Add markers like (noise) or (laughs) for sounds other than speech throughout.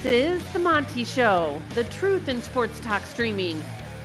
This is The Monty Show, the truth in sports talk streaming.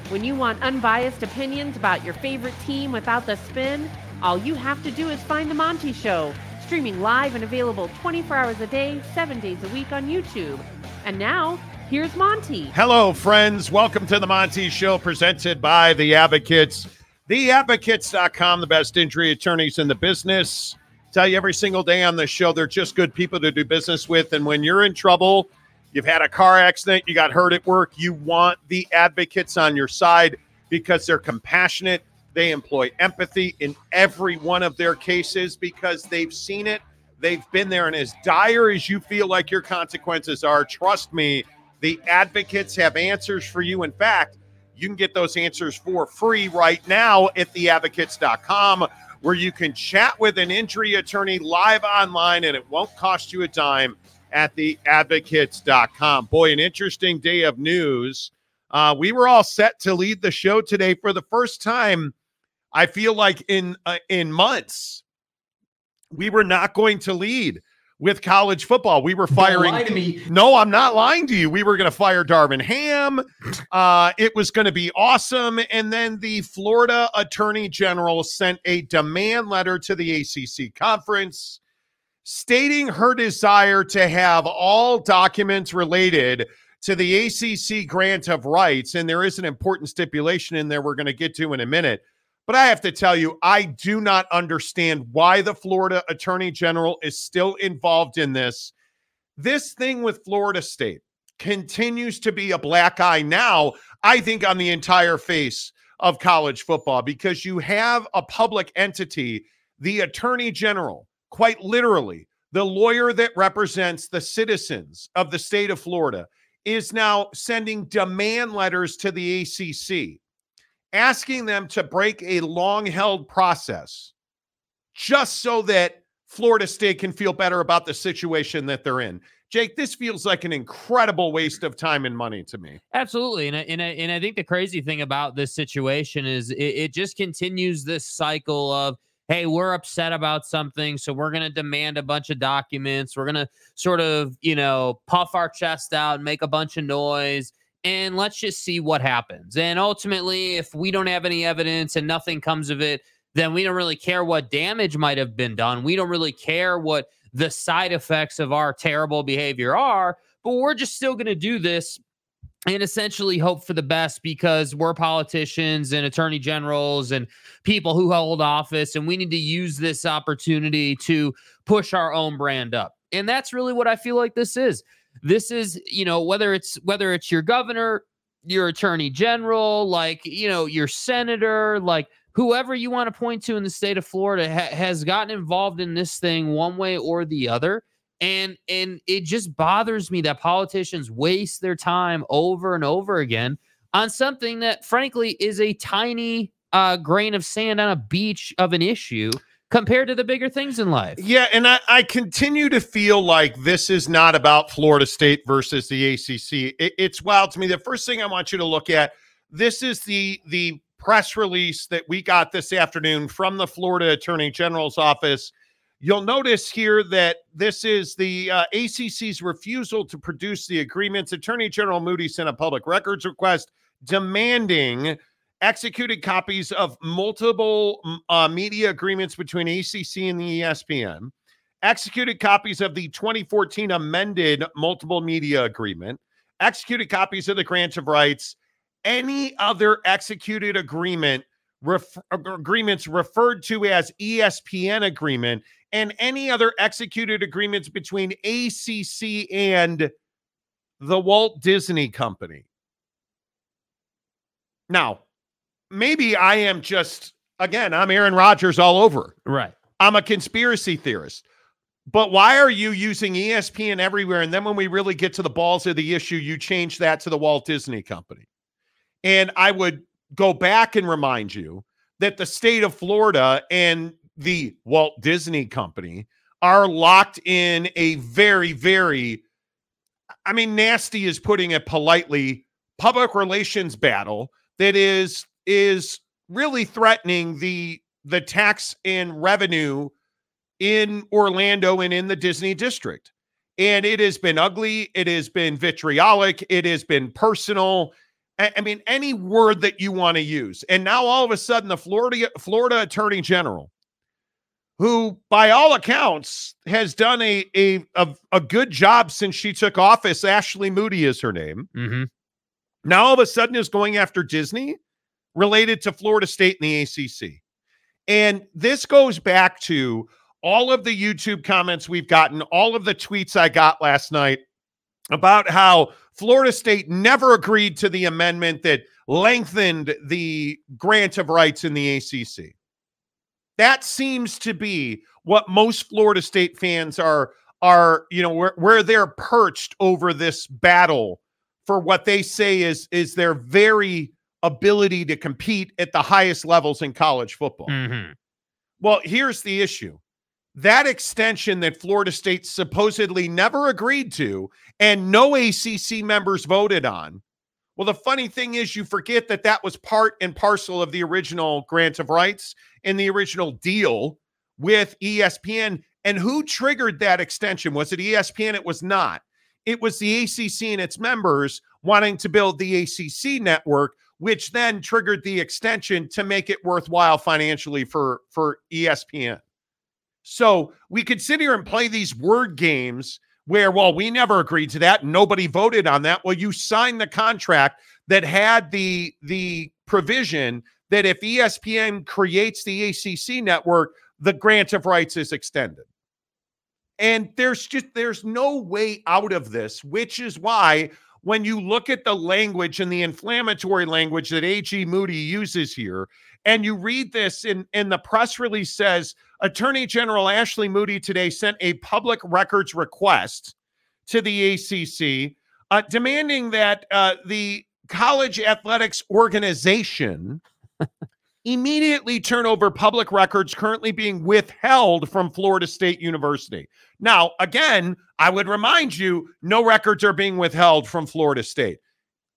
When you want unbiased opinions about your favorite team without the spin, all you have to do is find The Monty Show, streaming live and available 24 hours a day, 7 days a week on YouTube. And now, here's Monty. Hello, friends. Welcome to The Monty Show, presented by The Advocates. TheAdvocates.com, the best injury attorneys in the business. Tell you every single day on the show, they're just good people to do business with. And when you're in trouble, you've had a car accident, you got hurt at work, you want the advocates on your side because they're compassionate. They employ empathy in every one of their cases because they've seen it, they've been there. And as dire as you feel like your consequences are, trust me, the advocates have answers for you. In fact, you can get those answers for free right now at theadvocates.com, where you can chat with an injury attorney live online and it won't cost you a dime at theadvocates.com. Boy, an interesting day of news. Uh, we were all set to lead the show today for the first time. I feel like in uh, in months, we were not going to lead with college football. We were firing. Don't lie to me. No, I'm not lying to you. We were going to fire Darvin Ham. Uh, it was going to be awesome. And then the Florida Attorney General sent a demand letter to the ACC conference stating her desire to have all documents related to the ACC grant of rights. And there is an important stipulation in there we're going to get to in a minute. But I have to tell you, I do not understand why the Florida Attorney General is still involved in this. This thing with Florida State continues to be a black eye now, I think, on the entire face of college football because you have a public entity, the Attorney General, quite literally, the lawyer that represents the citizens of the state of Florida, is now sending demand letters to the ACC asking them to break a long held process just so that Florida State can feel better about the situation that they're in. Jake, this feels like an incredible waste of time and money to me. Absolutely, and I, and I, and I think the crazy thing about this situation is it, it just continues this cycle of hey, we're upset about something, so we're going to demand a bunch of documents. We're going to sort of you know puff our chest out and make a bunch of noise and let's just see what happens. And ultimately, if we don't have any evidence and nothing comes of it, then we don't really care what damage might have been done. We don't really care what the side effects of our terrible behavior are, but we're just still going to do this and essentially hope for the best because we're politicians and attorney generals and people who hold office and we need to use this opportunity to push our own brand up. And that's really what I feel like this is this is you know whether it's whether it's your governor your attorney general like you know your senator like whoever you want to point to in the state of florida ha- has gotten involved in this thing one way or the other and and it just bothers me that politicians waste their time over and over again on something that frankly is a tiny uh, grain of sand on a beach of an issue compared to the bigger things in life. Yeah, and I, I continue to feel like this is not about Florida State versus the ACC. It, it's wild to me. The first thing I want you to look at this is the the press release that we got this afternoon from the Florida Attorney General's office. You'll notice here that this is the uh, ACC's refusal to produce the agreements. Attorney General Moody sent a public records request demanding executed copies of multiple uh, media agreements between ACC and the ESPN, executed copies of the 2014 amended multiple media agreement, executed copies of the grant of rights, any other executed agreement ref- agreements referred to as ESPN agreement, and any other executed agreements between ACC and the Walt Disney Company. Now, maybe I am just again, I'm Aaron Rodgers all over. Right. I'm a conspiracy theorist. But why are you using ESPN everywhere? And then when we really get to the balls of the issue, you change that to the Walt Disney Company. And I would go back and remind you that the state of Florida and the Walt Disney Company are locked in a very, very, I mean, nasty is putting it politely, public relations battle that is is really threatening the the tax and revenue in Orlando and in the Disney district. And it has been ugly. It has been vitriolic. It has been personal. I, mean, any word that you want to use. And now all of a sudden, the Florida Florida Attorney General, who by all accounts has done a a a, a good job since she took office, Ashley Moody is her name. Mm-hmm. Now all of a sudden is going after Disney related to Florida State and the ACC. And this goes back to all of the YouTube comments we've gotten, all of the tweets I got last night about how Florida State never agreed to the amendment that lengthened the grant of rights in the ACC. That seems to be what most Florida State fans are are, you know, where, where they're perched over this battle for what they say is is their very ability to compete at the highest levels in college football. Mm-hmm. Well, here's the issue. That extension that Florida State supposedly never agreed to and no ACC members voted on. Well, the funny thing is, you forget that that was part and parcel of the original grant of rights and the original deal with ESPN. And who triggered that extension? Was it ESPN? It was not. It was the ACC and its members wanting to build the ACC network, which then triggered the extension to make it worthwhile financially for, for ESPN. So we could sit here and play these word games where, well, we never agreed to that. Nobody voted on that. Well, you signed the contract that had the the provision that if ESPN creates the ACC network, the grant of rights is extended. And there's just there's no way out of this, which is why when you look at the language and the inflammatory language that AG Moody uses here, and you read this in, in the press release says Attorney General Ashley Moody today sent a public records request to the ACC uh, demanding that uh, the college athletics organization (laughs) immediately turn over public records currently being withheld from Florida State University. Now, again, I would remind you no records are being withheld from Florida State.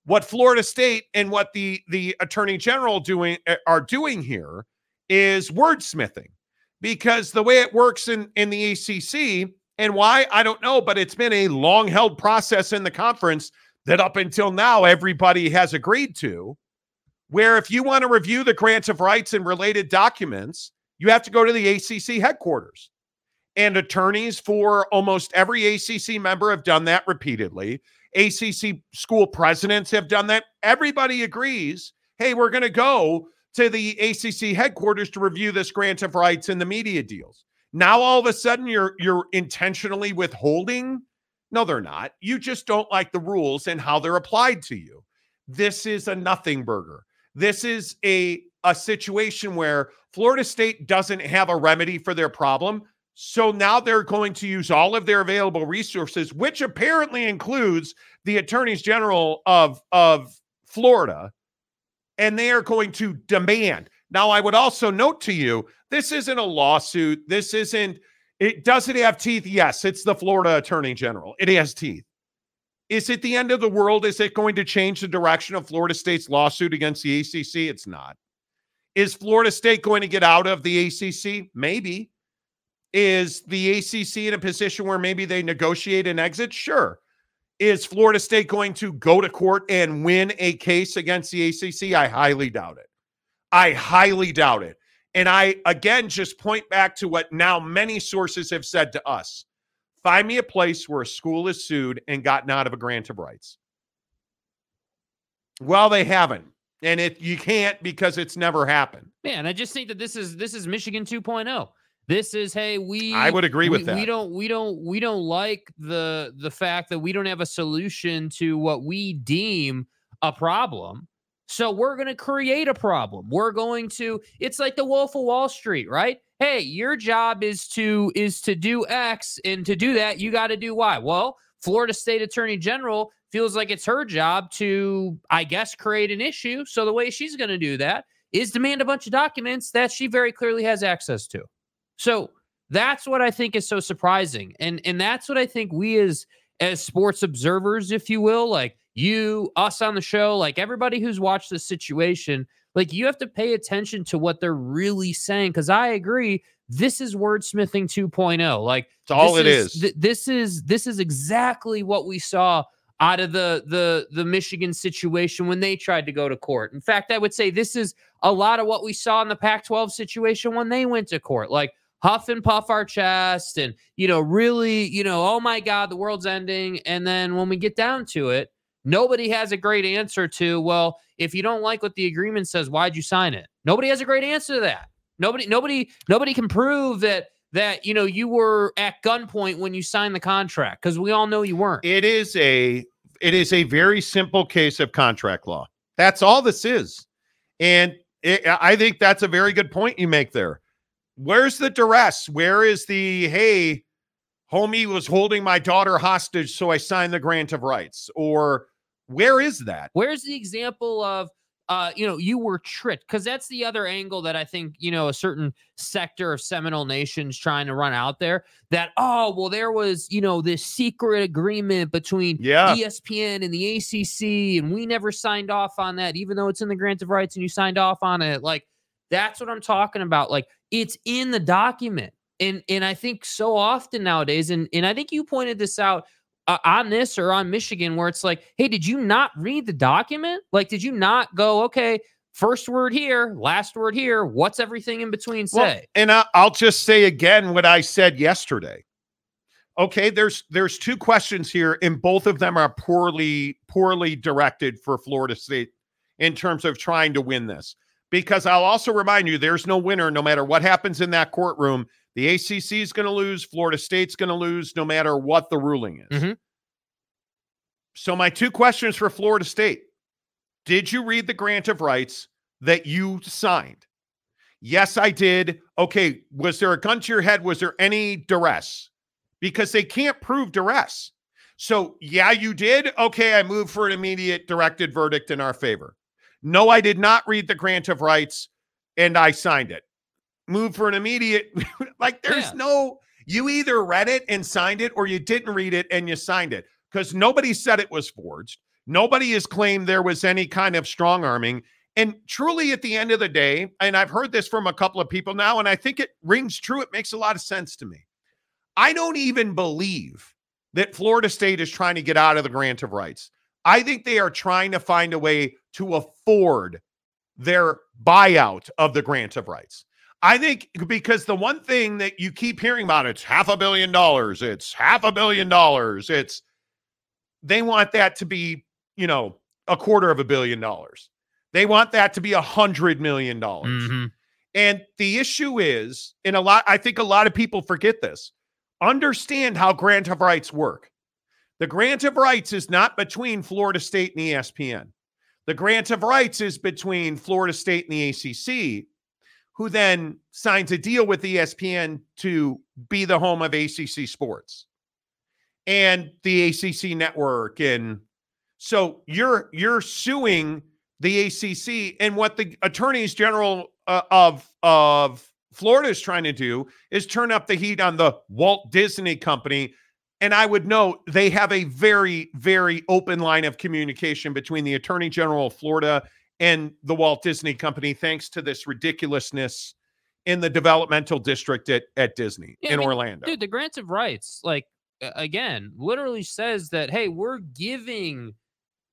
What Florida State and what the the Attorney General doing uh, are doing here is wordsmithing because the way it works in in the ACC and why I don't know, but it's been a long held process in the conference that up until now everybody has agreed to. Where if you want to review the grants of rights and related documents, you have to go to the ACC headquarters. And attorneys for almost every ACC member have done that repeatedly. ACC school presidents have done that. Everybody agrees hey, we're going to go to the ACC headquarters to review this grant of rights and the media deals. Now all of a sudden you're you're intentionally withholding? No, they're not. You just don't like the rules and how they're applied to you. This is a nothing burger. This is a a situation where Florida State doesn't have a remedy for their problem. So now they're going to use all of their available resources, which apparently includes the attorneys general of, of Florida, and they are going to demand. Now, I would also note to you this isn't a lawsuit. This isn't, it does it have teeth? Yes, it's the Florida attorney general. It has teeth. Is it the end of the world? Is it going to change the direction of Florida State's lawsuit against the ACC? It's not. Is Florida State going to get out of the ACC? Maybe. Is the ACC in a position where maybe they negotiate an exit? Sure. Is Florida State going to go to court and win a case against the ACC? I highly doubt it. I highly doubt it. And I, again, just point back to what now many sources have said to us find me a place where a school is sued and gotten out of a grant of rights. Well, they haven't. And it you can't because it's never happened. Man, I just think that this is this is Michigan 2.0. This is hey, we I would agree with we, that. We don't we don't we don't like the the fact that we don't have a solution to what we deem a problem. So we're going to create a problem. We're going to it's like the Wolf of Wall Street, right? Hey, your job is to is to do X and to do that you got to do Y. Well, Florida State Attorney General feels like it's her job to I guess create an issue. So the way she's going to do that is demand a bunch of documents that she very clearly has access to. So that's what I think is so surprising. And and that's what I think we as as sports observers, if you will, like you, us on the show, like everybody who's watched this situation, like you have to pay attention to what they're really saying. Cause I agree, this is wordsmithing 2.0. Like It's all this it is. th- this is this is exactly what we saw out of the the the Michigan situation when they tried to go to court. In fact, I would say this is a lot of what we saw in the Pac-12 situation when they went to court. Like huff and puff our chest and you know really you know oh my god the world's ending and then when we get down to it nobody has a great answer to well if you don't like what the agreement says why'd you sign it nobody has a great answer to that nobody nobody nobody can prove that that you know you were at gunpoint when you signed the contract because we all know you weren't It is a it is a very simple case of contract law. That's all this is. And it, I think that's a very good point you make there. Where's the duress? Where is the hey, homie was holding my daughter hostage, so I signed the grant of rights? Or where is that? Where's the example of uh, you know, you were tricked? Because that's the other angle that I think, you know, a certain sector of Seminole Nation's trying to run out there. That, oh, well, there was, you know, this secret agreement between Yeah. ESPN and the ACC, and we never signed off on that, even though it's in the grant of rights and you signed off on it. Like, that's what I'm talking about. Like, it's in the document. And and I think so often nowadays, and and I think you pointed this out uh, on this or on Michigan, where it's like, hey, did you not read the document? Like, did you not go, okay, first word here, last word here, what's everything in between Well, say? and I, I'll just say again what I said yesterday. Okay, there's there's two questions here, and both of them are poorly poorly directed for Florida State in terms of trying to win this. Because I'll also remind you, there's no winner, no matter what happens in that courtroom. The ACC is going to lose, Florida State's going to lose, no matter what the ruling is. Mhm. So my two questions for Florida State: Did you read the grant of rights that you signed? Yes, I did. Okay. Was there a gun to your head? Was there any duress? Because they can't prove duress. So, yeah, you did. Okay. I moved for an immediate directed verdict in our favor. No, I did not read the grant of rights and I signed it. Move for an immediate, (laughs) like, there's Yeah. no, you either read it and signed it or you didn't read it and you signed it because nobody said it was forged. Nobody has claimed there was any kind of strong arming. And truly, at the end of the day, and I've heard this from a couple of people now, and I think it rings true. It makes a lot of sense to me. I don't even believe that Florida State is trying to get out of the grant of rights. I think they are trying to find a way to afford their buyout of the grant of rights. I think because the one thing that you keep hearing about, it's half a billion dollars, it's half a billion dollars, it's they want that to be, you know, a quarter of a billion dollars. They want that to be a hundred million dollars. Mhm. And the issue is, and a lot, I think a lot of people forget this. Understand how grant of rights work. The grant of rights is not between Florida State and ESPN. The grant of rights is between Florida State and the ACC, who then signs a deal with ESPN to be the home of ACC sports and the ACC network. And so you're you're suing the ACC, and what the attorneys general uh, of of Florida is trying to do is turn up the heat on the Walt Disney Company. And I would note they have a very, very open line of communication between the Attorney General of Florida and the Walt Disney Company, thanks to this ridiculousness in the developmental district at, at Disney Yeah, I in mean, Orlando. Dude, the grants of rights, like again, literally says that hey, we're giving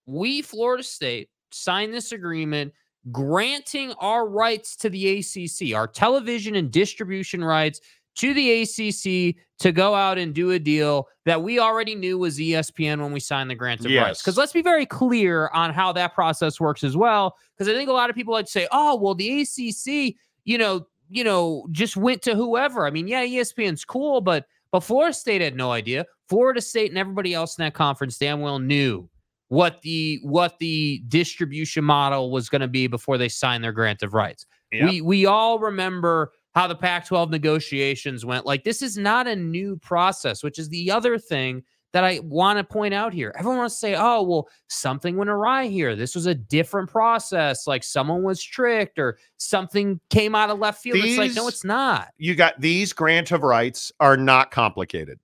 we Florida State sign this agreement granting our rights to the ACC, our television and distribution rights to the ACC to go out and do a deal that we already knew was ESPN when we signed the grants of rights. Because let's be very clear on how that process works as well. Because I think a lot of people like to say, "Oh, well, the ACC, you know, you know, just went to whoever." I mean, yeah, ESPN's cool, but but Florida State had no idea. Florida State and everybody else in that conference damn well knew what the what the distribution model was going to be before they signed their grant of rights. Yep. We we all remember how the Pac-12 negotiations went. Like this is not a new process, which is the other thing that I want to point out here. Everyone wants to say, "Oh, well, something went awry here. This was a different process. Like someone was tricked or something came out of left field." it's like, no, it's not. you got these grant of rights are not complicated.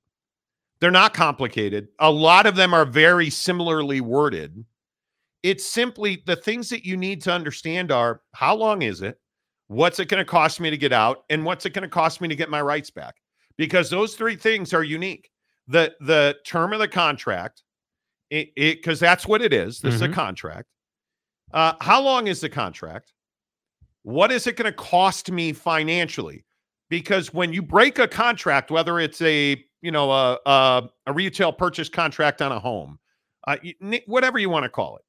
They're not complicated. A lot of them are very similarly worded. It's simply the things that you need to understand are how long is it? What's it going to cost me to get out? And what's it going to cost me to get my rights back? Because those three things are unique. The the term of the contract, it because that's what it is. This is a Mhm. contract. Uh, how long is the contract? What is it going to cost me financially? Because when you break a contract, whether it's a you know a a, a retail purchase contract on a home, uh, whatever you want to call it,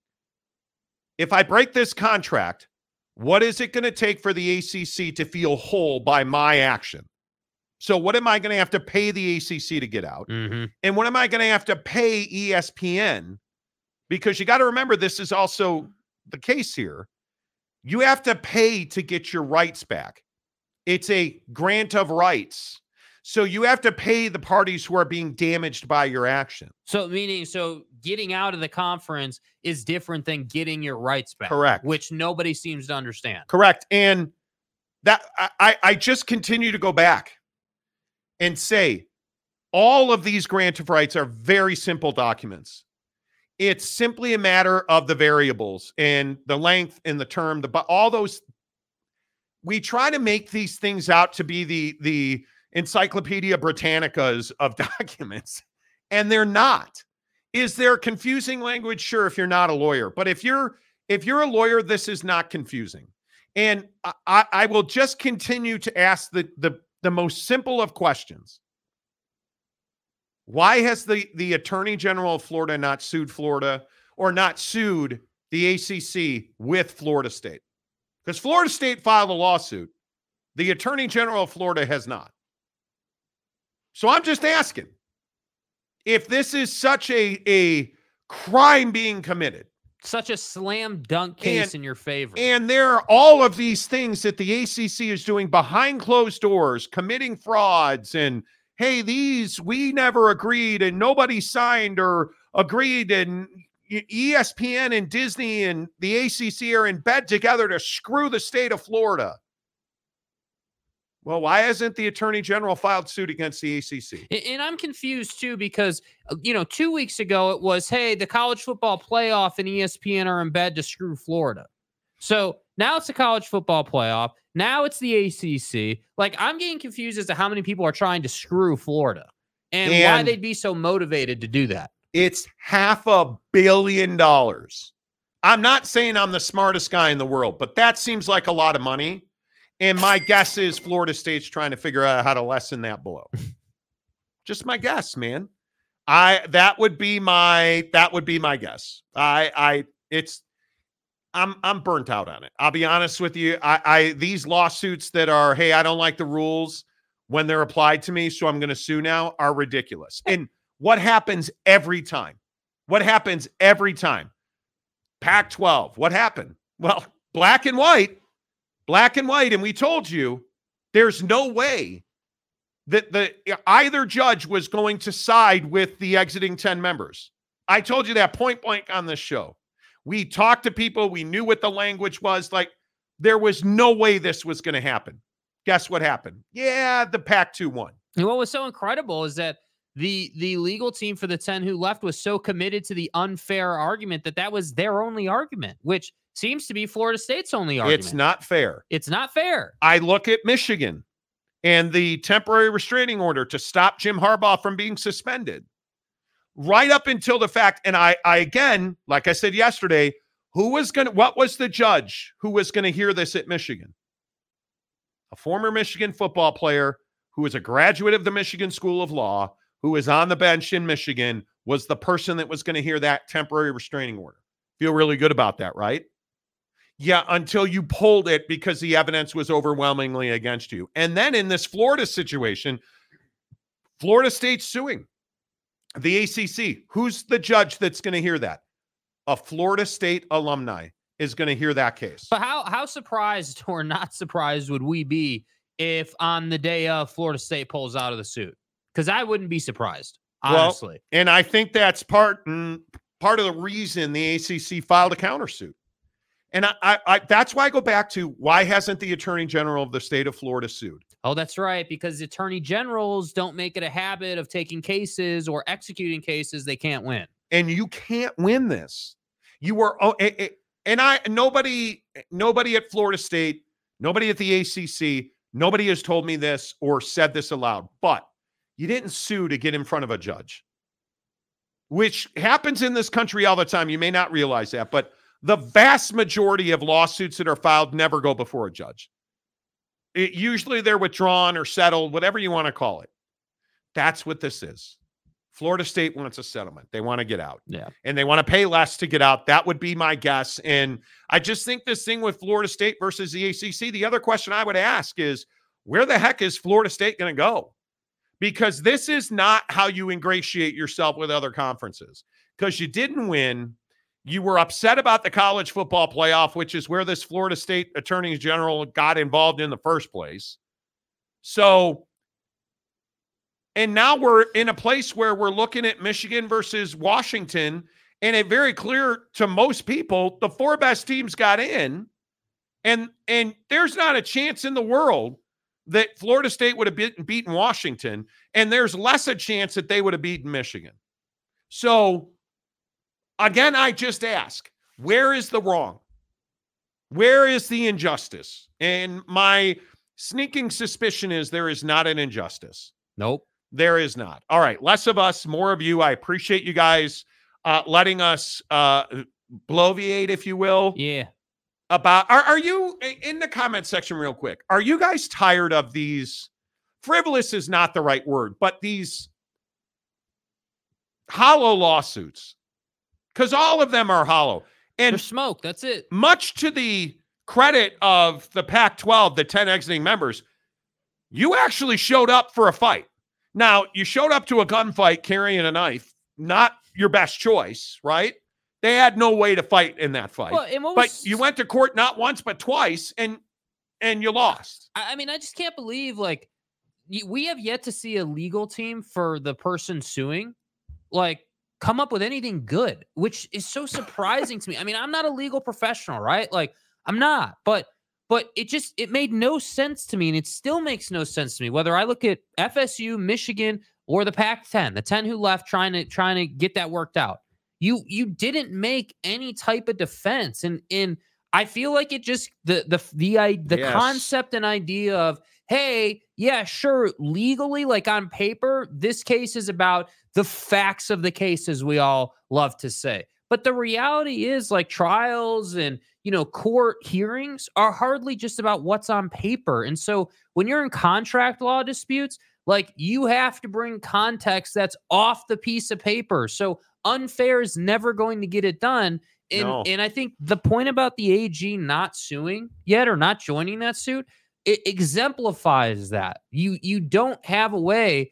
if I break this contract, what is it going to take for the ACC to feel whole by my action? So, what am I going to have to pay the ACC to get out? Mhm. And what am I going to have to pay ESPN? Because you got to remember, this is also the case here. You have to pay to get your rights back. It's a grant of rights. So you have to pay the parties who are being damaged by your action. So meaning, so getting out of the conference is different than getting your rights back. Correct. Which nobody seems to understand. Correct. And that I, I just continue to go back and say all of these grant of rights are very simple documents. It's simply a matter of the variables and the length and the term, the bu- all those. We try to make these things out to be the the Encyclopedia Britannicas of (laughs) documents, and they're not. Is there confusing language? Sure, if you're not a lawyer, but if you're if you're a lawyer, this is not confusing. And I- I, will just continue to ask the, the the most simple of questions. Why has the the Attorney General of Florida not sued Florida or not sued the ACC with Florida State? Because Florida State filed a lawsuit. The Attorney General of Florida has not. So I'm just asking if this is such a a crime being committed Such a slam dunk case And- in your favor. and there are all of these things that the ACC is doing behind closed doors, committing frauds, and hey, these we never agreed, and nobody signed or agreed, and ESPN and Disney and the ACC are in bed together to screw the state of Florida. Well, why hasn't the Attorney General filed suit against the ACC? And I'm confused too because, uh, you know, two weeks ago it was, hey, the college football playoff and ESPN are in bed to screw Florida. So now it's the college football playoff. Now it's the ACC. Like, I'm getting confused as to how many people are trying to screw Florida and, why they'd be so motivated to do that. It's half a billion dollars. I'm not saying I'm the smartest guy in the world, but that seems like a lot of money. And my guess is Florida State's trying to figure out how to lessen that blow. (laughs) Just my guess, man. I that would be my that would be my guess. I I it's I'm I'm burnt out on it. I'll be honest with you. I I these lawsuits that are, hey, I don't like the rules when they're applied to me, so I'm going to sue now are ridiculous. And what happens every time? What happens every time? Pac 12. What happened? Well, black and white, black and white. And we told you there's no way that the either judge was going to side with the exiting 10 members. I told you that point blank on this show. We talked to people, we knew what the language was. Like, there was no way this was going to happen. Guess what happened? Yeah, the Pac 2 won. And what was so incredible is that the the legal team for the 10 who left was so committed to the unfair argument that that was their only argument, which seems to be Florida State's only argument. It's not fair. It's not fair. I look at Michigan and the temporary restraining order to stop Jim Harbaugh from being suspended. Right up until the fact, and I, I again, like I said yesterday, who was going to, what was the judge who was going to hear this at Michigan? A former Michigan football player who was a graduate of the Michigan School of Law, who was on the bench in Michigan, was the person that was going to hear that temporary restraining order. Feel really good about that, right? Yeah, until you pulled it because the evidence was overwhelmingly against you. And then in this Florida situation, Florida State's suing the ACC. Who's the judge that's going to hear that? A Florida State alumni is going to hear that case. But how how surprised (laughs) or not surprised would we be if on the day of Florida State pulls out of the suit? Because I wouldn't be surprised, Well, honestly. And I think that's part mm, part of the reason the ACC filed a countersuit. And I, I, I that's why I go back to why hasn't the Attorney General of the state of Florida sued? oh, that's right. Because attorney generals don't make it a habit of taking cases or executing cases they can't win. and you can't win this. You were oh, eh, eh, and I nobody nobody at Florida State, Nobody at the ACC, nobody has told me this or said this aloud, but you didn't sue to get in front of a judge, which happens in this country all the time. You may not realize that, but the vast majority of lawsuits that are filed never go before a judge. It, usually they're withdrawn or settled, whatever you want to call it. That's what this is. Florida State wants a settlement. They want to get out. Yeah. And they want to pay less to get out. That would be my guess. And I just think this thing with Florida State versus the ACC, the other question I would ask is where the heck is Florida State going to go? Because this is not how you ingratiate yourself with other conferences. Because you didn't win. You were upset about the college football playoff, which is where this Florida State attorney general got involved in the first place. So, and now we're in a place where we're looking at Michigan versus Washington, and it very clear to most people the four best teams got in, and and there's not a chance in the world that Florida State would have beaten, beaten Washington, and there's less a chance that they would have beaten Michigan. So, again, I just ask, where is the wrong? Where is the injustice? And my sneaking suspicion is there is not an injustice. Nope. There is not. All right. Less of us, more of you. I appreciate you guys uh, letting us uh, bloviate, if you will, Yeah. about. Are, are you in the comment section, real quick? Are you guys tired of these? Frivolous is not the right word, but these hollow lawsuits, because all of them are hollow. And There's smoke. That's it. much to the credit of the Pac 12, the 10 exiting members, you actually showed up for a fight. Now, you showed up to a gunfight carrying a knife, not your best choice, right? They had no way to fight in that fight. Well, but was, you went to court not once but twice and and you lost. I I mean, I just can't believe like we have yet to see a legal team for the person suing like come up with anything good, which is so surprising to me. I mean, I'm not a legal professional, right? Like I'm not, but but it just it made no sense to me and it still makes no sense to me whether I look at FSU, Michigan or the Pac-10, the 10 who left trying to trying to get that worked out. You you didn't make any type of defense and in I feel like it just the the the the Yes. concept and idea of hey, yeah, sure, legally like on paper, this case is about the facts of the case as we all love to say. But the reality is like trials and you know court hearings are hardly just about what's on paper. And so when you're in contract law disputes, like you have to bring context that's off the piece of paper. So unfair is never going to get it done. And No. and I think the point about the AG not suing yet or not joining that suit, it exemplifies that. You you don't have a way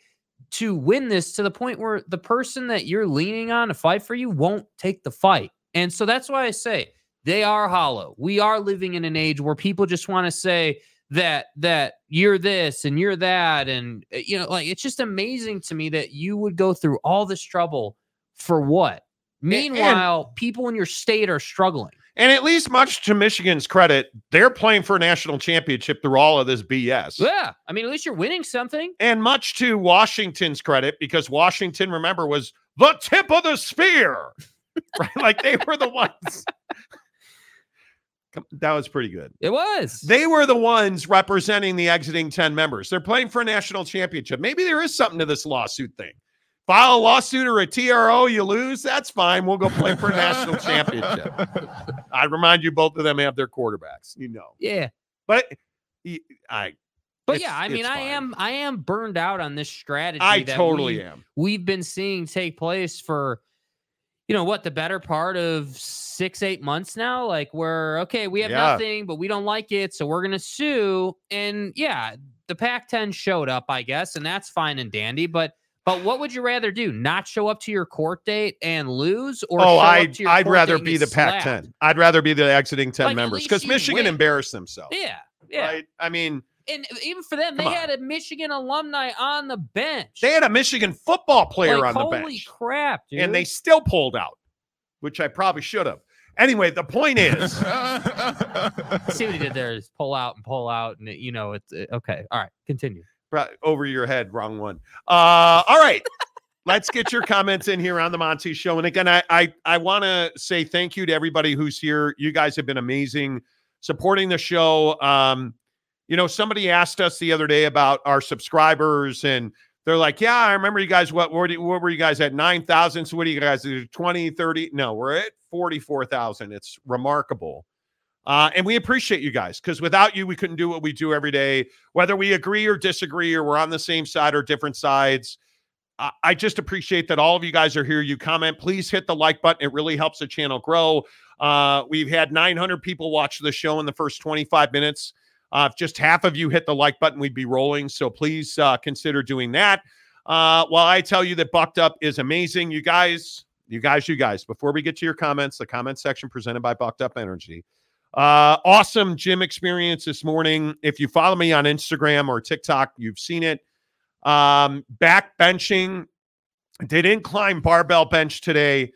to win this to the point where the person that you're leaning on to fight for you won't take the fight. And so that's why I say they are hollow. We are living in an age where people just want to say that that you're this and you're that and uh, you know like it's just amazing to me that you would go through all this trouble for what? and- Meanwhile, people in your state are struggling. And at least much to Michigan's credit, they're playing for a national championship through all of this BS. Yeah, I mean at least you're winning something. And much to Washington's credit, because Washington, remember, was the tip of the spear. (laughs) right? Like they were the ones. That was pretty good. It was. They were the ones representing the exiting 10 members. They're playing for a national championship. Maybe there is something to this lawsuit thing. File a lawsuit or a TRO, you lose. That's fine. We'll go play for a national (laughs) championship. I remind you, both of them have their quarterbacks. You know, yeah. but y- I, But It's- yeah, I mean, I fine. am I am burned out on this strategy. I that totally we- am. We've been seeing take place for, you know, what the better part of six eight months now. Like we're okay, we have Yeah. nothing, but we don't like it, so we're gonna sue. And yeah, the Pac-10 showed up, I guess, and that's fine and dandy. But but what would you rather do? Not show up to your court date and lose, or Oh, show I'd, I'd rather be the slapped? Pac 10. I'd rather be the exiting 10 Like, members because Michigan win. embarrassed themselves. Yeah, yeah. Right. I mean, And even for them, they on. had a Michigan alumni on the bench. they had a Michigan football player Like, on the bench. holy crap, dude. and they still pulled out, which I probably should have. Anyway, the point is, (laughs) see what he did there is pull out and pull out, and you know it's uh, okay. All right, continue. Over your head, wrong one. Uh, all right. Let's get your comments in here on the Monty Show. And again, I I, I want to say thank you to everybody who's here. You guys have been amazing supporting the show. Um, you know, somebody asked us the other day about our subscribers, and they're like, Yeah, I remember you guys. What, what, what were you guys at? 9,000. So, what are you guys? 20, 30? No, we're at 44,000. It's remarkable. Uh, and we appreciate you guys because without you, we couldn't do what we do every day, whether we agree or disagree, or we're on the same side or different sides. I just appreciate that all of you guys are here. You comment, please hit the like button. It really helps the channel grow. Uh, we've had 900 people watch the show in the first 25 minutes. Uh, if just half of you hit the like button, we'd be rolling. So please uh, consider doing that. Uh, while I tell you that Bucked Up is amazing, you guys, you guys, you guys, before we get to your comments, the comment section presented by Bucked Up Energy. Uh, awesome gym experience this morning. If you follow me on Instagram or TikTok, you've seen it. Um, back benching, did incline barbell bench today,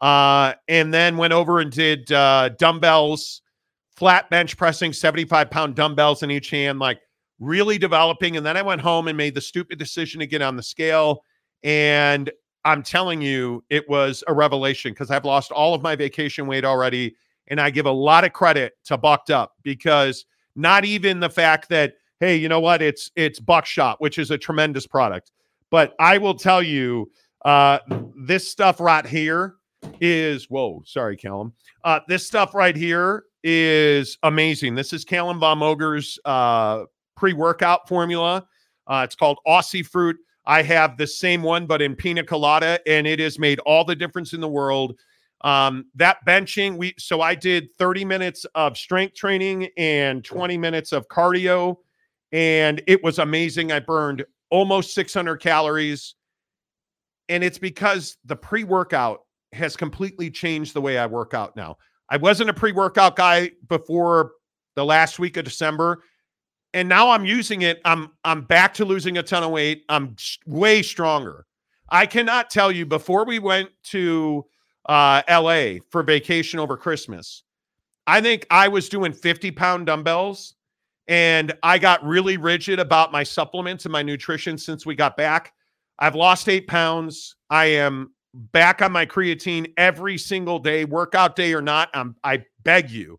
uh, and then went over and did uh, dumbbells, flat bench pressing, 75 pound dumbbells in each hand, like really developing. And then I went home and made the stupid decision to get on the scale. And I'm telling you, it was a revelation because I've lost all of my vacation weight already. And I give a lot of credit to Bucked Up because not even the fact that hey, you know what? It's it's buckshot, which is a tremendous product. But I will tell you, uh, this stuff right here is whoa, sorry, Calum. Uh, this stuff right here is amazing. This is Calum Von Moger's uh, pre-workout formula. Uh, it's called Aussie Fruit. I have the same one, but in pina colada, and it has made all the difference in the world. Um, that benching, we so I did 30 minutes of strength training and 20 minutes of cardio and it was amazing. I burned almost 600 calories. And it's because the pre workout has completely changed the way I work out now. I wasn't a pre workout guy before the last week of December. And now I'm using it. I'm I'm back to losing a ton of weight. I'm way stronger. I cannot tell you before we went to uh, LA for vacation over Christmas. I think I was doing 50 pound dumbbells and I got really rigid about my supplements and my nutrition since we got back. I've lost eight pounds. I am back on my creatine every single day, workout day or not. I'm, I beg you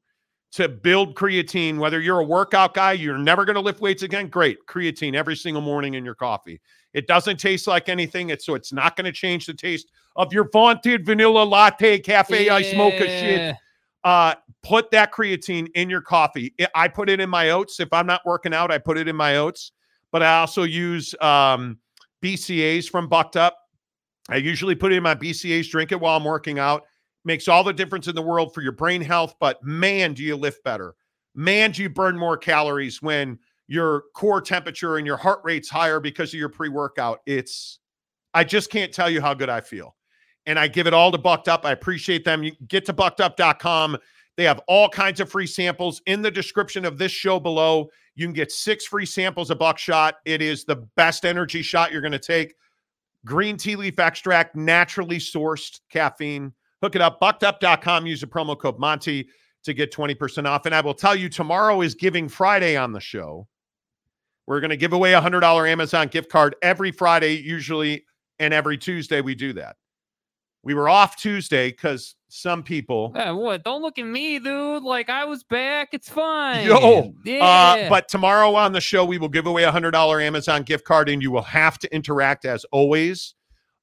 to build creatine. Whether you're a workout guy, you're never going to lift weights again. Great, creatine every single morning in your coffee. It doesn't taste like anything. It's so it's not going to change the taste of your vaunted vanilla latte cafe yeah. ice mocha shit uh, put that creatine in your coffee. I put it in my oats. If I'm not working out, I put it in my oats. But I also use um, BCAAs from Bucked Up. I usually put it in my BCAAs, drink it while I'm working out. Makes all the difference in the world for your brain health. But man, do you lift better. Man, do you burn more calories when your core temperature and your heart rate's higher because of your pre workout. It's, I just can't tell you how good I feel and I give it all to Bucked Up. I appreciate them. You get to buckedup.com. They have all kinds of free samples in the description of this show below. You can get six free samples of Buckshot. It is the best energy shot you're going to take. Green tea leaf extract, naturally sourced caffeine. Hook it up, buckedup.com. Use the promo code Monty to get 20% off. And I will tell you, tomorrow is Giving Friday on the show. We're going to give away a $100 Amazon gift card every Friday, usually, and every Tuesday we do that. We were off Tuesday because some people. Yeah, what? Don't look at me, dude. Like I was back. It's fine. Yo, uh, yeah. Uh, but tomorrow on the show, we will give away a hundred dollar Amazon gift card, and you will have to interact as always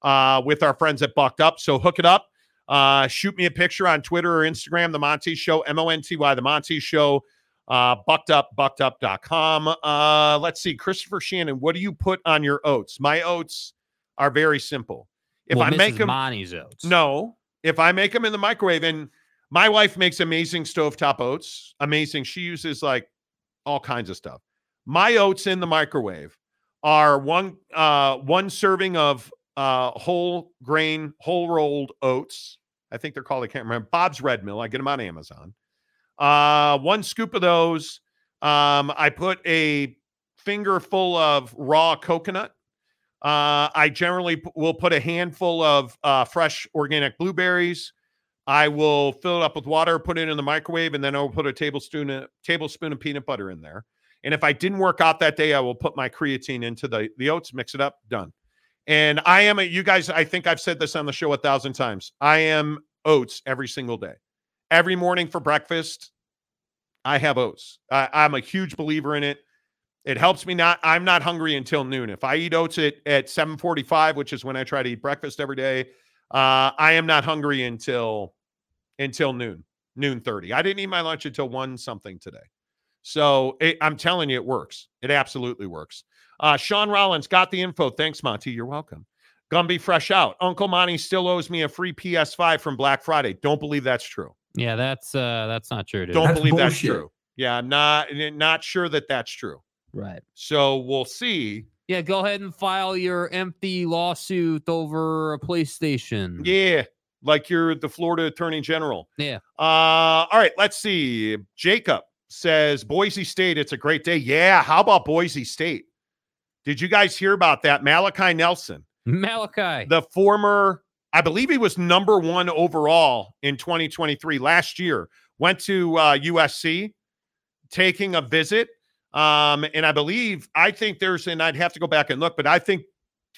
uh, with our friends at Bucked Up. So hook it up. Uh, shoot me a picture on Twitter or Instagram, The Monty Show, M O N T Y, The Monty Show. Uh, bucked up, buckedup.com. Uh, let's see, Christopher Shannon, what do you put on your oats? My oats are very simple. If well, I Mrs. make them, Monty's oats. No, if I make them in the microwave, and my wife makes amazing stovetop oats, amazing. She uses like all kinds of stuff. My oats in the microwave are one uh one serving of uh whole grain, whole rolled oats. I think they're called, I can't remember. Bob's Red Mill. I get them on Amazon. Uh one scoop of those. Um, I put a finger full of raw coconut uh, I generally p- will put a handful of uh, fresh organic blueberries. I will fill it up with water, put it in the microwave, and then I'll put a tablespoon a tablespoon of peanut butter in there. And if I didn't work out that day, I will put my creatine into the the oats, mix it up, done. And I am a you guys. I think I've said this on the show a thousand times. I am oats every single day, every morning for breakfast. I have oats. I, I'm a huge believer in it. It helps me not. I'm not hungry until noon. If I eat oats at, at 7:45, which is when I try to eat breakfast every day, uh, I am not hungry until until noon, noon 30. I didn't eat my lunch until one something today. So it, I'm telling you, it works. It absolutely works. Uh, Sean Rollins got the info. Thanks, Monty. You're welcome. Gumby fresh out. Uncle Monty still owes me a free PS5 from Black Friday. Don't believe that's true. Yeah, that's uh that's not true, dude. Don't That's believe that's true. Yeah, I'm not not sure that that's true. Right. So we'll see. Yeah, go ahead and file your empty lawsuit over a PlayStation. Yeah, like you're the Florida Attorney General. Yeah. Uh, all right, let's see. Jacob says Boise State, it's a great day. Yeah, how about Boise State? Did you guys hear about that? Malachi Nelson, Malachi. the former, I believe he was number one overall in 2023 last year, went to uh, USC taking a visit. Um, and I believe, I think there's, and I'd have to go back and look, but I think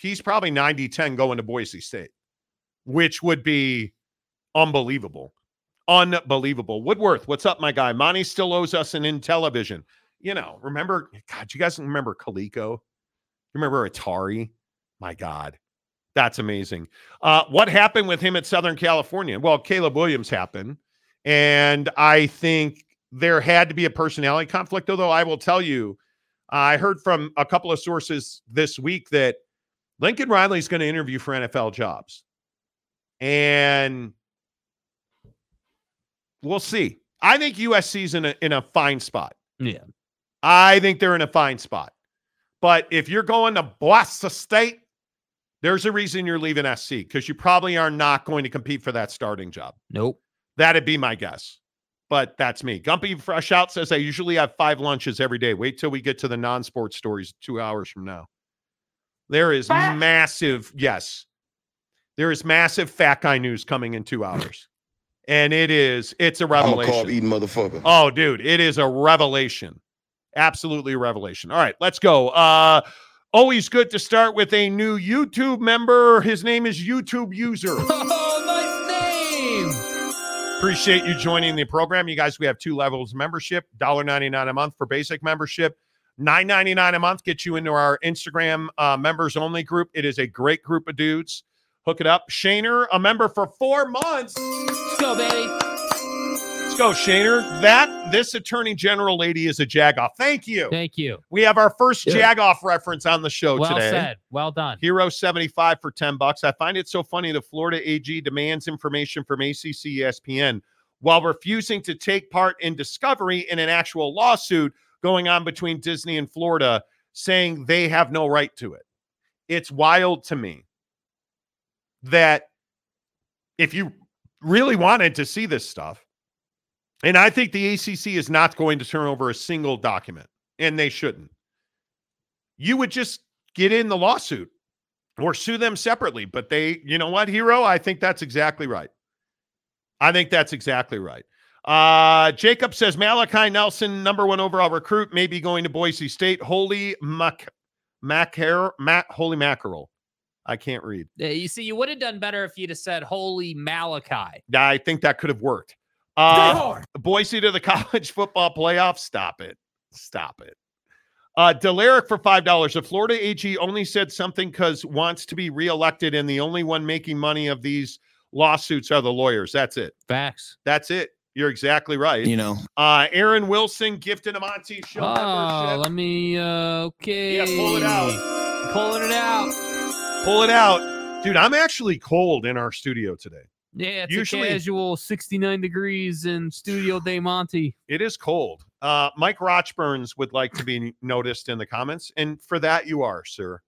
he's probably 90 10 going to Boise State, which would be unbelievable. Unbelievable. Woodworth, what's up, my guy? Monty still owes us an Intellivision. You know, remember, God, you guys remember Coleco? Remember Atari? My God, that's amazing. Uh, what happened with him at Southern California? Well, Caleb Williams happened. And I think there had to be a personality conflict, although I will tell you, I heard from a couple of sources this week that Lincoln Riley is going to interview for NFL jobs. And we'll see. I think USC's in a in a fine spot. yeah. I think they're in a fine spot. But if you're going to Boise State, there's a reason you're leaving SC because you probably are not going to compete for that starting job. Nope. That'd be my guess. But that's me. Gumby Fresh Out says I usually have five lunches every day. Wait till we get to the non-sports stories two hours from now. There is massive, yes. There is massive fat guy news coming in two hours. And it is, it's a I'm a revelation. carb eating motherfucker. Oh, dude, it is a revelation. Absolutely a revelation. All right, let's go. Uh always good to start with a new YouTube member. His name is YouTube User. (laughs) Oh, nice name. Appreciate you joining the program. You guys, we have two levels of membership, $1.99 a month for basic membership. $9.99 a month gets you into our Instagram uh, members only group. It is a great group of dudes. Hook it up. Shaner, a member for four months. Let's go, baby. Let's go, Shaner. That this attorney general lady is a jagoff. Thank you. Thank you. We have our first Yeah. jagoff reference on the show Well today. Well said. Well done. Hero 75 for 10 bucks. I find it so funny the Florida AG demands information from ACC ESPN while refusing to take part in discovery in an actual lawsuit going on between Disney and Florida, saying they have no right to it. It's wild to me that if you really wanted to see this stuff, and I think the ACC is not going to turn over a single document, and they shouldn't, you would just get in the lawsuit or sue them separately. But they, you know what, hero? I think that's exactly right. I think that's exactly right. Uh, Jacob says Malachi Nelson, number one overall recruit, may be going to Boise State. Holy mac, macar, mac, holy mackerel. I can't read. You see, you would have done better if you'd have said "Holy Malachi." I think that could have worked. Stay Uh. Boise to the (laughs) college football playoff. Stop it. Stop it. Uh, Delaric for five dollars. The Florida AG only said something because wants to be reelected, and the only one making money of these lawsuits are the lawyers. That's it. Facts. That's it. You're exactly right. You know, Uh, Aaron Wilson gifted a Monty Show Oh, membership. let me. Uh, okay. Yeah, pull it out. Pulling it out. Pull it out, dude. I'm actually cold in our studio today. Yeah, it's Usually- a casual 69 degrees in Studio (sighs) De Monte. It is cold. Uh, Mike Rochburns would like to be noticed in the comments, and for that you are, sir.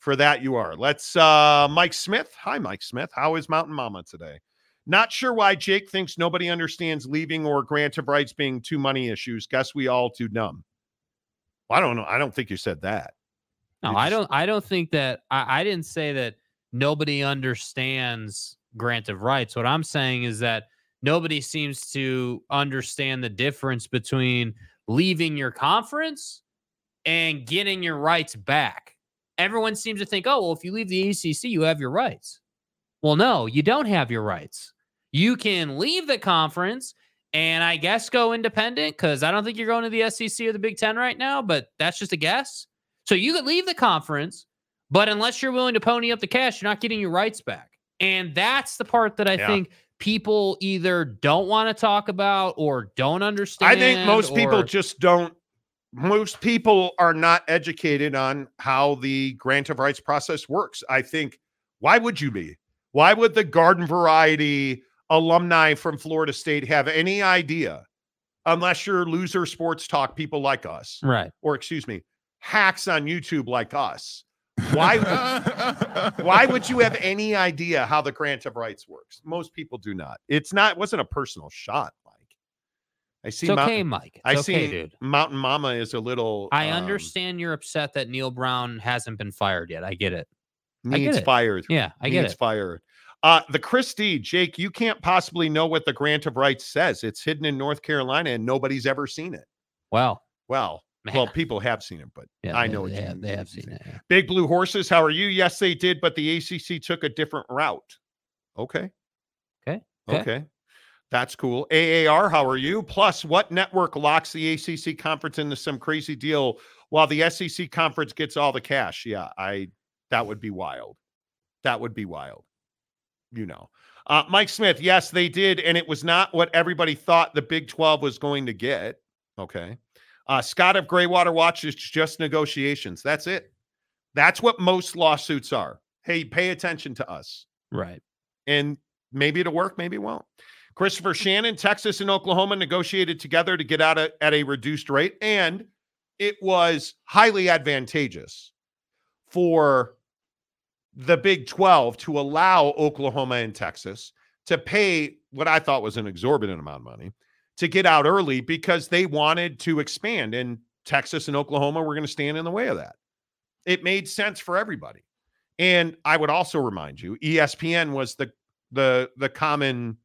For that you are. Let's uh Mike Smith. Hi, Mike Smith. How is Mountain Mama today? Not sure why Jake thinks nobody understands leaving or grant of rights being two money issues. Guess we all too dumb. Well, I don't know. I don't think you said that. No, You I don't. I don't think that. I, I didn't say that nobody understands grant of rights. What I'm saying is that nobody seems to understand the difference between leaving your conference and getting your rights back. Everyone seems to think, oh, well, if you leave the ACC, you have your rights. Well, no, you don't have your rights. You can leave the conference and I guess go independent because I don't think you're going to the SEC or the Big Ten right now, but that's just a guess. So you could leave the conference, but unless you're willing to pony up the cash, you're not getting your rights back. And that's the part that I Yeah. think people either don't want to talk about or don't understand. I think most people just don't. Most people are not educated on how the grant of rights process works. I think, why would you be? Why would the garden variety alumni from Florida State have any idea, unless you're loser sports talk people like us, right. or excuse me, hacks on YouTube like us? Why? (laughs) why would you have any idea how the grant of rights works? Most people do not. It's not. It wasn't a personal shot, Mike. I see. It's Mount- okay, Mike. It's I okay, see. dude. Mountain Mama is a little. I um, understand you're upset that Neal Brown hasn't been fired yet. I get it. I get Needs it. fired. Yeah, I get needs it. fired. Uh, the Christie, Jake, you can't possibly know what the grant of rights says. It's hidden in North Carolina, and nobody's ever seen it. Well, Well, man. well, people have seen it, but yeah, I they- know they you have, they have seen seen it. yeah. Big Blue Horses, how are you? Yes, they did, but the ACC took a different route. Okay. Okay, okay. Okay. That's cool. AAR, how are you? Plus, what network locks the ACC conference into some crazy deal while the SEC conference gets all the cash? Yeah, I that would be wild. That would be wild. You know. Uh, Mike Smith, yes, they did, and it was not what everybody thought the Big 12 was going to get. Okay. Uh, Scott of Graywater Watch is just negotiations. That's it. That's what most lawsuits are. Hey, pay attention to us Right. and maybe it'll work, maybe it won't. Christopher Shannon, Texas and Oklahoma negotiated together to get out a, at a reduced rate, and it was highly advantageous for the Big 12 to allow Oklahoma and Texas to pay what I thought was an exorbitant amount of money to get out early because they wanted to expand, and Texas and Oklahoma were going to stand in the way of that. It made sense for everybody. And I would also remind you, ESPN was the the the common,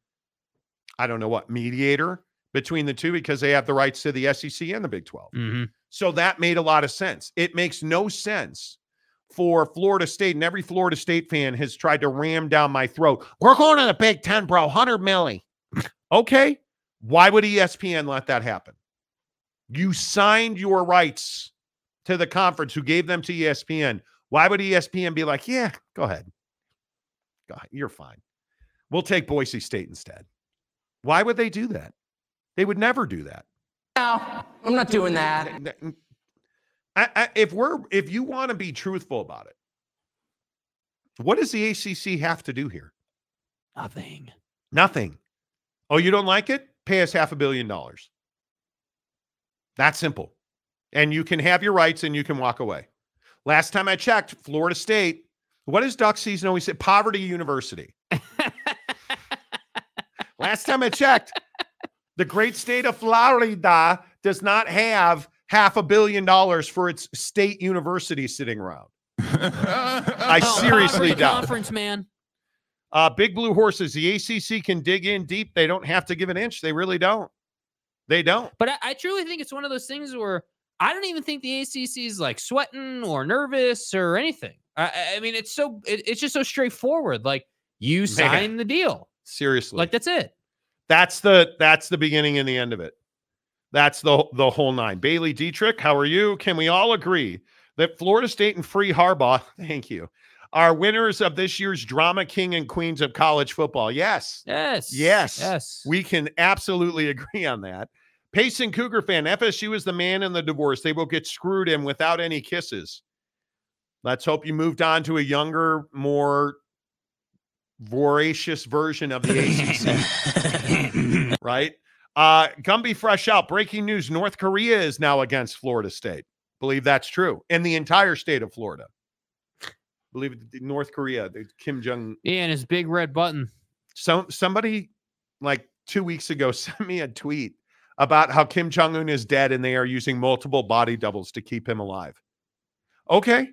I don't know what mediator between the two because they have the rights to the SEC and the Big 12. hmm So that made a lot of sense. It makes no sense for Florida State, and every Florida State fan has tried to ram down my throat. We're going to the Big Ten, bro. 100 milli. (laughs) okay. Why would ESPN let that happen? You signed your rights to the conference who gave them to ESPN. Why would ESPN be like, yeah, go ahead. Go ahead. You're fine. We'll take Boise State instead. Why would they do that? They would never do that. No, I'm not doing that. I, I, if we're if you want to be truthful about it, what does the ACC have to do here? Nothing. Nothing. Oh, you don't like it? Pay us half a billion dollars. That simple. And you can have your rights and you can walk away. Last time I checked, Florida State, what does duck season always say? Poverty University. (laughs) Last time I checked, the great state of Florida does not have half a billion dollars for its state university sitting around. (laughs) I oh, seriously poverty doubt. Conference, man. Uh, big blue horses. The ACC can dig in deep. They don't have to give an inch. They really don't. They don't. But I, I truly think it's one of those things where I don't even think the ACC is like sweating or nervous or anything. I- I, mean, it's so it, it's just so straightforward. Like you sign the deal, Seriously. like that's it. that's the that's the beginning and the end of it. That's the the whole nine. Bailey Dietrich, how are you? Can we all agree that Florida State and Free Harbaugh, (laughs) thank you, are winners of this year's drama king and queens of college football? Yes. Yes, Yes. yes. We can absolutely (laughs) agree on that. Payson Cougar fan, FSU is the man in the divorce. They will get screwed in without any kisses. Let's hope you moved on to a younger, more voracious version of the ACC, (laughs) right? Uh, Gumby fresh out. Breaking news: North Korea is now against Florida State. Believe that's true in the entire state of Florida. Believe it, North Korea, the Kim Jong yeah, and his big red button. so somebody like two weeks ago (laughs) sent me a tweet about how Kim Jong Un is dead and they are using multiple body doubles to keep him alive. Okay,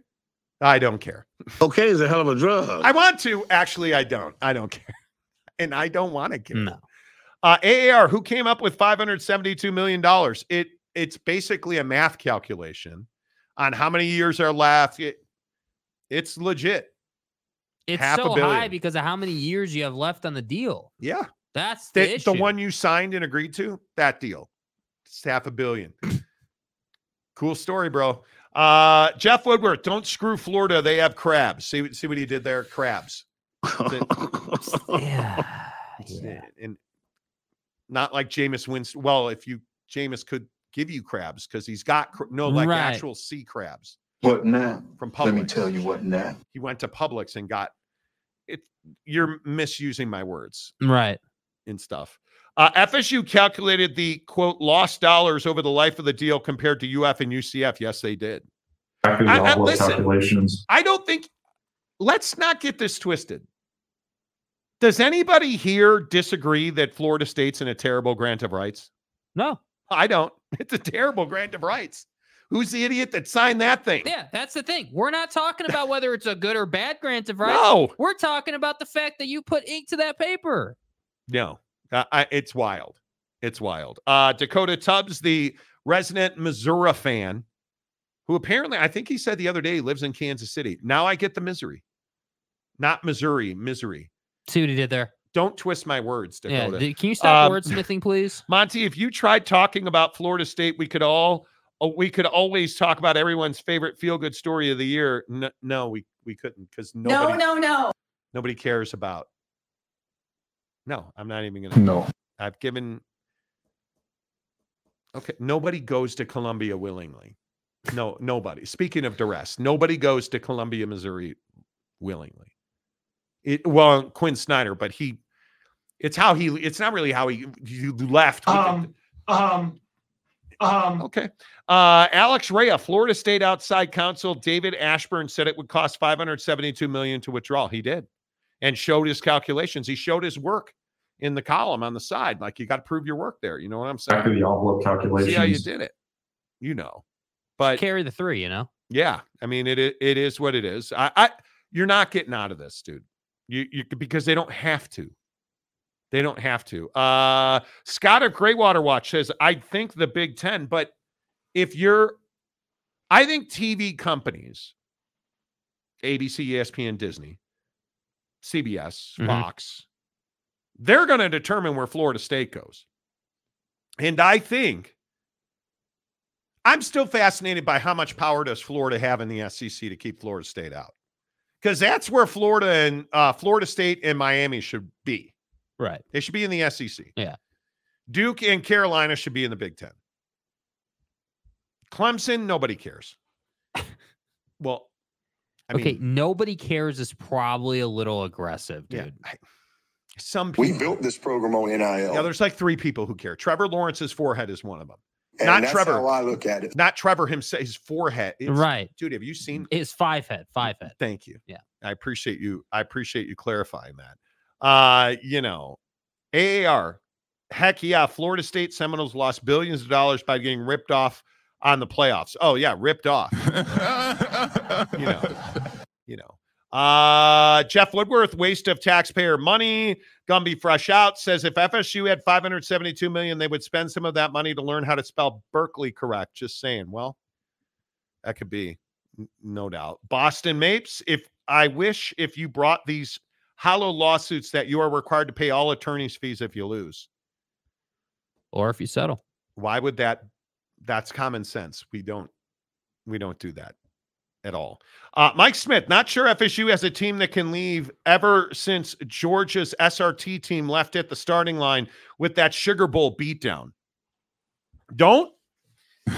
I don't care. Okay is a hell of a drug. I want to actually. I don't. I don't care, (laughs) and I don't want to care. No, Uh, AAR, who came up with five hundred seventy-two million dollars? It it's basically a math calculation on how many years are left. It, it's legit. it's Half so high because of how many years you have left on the deal. Yeah, That's the, The, issue. the one you signed and agreed to, that deal. It's half a billion. (clears throat) cool story, bro. Uh, Jeff Woodward, don't screw Florida. They have crabs. See, see what he did there? Crabs. (laughs) Yeah. (sighs) Yeah. And not like Jameis Winston. Well, if you Jameis could give you crabs because he's got cr- no like Right. actual sea crabs What now? from Publix. Let me tell you what now. He went to Publix and got it. You're misusing my words Right. and stuff. Uh, FSU calculated the quote lost dollars over the life of the deal compared to UF and UCF. Yes, they did. Back to the I- I- listen. calculations. I don't think. Let's not get this twisted. Does anybody here disagree that Florida State's in a terrible grant of rights? No. I don't. (laughs) It's a terrible grant of rights. Who's the idiot that signed that thing? Yeah, that's the thing. We're not talking about whether it's a good or bad grant of rights. No, We're talking about the fact that you put ink to that paper. no, Uh, I, it's wild. It's wild. Uh, Dakota Tubbs, the resident Missouri fan, who apparently I think he said the other day he lives in Kansas City. Now I get the misery, not Missouri, misery. See what he did there. Don't twist my words, Dakota. d- Can you stop Um, wordsmithing, please? Monty, if you tried talking about Florida State, we could all we could always talk about everyone's favorite feel good story of the year. No, no we we couldn't because nobody No, no, no. nobody cares about. No, I'm not even gonna. No. I've given. Okay, nobody goes to Columbia willingly. No, nobody. Speaking of duress, nobody goes to Columbia, Missouri willingly. It well, Quin Snyder, but he. It's how he. It's not really how he, he left. with the- Um, um, um, Okay. Uh, Alex Rea, Florida State outside counsel David Ashburn said it would cost 572 million to withdraw. He did, and showed his calculations. He showed his work in the column on the side. Like you got to prove your work there. You know what I'm back to saying? the envelope calculations. See how you did it. You know, but Carry the three, you know? yeah, I mean it. i- It is what it is. I, I you're not getting out of this, dude. You you because they don't have to. They don't have to. Uh Scott of Greywater Watch says, I think the Big Ten, but if you're I think TV companies, ABC, ESPN, Disney, CBS, Mhm. Fox, they're going to determine where Florida State goes. And I think I'm still fascinated by how much power does Florida have in the SEC to keep Florida State out? Because that's where Florida and uh, Florida State and Miami should be. Right. They should be in the SEC. Yeah. Duke and Carolina should be in the Big Ten. Clemson, nobody cares. (laughs) well, I okay. mean, Nobody cares is probably a little aggressive, yeah, dude. I- some people. We built this program on NIL. yeah, there's like three people who care. Trevor Lawrence's forehead is one of them. and not that's Trevor. how I look at it. Not Trevor himself. His forehead. It's- right. dude. Have you seen? It's five head, five head. Thank you. Yeah. I appreciate you. I appreciate you clarifying that. Uh, you know, AAR. Heck yeah, Florida State Seminoles lost billions of dollars by getting ripped off on the playoffs. Oh yeah, ripped off. you know. (laughs) You know. Uh Jeff Woodworth, waste of taxpayer money. Gumby Fresh Out says if FSU had 572 million, they would spend some of that money to learn how to spell Berkeley correct. Just saying. Well, that could be no doubt. Boston Mapes, if I wish if you brought these hollow lawsuits that you are required to pay all attorney's fees if you lose. Or if you settle. Why would that that's common sense. We don't we don't do that at all. Uh, Mike Smith, not sure FSU has a team that can leave ever since Georgia's SRT team left at the starting line with that Sugar Bowl beatdown. Don't (laughs)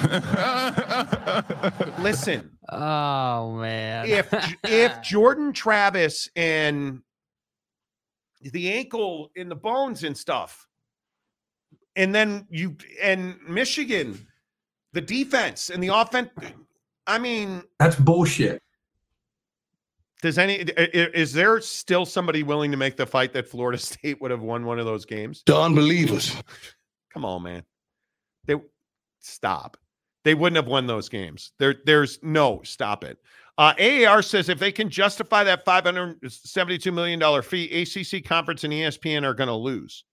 listen. Oh man. if if Jordan Travis and the ankle in the bones and stuff, and then you and Michigan, the defense and the offense. I mean, That's bullshit. does any is there still somebody willing to make the fight that Florida (laughs) State would have won one of those games? The unbelievers. Come on, man. They stop. They wouldn't have won those games. There, there's no stop it. Uh, AAR says if they can justify that $572 million fee, ACC conference and ESPN are going to lose.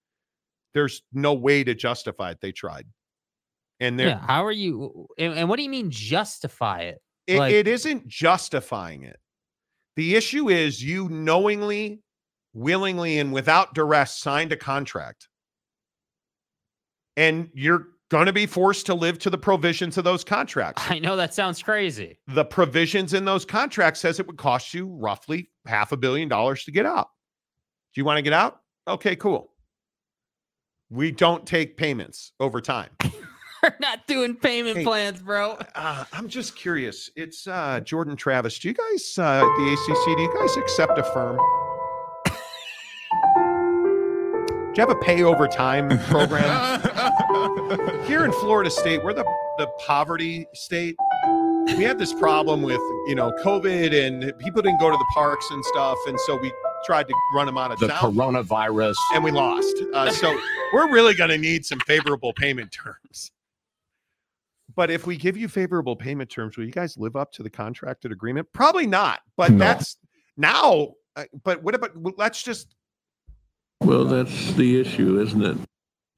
There's no way to justify it. They tried. And they're, yeah. How are you? And, and what do you mean justify it? it, like- it isn't justifying it. The issue is you knowingly willingly and without duress signed a contract, and you're going to be forced to live to the provisions of those contracts. I know that sounds crazy. The provisions in those contracts says it would cost you roughly half a billion dollars to get out. Do you want to get out? Okay, cool. We don't take payments over time. (laughs) We're not doing payment Hey. plans, bro. Uh, I'm just curious. It's uh, Jordan Travis. Do you guys, uh, the ACC, do you guys accept Affirm? (laughs) Do you have a pay over time program? (laughs) Here in Florida State, we're the, the poverty state. We had this problem with, you know, COVID and people didn't go to the parks and stuff. And so we tried to run them out of the town coronavirus. and we lost. Uh, so we're really going to need some favorable payment terms. But if we give you favorable payment terms, will you guys live up to the contracted agreement? Probably not. But No. that's now. uh, But what about? Let's just. Well, that's the issue, isn't it?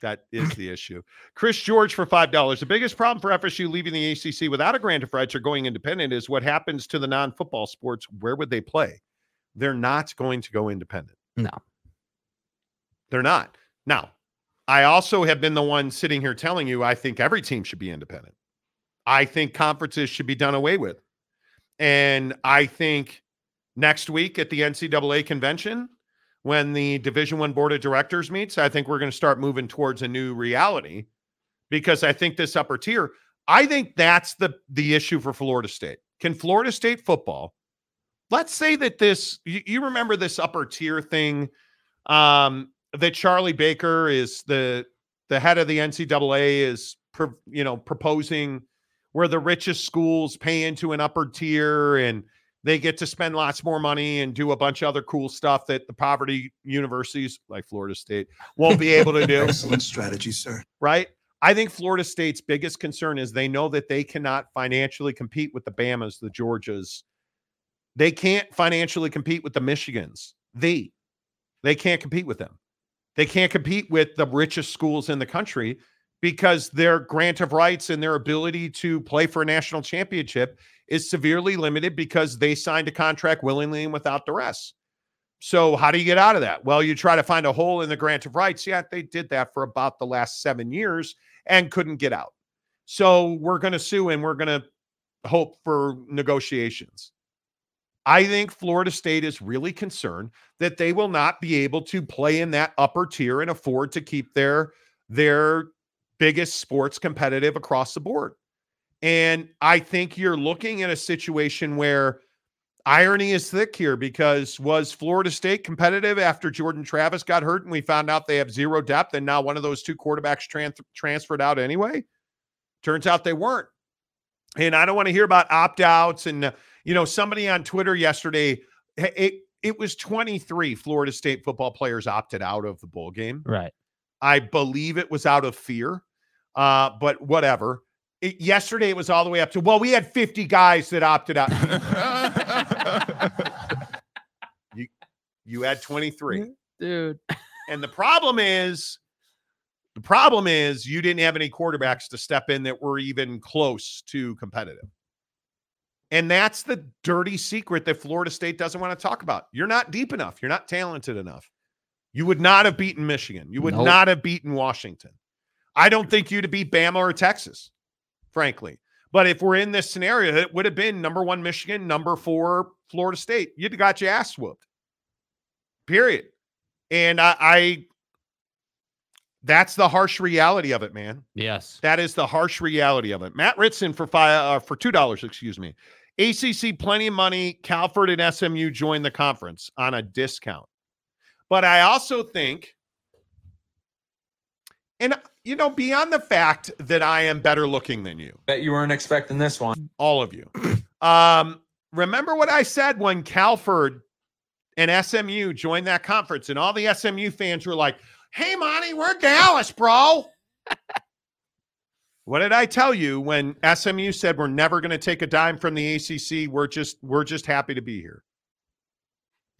That is the issue. Chris George for five dollars. The biggest problem for FSU leaving the ACC without a grant of rights or going independent is what happens to the non-football sports. Where would they play? They're not going to go independent. No. They're not. Now, I also have been the one sitting here telling you I think every team should be independent. I think conferences should be done away with. And I think next week at the NCAA convention, when the Division One board of directors meets, I think we're going to start moving towards a new reality because I think this upper tier, I think that's the the issue for Florida State. Can Florida State football? Let's say that this you, you remember this upper tier thing um that Charlie Baker is the the head of the NCAA is pro, you know proposing where the richest schools pay into an upper tier and they get to spend lots more money and do a bunch of other cool stuff that the poverty universities like Florida State won't be able to do (laughs) Excellent strategy, sir. right? I think Florida State's biggest concern is they know that they cannot financially compete with the Bamas, the Georgias. They can't financially compete with the Michigans. They they can't compete with them. They can't compete with the richest schools in the country because their grant of rights and their ability to play for a national championship is severely limited because they signed a contract willingly and without duress. So, how do you get out of that? Well, you try to find a hole in the grant of rights. Yeah, they did that for about the last seven years and couldn't get out. So, we're going to sue and we're going to hope for negotiations. I think Florida State is really concerned that they will not be able to play in that upper tier and afford to keep their their biggest sports competitive across the board. And I think you're looking at a situation where irony is thick here because was Florida State competitive after Jordan Travis got hurt and we found out they have zero depth and now one of those two quarterbacks tran- transferred out anyway? Turns out they weren't. And I don't want to hear about opt outs. And, uh, you know, somebody on Twitter yesterday, it, it, it was 23 Florida State football players opted out of the bowl game. Right. I believe it was out of fear, uh, but whatever. It, yesterday it was all the way up to well, we had 50 guys that opted out. (laughs) you you had 23. Dude. (laughs) And the problem is the problem is you didn't have any quarterbacks to step in that were even close to competitive. And that's the dirty secret that Florida State doesn't want to talk about. You're not deep enough. You're not talented enough. You would not have beaten Michigan. You would Nope. not have beaten Washington. I don't think you'd have beat Bama or Texas, frankly. But if we're in this scenario, it would have been number one Michigan, number four Florida State. You'd have got your ass whooped. Period. And I, I that's the harsh reality of it, man. Yes. That is the harsh reality of it. Matt Ritson for five uh, for two dollars, excuse me. ACC plenty of money. Calford and SMU join the conference on a discount. But I also think, and you know, beyond the fact that I am better looking than you, Bet you weren't expecting this one. all of you. Um, remember what I said when Calford and SMU joined that conference, and all the SMU fans were like, "Hey, Monty, we're Dallas, bro." (laughs) what did I tell you when SMU said we're never going to take a dime from the ACC? We're just we're just happy to be here.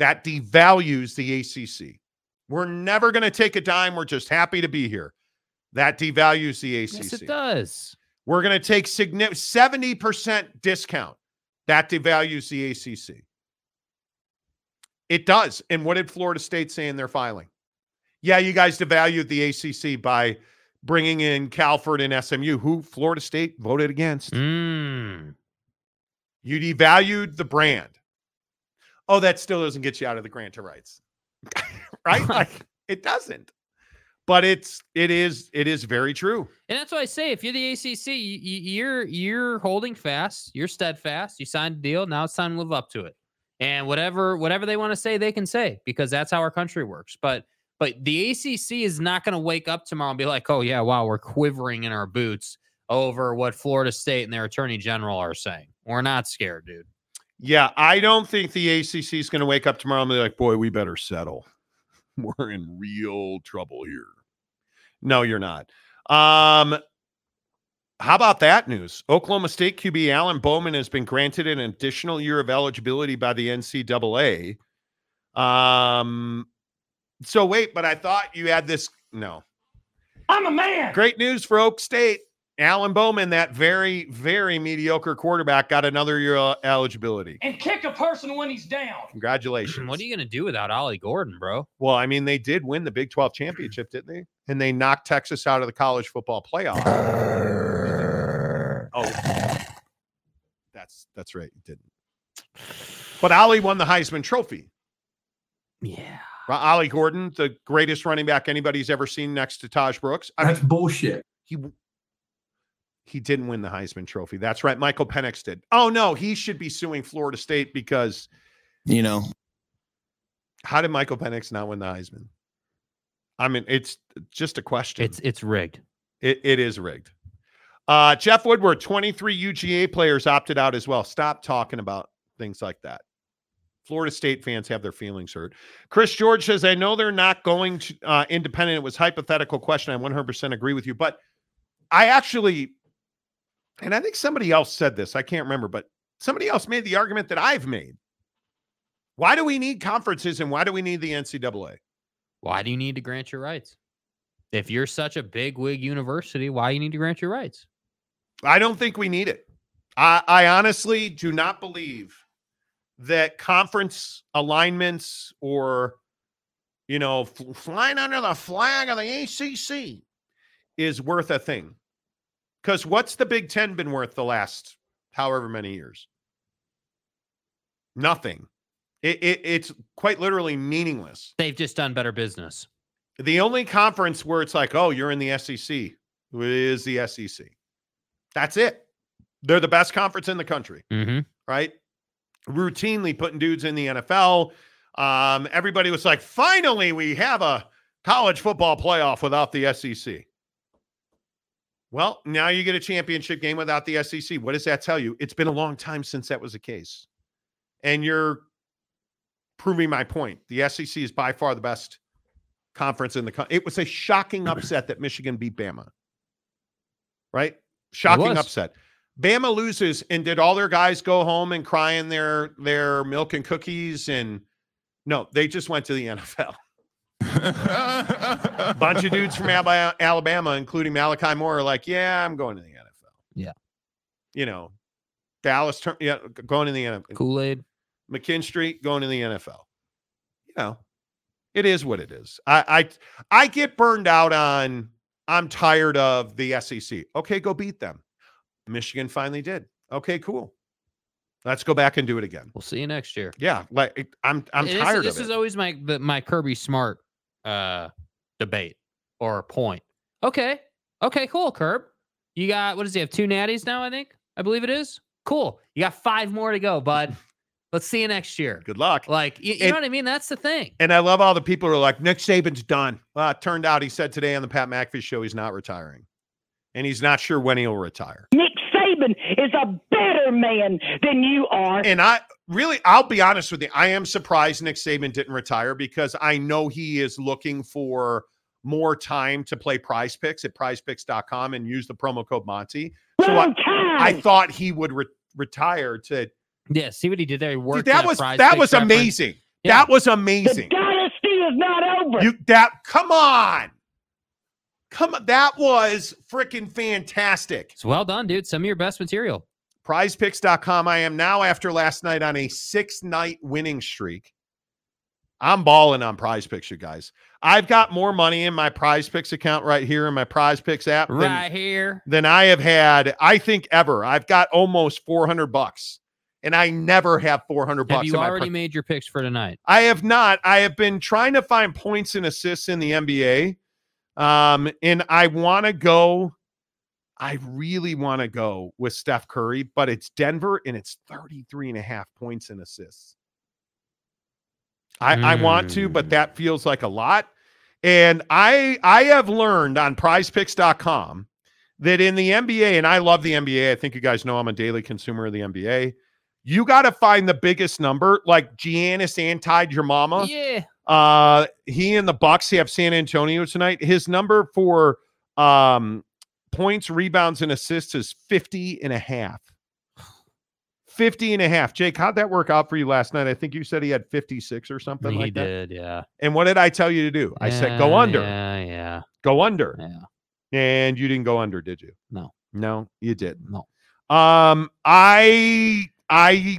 That devalues the ACC. We're never going to take a dime. We're just happy to be here. That devalues the ACC. Yes, it does. We're going to take significant 70% discount. That devalues the ACC. It does. And what did Florida State say in their filing? Yeah, you guys devalued the ACC by bringing in Calford and SMU, who Florida State voted against. Mm. You devalued the brand. Oh, that still doesn't get you out of the grant of rights. (laughs) right? (laughs) Like it doesn't. But it's it is it is very true. And that's why I say, if you're the ACC, you, you're you're holding fast, you're steadfast. You signed a deal. Now it's time to live up to it. And whatever whatever they want to say, they can say because that's how our country works. But but the ACC is not going to wake up tomorrow and be like, oh yeah, wow, we're quivering in our boots over what Florida State and their Attorney General are saying. We're not scared, dude. Yeah, I don't think the ACC is going to wake up tomorrow and be like, boy, we better settle. (laughs) We're in real trouble here. No, you're not. Um, how about that news? Oklahoma State QB Alan Bowman has been granted an additional year of eligibility by the NCAA. Um, so wait, but I thought you had this. No, I'm a man. great news for Oak State. Alan Bowman, that very, very mediocre quarterback, got another year of eligibility. And kick a person when he's down. Congratulations. (clears throat) What are you going to do without Ollie Gordon, bro? Well, I mean, they did win the Big 12 championship, didn't they? And they knocked Texas out of the college football playoff. oh, that's that's right. You didn't. But Ollie won the Heisman Trophy. Yeah. Ro- Ollie Gordon, the greatest running back anybody's ever seen next to Taj Brooks. I That's mean, bullshit. he he didn't win the Heisman Trophy. That's right. Michael Penix did. Oh no, he should be suing Florida State because You know, how did Michael Penix not win the Heisman? I mean, it's just a question. It's it's rigged. It, it is rigged. Uh, Jeff Woodward, 23 UGA players opted out as well. Stop talking about things like that. Florida State fans have their feelings hurt. Chris George says, I know they're not going to uh, independent. It was hypothetical question. I 100% agree with you. But I actually, and I think somebody else said this. I can't remember, but somebody else made the argument that I've made. Why do we need conferences and why do we need the NCAA? Why do you need to grant your rights? If you're such a big wig university, why you need to grant your rights? I don't think we need it. I, I honestly do not believe that conference alignments or, you know, flying under the flag of the ACC is worth a thing. Because what's the Big Ten been worth the last however many years? Nothing. It, it, it's quite literally meaningless. They've just done better business. The only conference where it's like, oh, you're in the SEC is the SEC. That's it. They're the best conference in the country, Mm-hmm. right? Routinely putting dudes in the NFL. Um, everybody was like, finally, we have a college football playoff without the SEC. Well, now you get a championship game without the SEC. What does that tell you? It's been a long time since that was the case. And you're proving my point. The SEC is by far the best conference in the country. It was a shocking (clears throat) upset that Michigan beat Bama. Right? Shocking upset. Bama loses, and did all their guys go home and cry in their their milk and cookies? And no, they just went to the (laughs) NFL. A (laughs) bunch of dudes from Alabama, including Malachi Moore, are like, "Yeah, I'm going to the NFL." Yeah. you know, Dallas, yeah, going to the NFL. Kool Aid. McKinstry going to the NFL. You know, it is what it is. I I I get burned out on I'm tired of the SEC. Okay, go beat them. Michigan finally did. Okay, cool. Let's go back and do it again. We'll see you next year. Yeah, like I'm I'm this- tired This, of is it. always my the, my Kirby Smart uh debate or point. Okay. Okay, cool, Curb. You got what does he have? Two natties now, I think. I believe it is. Cool. You got five more to go, bud. Let's see you next year. Good luck. Like you, you And- know what I mean? That's the thing. And I love all the people who are like, Nick Saban's done. Well, it turned out he said today on the Pat McAfee show he's not retiring. And he's not sure when he'll retire. Nick Saban is a better man than you are. And I really, I'll be honest with you, I am surprised Nick Saban didn't retire because I know he is looking for more time to play prize picks at prizepicks.com and use the promo code Monty. So I, I thought he would re- retire to Yeah, see what he did there. He Dude, worked that in a was Prize that was reference. amazing. Yeah. That was the amazing. dynasty is not over. You that come on. Come on. That was freaking fantastic. It's well done, dude. Some of your best material. prizepicks.com. I am now after last night on a six night winning streak. I'm balling on prize picks, you guys. I've got more money in my prize picks account right here in my prize picks app than, Right here. than I have had, I think, ever. I've got almost 400 bucks. And I never have 400 bucks. Have you already made your picks for tonight? I have not. I have been trying to find points and assists in the NBA. Um, and I want to go. I really want to go with Steph Curry, but it's Denver and it's 33 and a half points and assists. I, I want to, but Mm. that feels like a lot. And I I have learned on prizepicks.com that in the NBA, and I love the NBA. I think you guys know I'm a daily consumer of the NBA. You got to find the biggest number, like Giannis anti your mama. Yeah. Uh, he and the Bucks have San Antonio tonight. His number for um points, rebounds, and assists is 50 and a half. 50 and a half. Jake, how'd that work out for you last night? I think you said he had 56 or something he like that. did. Yeah. And what did I tell you to do? I said go under. Yeah. Yeah. Go under. Yeah. And you didn't go under, did you? No. No, you did. No. Um, I I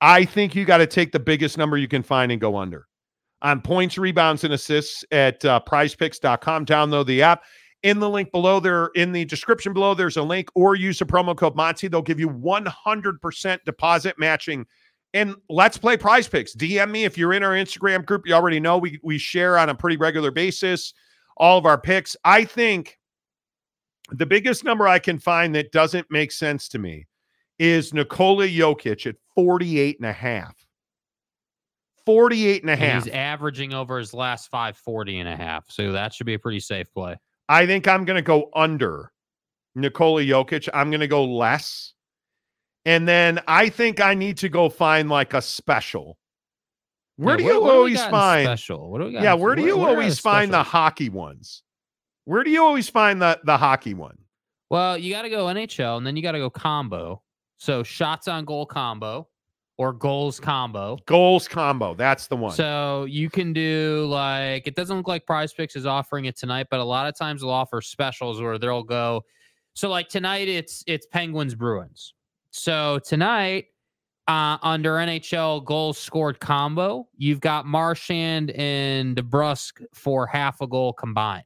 I think you got to take the biggest number you can find and go under. On points, rebounds, and assists at uh, prizepicks.com. Download the app. In the link below, there in the description below, there's a link, or use the promo code Monty. They'll give you 100% deposit matching. And let's play prize picks. DM me if you're in our Instagram group. You already know we we share on a pretty regular basis all of our picks. I think the biggest number I can find that doesn't make sense to me is Nikola Jokic at 48 and a half. 48 and a And half. he's averaging over his last five 40 and a half. So that should be a pretty safe play. I think I'm going to go under Nikola Jokic. I'm going to go less. And then I think I need to go find like a special. Where Yeah, do you what- what do always got in find? special? What do we got? Yeah, where do you what are always find the hockey ones? Where do you always find the the hockey one? Well, you got to go NHL and then you got to go combo. So shots on goal combo or goals combo. Goals combo. That's the one. So you can do like it doesn't look like Prize Picks is offering it tonight, but a lot of times they'll offer specials where they'll go. So like tonight it's it's Penguins Bruins. So tonight uh, under NHL goals scored combo, you've got Marchand and DeBrusk for half a goal combined.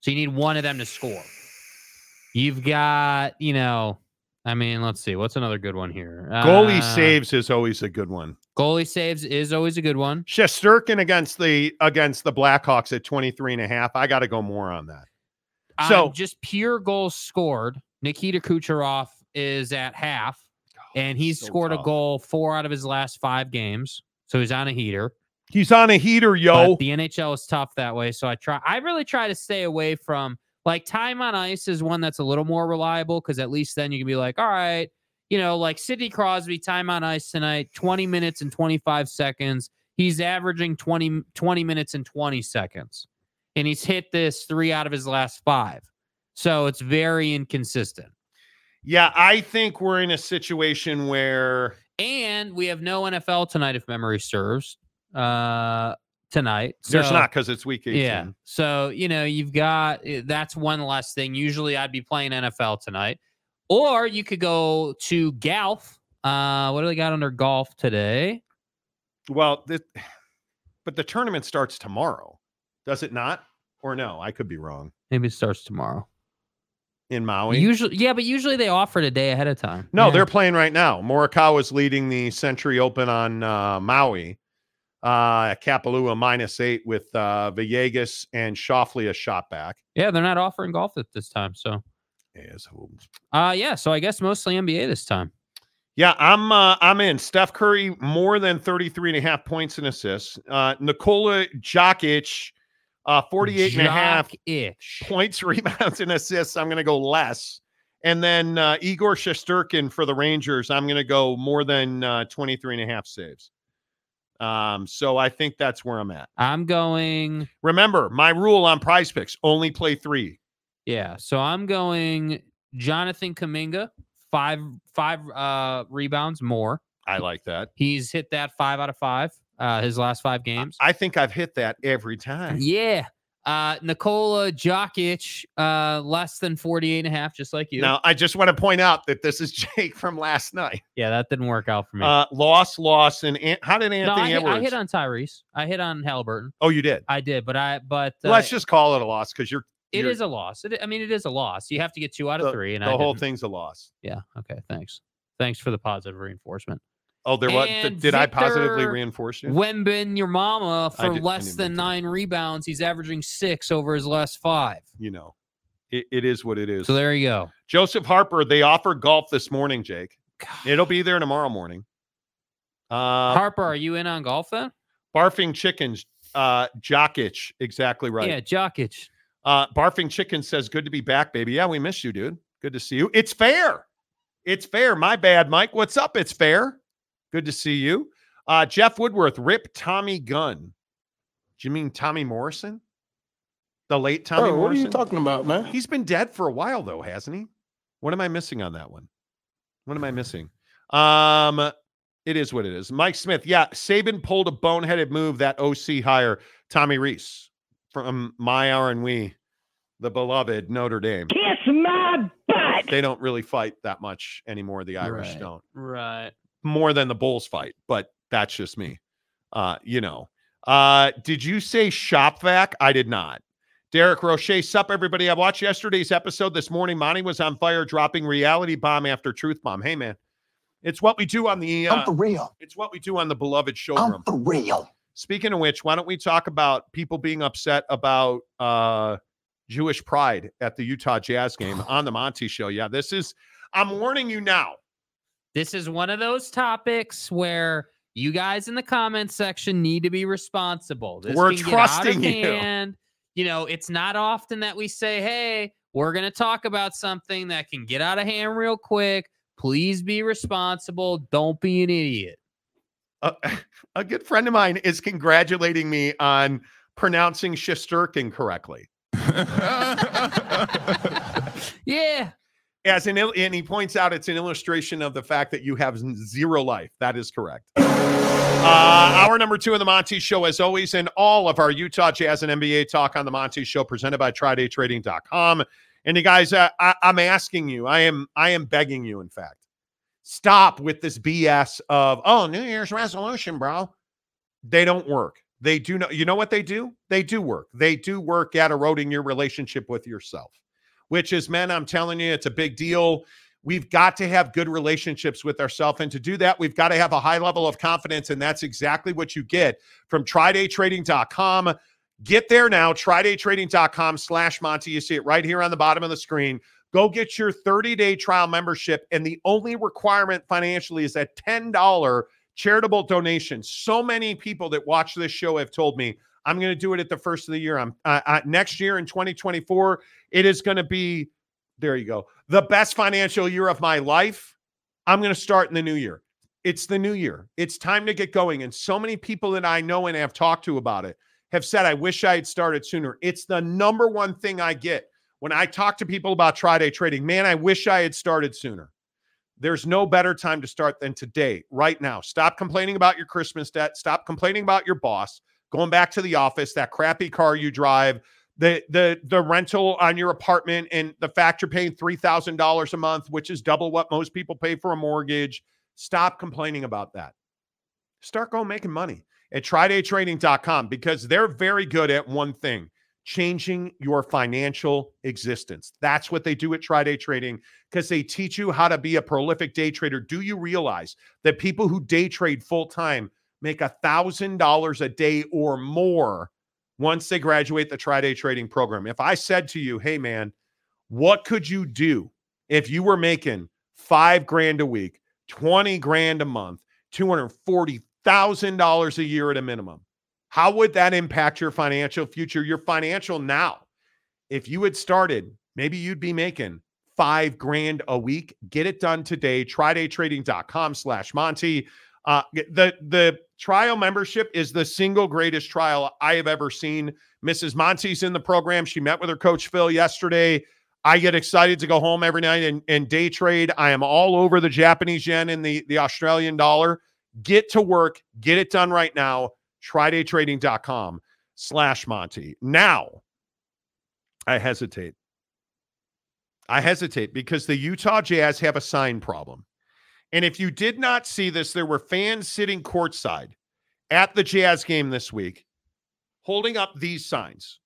So you need one of them to score. You've got, you know, I mean, let's see, what's another good one here? Goalie Uh, saves is always a good one. Goalie saves is always a good one. Shesterkin against the against the Blackhawks at 23 and a half. I got to go more on that. So- So just pure goals scored. Nikita Kucherov is at half, and he's so scored a goal four out of his last five games. So he's on a heater. He's on a heater, yo. But the NHL is tough that way. So I try. I really try to stay away from like time on ice is one that's a little more reliable because at least then you can be like, all right, you know, like Sidney Crosby, time on ice tonight, 20 minutes and 25 seconds. He's averaging 20, 20 minutes and 20 seconds. And he's hit this three out of his last five. So it's very inconsistent. yeah, I think we're in a situation where And we have no NFL tonight, if memory serves. Uh tonight. there's not because it's week 18. Yeah. So, you know, you've got eh, that's one less thing. Usually I'd be playing NFL tonight. Or you could go to golf. Uh what do they got under golf today? Well, the, (sighs) but the tournament starts tomorrow, does it not? Or no? I could be wrong. Maybe it starts tomorrow. In Maui, Usually yeah, but usually they offer it a day ahead of time. no, Yeah. they're playing right now. Morikawa is leading the Sentry Open on uh, Maui. Uh, Kapalua minus eight with uh, Villegas and Schauffele a shot back. Yeah, they're not offering golf at this time. So uh yeah, so I guess mostly NBA this time. Yeah, I'm uh, I'm in. Steph Curry more than 33 and a half points and assists. Uh, Nikola Jokic uh 48 and a half points, (laughs) rebounds, and assists. I'm going to go less. And then uh, Igor Shesterkin for the Rangers, I'm going to go more than uh, 23 and a half saves. Um, so I think that's where I'm at. I'm going Remember, my rule on prize picks only play three. Yeah, so I'm going Jonathan Kuminga, five five uh rebounds more. I like that. He's hit that five out of five, uh his last five games. I think I've hit that every time. Yeah. Uh, Nikola Jokic, uh, less than 48 and a half, just like you. Now, I just want to point out that this is (laughs) Jake from last night. Yeah, that didn't work out for me. Uh, loss, loss, and An- how did no, Anthony I, hit, I hit on Tyrese. I hit on Halliburton. oh, you did. I did, but I but uh, Let's just call it a loss because you're it is a loss. It, I mean, it is a loss. You have to get two out of the, three, and the I whole didn't. thing's a loss. Yeah. Okay. Thanks. Thanks for the positive reinforcement. Oh, there was. Did I positively reinforce you? Wembin, your mama, for did- less than nine rebounds, he's averaging six over his last five. you know, it, it is what it is. So there you go. Joseph Harper, they offered golf this morning, Jake. It'll be there tomorrow morning. Uh, Harper, are you in on golf then? barfing chickens, uh, Jokic, exactly right. Yeah, Jokic. Uh, barfing chicken says, "Good to be back, baby. Yeah, we miss you, dude. Good to see you. It's fair. It's fair. My bad, Mike. What's up? It's fair. Good to see you. Uh, Jeff Woodworth, rip Tommy Gunn. Do you mean Tommy Morrison? The late Tommy Oh, what are you talking about, man? He's been dead for a while, though, hasn't he? What am I missing on that one? What am I missing? Um, it is what it is. Mike Smith, yeah, Saban pulled a boneheaded move that OC hire Tommy Rees from my R and we, the beloved Notre Dame. Kiss my butt. They don't really fight that much anymore. The Irish Right. don't Right. More than the Bulls fight, but that's just me. Uh, you know. Uh, did you say shop vac? I did not. Derek Roche, sup everybody. I watched yesterday's episode this morning. Monty was on fire, dropping reality bomb after truth bomb. Hey man, it's what we do on the. Uh, real. it's what we do on the beloved showroom. I'm for real. Speaking of which, why don't we talk about people being upset about uh, Jewish pride at the Utah Jazz game (sighs) on the Monty Show? Yeah, this is. I'm warning you now. This is one of those topics where you guys in the comments section need to be responsible. This We're can get out of trusting you. hand. You know, it's not often that we say, "Hey, we're going to talk about something that can get out of hand real quick." Please be responsible. Don't be an idiot. a, (laughs) a good friend of mine is congratulating me on pronouncing Shesterkin correctly. (laughs) (laughs) Yeah. As an and he points out it's an illustration of the fact that you have zero life. That is correct. Uh, hour number two of the Monty Show, as always, and all of our Utah Jazz and NBA talk on the Monty Show, presented by TryDayTrading.com. And you guys, uh, I, I'm asking you, I am, I am begging you, in fact, stop with this BS of oh, New Year's resolution, bro. They don't work. They do know. You know what they do? They do work. They do work at eroding your relationship with yourself which is men i'm telling you it's a big deal. We've got to have good relationships with ourselves and to do that we've got to have a high level of confidence and that's exactly what you get from trydaytrading.com get there now trydaytrading.com slash monty. You see it right here on the bottom of the screen. Go get your 30-day trial membership and the only requirement financially is that $10 charitable donation. So many people that watch this show have told me i'm going to do it at the first of the year i'm uh, uh, next year in 2024 it is going to be, there you go, the best financial year of my life. I'm going to start in the new year. It's the new year. It's time to get going. And so many people that I know and have talked to about it have said, I wish I had started sooner. It's the number one thing I get when I talk to people about Tri Day trading. Man, I wish I had started sooner. There's no better time to start than today, right now. Stop complaining about your Christmas debt. Stop complaining about your boss, going back to the office, that crappy car you drive, the the the rental on your apartment and the fact you're paying $3000 a month which is double what most people pay for a mortgage stop complaining about that. Start going making money at trydaytrading.com because they're very good at one thing changing your financial existence. That's what they do at triday trading because they teach you how to be a prolific day trader. Do you realize that people who day trade full time make a thousand dollars a day or more once they graduate the Tri Day trading program. If I said to you, hey, man, what could you do if you were making five grand a week, 20 grand a month, $240,000 a year at a minimum? How would that impact your financial future, your financial now? If you had started, maybe you'd be making five grand a week. Get it done today. TryDayTrading.com slash Monty. Uh, the the trial membership is the single greatest trial I have ever seen. Mrs. Monty's in the program. She met with her coach Phil yesterday. I get excited to go home every night and, and day trade. I am all over the Japanese yen and the, the Australian dollar. Get to work, get it done right now. TryDayTrading.com slash Monty. Now, I hesitate. I hesitate because the Utah Jazz have a sign problem. And if you did not see this, there were fans sitting courtside at the Jazz game this week holding up these signs.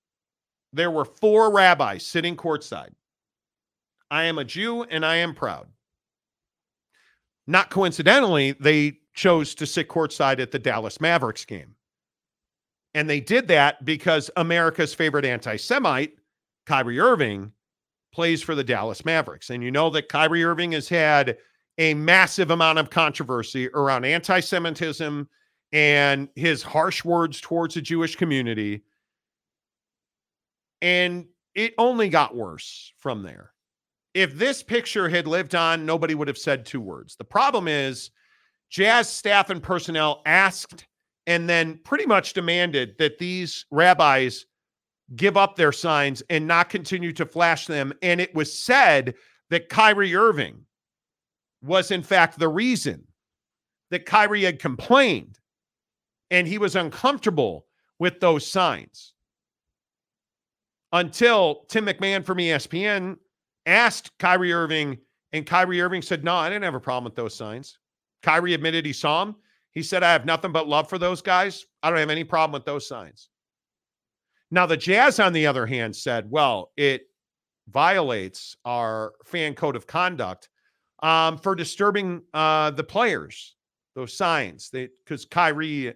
There were four rabbis sitting courtside. I am a Jew and I am proud. Not coincidentally, they chose to sit courtside at the Dallas Mavericks game. And they did that because America's favorite anti Semite, Kyrie Irving, plays for the Dallas Mavericks. And you know that Kyrie Irving has had a massive amount of controversy around anti Semitism and his harsh words towards the Jewish community. And it only got worse from there. If this picture had lived on, nobody would have said two words. The problem is, Jazz staff and personnel asked and then pretty much demanded that these rabbis give up their signs and not continue to flash them. And it was said that Kyrie Irving was, in fact, the reason that Kyrie had complained and he was uncomfortable with those signs until Tim MacMahon from ESPN asked Kyrie Irving, and Kyrie Irving said, No, I didn't have a problem with those signs. Kyrie admitted he saw them. He said, I have nothing but love for those guys. I don't have any problem with those signs. Now, the Jazz, on the other hand, said, well, it violates our fan code of conduct um, for disturbing uh, the players, those signs. Because Kyrie,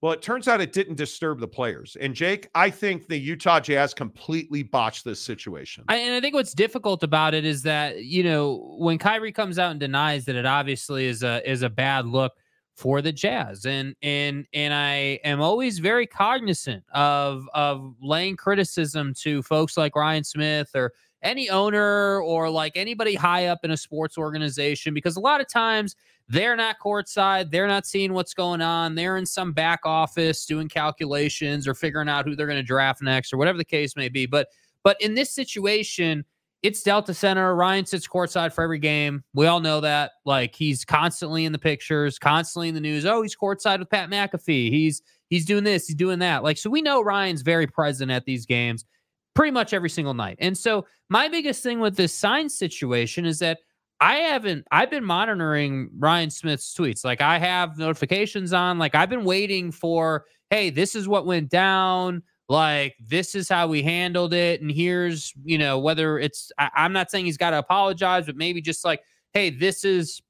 well, it turns out it didn't disturb the players. And Jake, I think the Utah Jazz completely botched this situation. I, and I think what's difficult about it is that you know when Kyrie comes out and denies that it obviously is a is a bad look for the Jazz. And and and I am always very cognizant of of laying criticism to folks like Ryan Smith or any owner or like anybody high up in a sports organization because a lot of times they're not courtside, they're not seeing what's going on, they're in some back office doing calculations or figuring out who they're going to draft next or whatever the case may be. But but in this situation, it's Delta Center. Ryan sits courtside for every game. We all know that. Like he's constantly in the pictures, constantly in the news. Oh, he's courtside with Pat McAfee. He's he's doing this, he's doing that. Like so, we know Ryan's very present at these games, pretty much every single night. And so, my biggest thing with this sign situation is that I haven't. I've been monitoring Ryan Smith's tweets. Like I have notifications on. Like I've been waiting for. Hey, this is what went down like this is how we handled it and here's you know whether it's I, i'm not saying he's got to apologize but maybe just like hey this is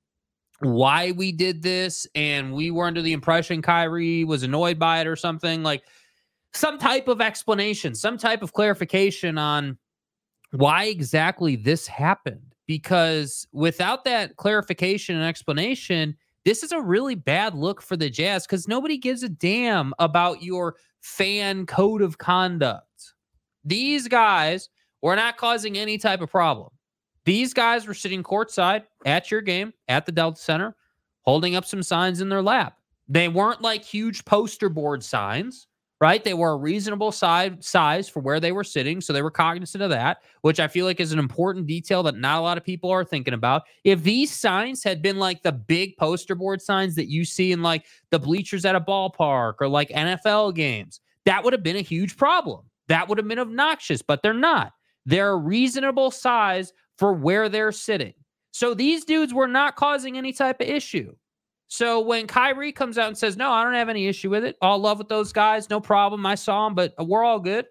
why we did this and we were under the impression kyrie was annoyed by it or something like some type of explanation some type of clarification on why exactly this happened because without that clarification and explanation this is a really bad look for the Jazz because nobody gives a damn about your fan code of conduct. These guys were not causing any type of problem. These guys were sitting courtside at your game at the Delta Center, holding up some signs in their lap. They weren't like huge poster board signs right? They were a reasonable size size for where they were sitting, so they were cognizant of that, which I feel like is an important detail that not a lot of people are thinking about. If these signs had been like the big poster board signs that you see in like the bleachers at a ballpark or like NFL games, that would have been a huge problem. That would have been obnoxious, but they're not. They're a reasonable size for where they're sitting. So these dudes were not causing any type of issue. So when Kyrie comes out and says, No, I don't have any issue with it, all love with those guys, no problem. I saw them, but we're all good.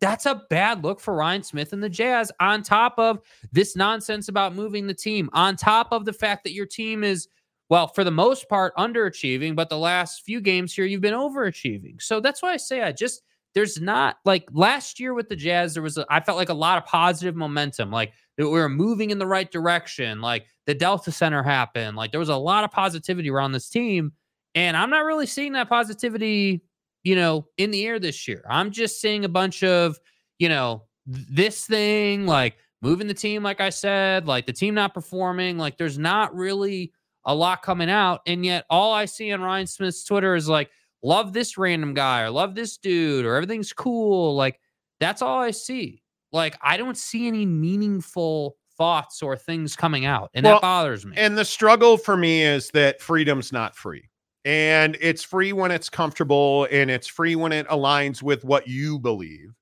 That's a bad look for Ryan Smith and the Jazz, on top of this nonsense about moving the team, on top of the fact that your team is, well, for the most part, underachieving, but the last few games here, you've been overachieving. So that's why I say I just, there's not like last year with the Jazz, there was, a, I felt like a lot of positive momentum. Like we were moving in the right direction. Like the Delta Center happened. Like there was a lot of positivity around this team. And I'm not really seeing that positivity, you know, in the air this year. I'm just seeing a bunch of, you know, this thing, like moving the team, like I said, like the team not performing. Like there's not really a lot coming out. And yet all I see on Ryan Smith's Twitter is like, love this random guy or love this dude or everything's cool. Like that's all I see like I don't see any meaningful thoughts or things coming out, and well, that bothers me. And the struggle for me is that freedom's not free. And it's free when it's comfortable and it's free when it aligns with what you believe.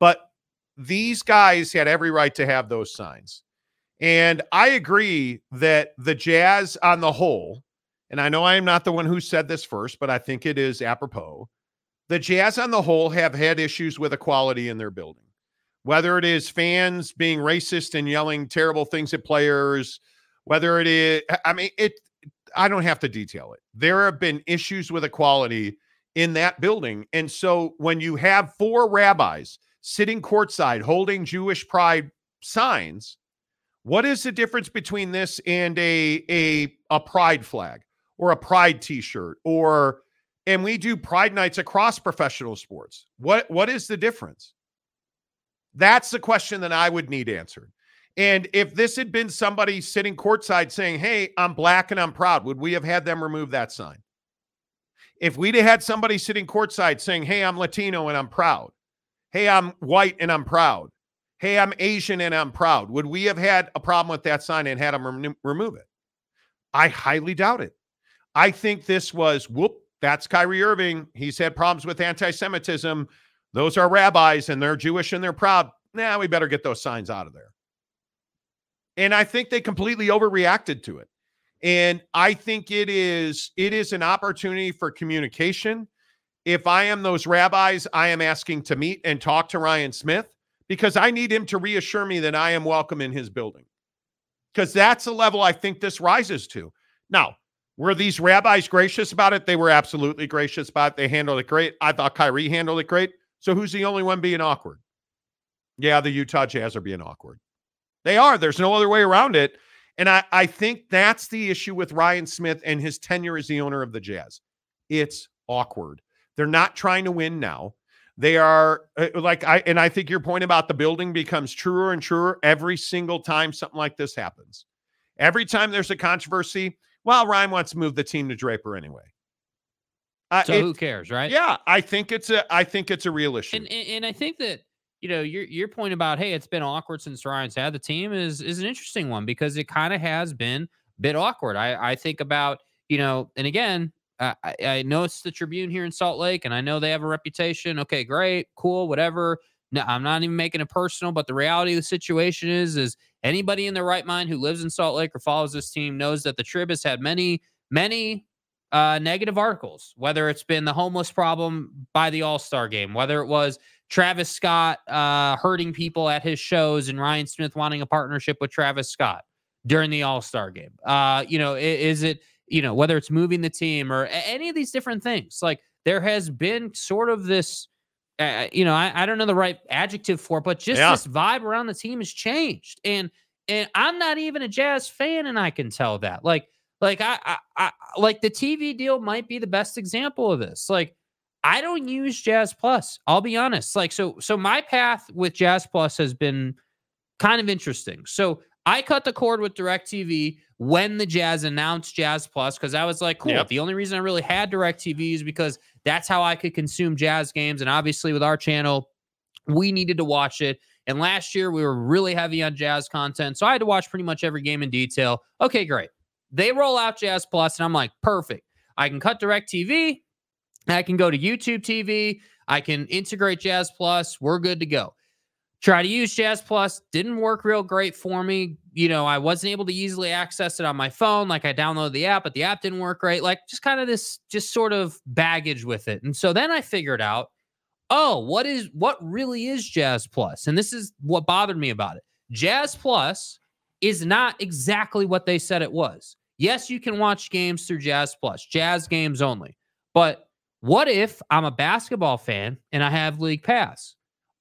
But these guys had every right to have those signs. And I agree that the Jazz on the whole, and I know I am not the one who said this first, but I think it is apropos. The Jazz on the whole have had issues with equality in their building. Whether it is fans being racist and yelling terrible things at players, whether it is, I mean, it, I don't have to detail it. There have been issues with equality in that building. And so when you have four rabbis sitting courtside holding Jewish pride signs, what is the difference between this and a a a pride flag or a pride t-shirt or and we do pride nights across professional sports. What what is the difference? That's the question that I would need answered. And if this had been somebody sitting courtside saying, Hey, I'm black and I'm proud, would we have had them remove that sign? If we'd had somebody sitting courtside saying, Hey, I'm Latino and I'm proud. Hey, I'm white and I'm proud. Hey, I'm Asian and I'm proud. Would we have had a problem with that sign and had them rem- remove it? I highly doubt it. I think this was whoop, that's Kyrie Irving. He's had problems with anti Semitism. Those are rabbis and they're Jewish and they're proud. Now nah, we better get those signs out of there. And I think they completely overreacted to it. And I think it is it is an opportunity for communication. If I am those rabbis, I am asking to meet and talk to Ryan Smith because I need him to reassure me that I am welcome in his building. Because that's the level I think this rises to. Now, were these rabbis gracious about it? They were absolutely gracious about it. They handled it great. I thought Kyrie handled it great. So who's the only one being awkward? Yeah, the Utah Jazz are being awkward. They are. There's no other way around it. And I, I think that's the issue with Ryan Smith and his tenure as the owner of the Jazz. It's awkward. They're not trying to win now. They are uh, like I and I think your point about the building becomes truer and truer every single time something like this happens. Every time there's a controversy, well, Ryan wants to move the team to Draper anyway. Uh, so it, who cares, right? Yeah, I think it's a I think it's a real issue. And, and, and I think that you know, your your point about hey, it's been awkward since Ryan's had the team is is an interesting one because it kind of has been a bit awkward. I I think about you know, and again, I, I know it's the Tribune here in Salt Lake, and I know they have a reputation. Okay, great, cool, whatever. No, I'm not even making it personal, but the reality of the situation is, is anybody in their right mind who lives in Salt Lake or follows this team knows that the Trib has had many, many uh, negative articles. Whether it's been the homeless problem by the All Star game, whether it was Travis Scott uh, hurting people at his shows and Ryan Smith wanting a partnership with Travis Scott during the All Star game. Uh, you know, is, is it, you know, whether it's moving the team or any of these different things? Like there has been sort of this, uh, you know, I, I, don't know the right adjective for it, but just yeah. this vibe around the team has changed. And, and I'm not even a Jazz fan, and I can tell that. Like, like I, I, I like the TV deal might be the best example of this. Like, I don't use Jazz Plus. I'll be honest. Like so so my path with Jazz Plus has been kind of interesting. So I cut the cord with DirecTV when the Jazz announced Jazz Plus because I was like, cool. Yep. The only reason I really had DirecTV is because that's how I could consume Jazz games. And obviously, with our channel, we needed to watch it. And last year, we were really heavy on Jazz content. So I had to watch pretty much every game in detail. Okay, great. They roll out Jazz Plus, and I'm like, perfect. I can cut DirecTV. I can go to YouTube TV. I can integrate Jazz Plus. We're good to go. Try to use Jazz Plus. Didn't work real great for me. You know, I wasn't able to easily access it on my phone. Like I downloaded the app, but the app didn't work great. Like just kind of this, just sort of baggage with it. And so then I figured out, oh, what is what really is Jazz Plus? And this is what bothered me about it. Jazz Plus is not exactly what they said it was. Yes, you can watch games through Jazz Plus, Jazz games only. But what if I'm a basketball fan and I have League Pass?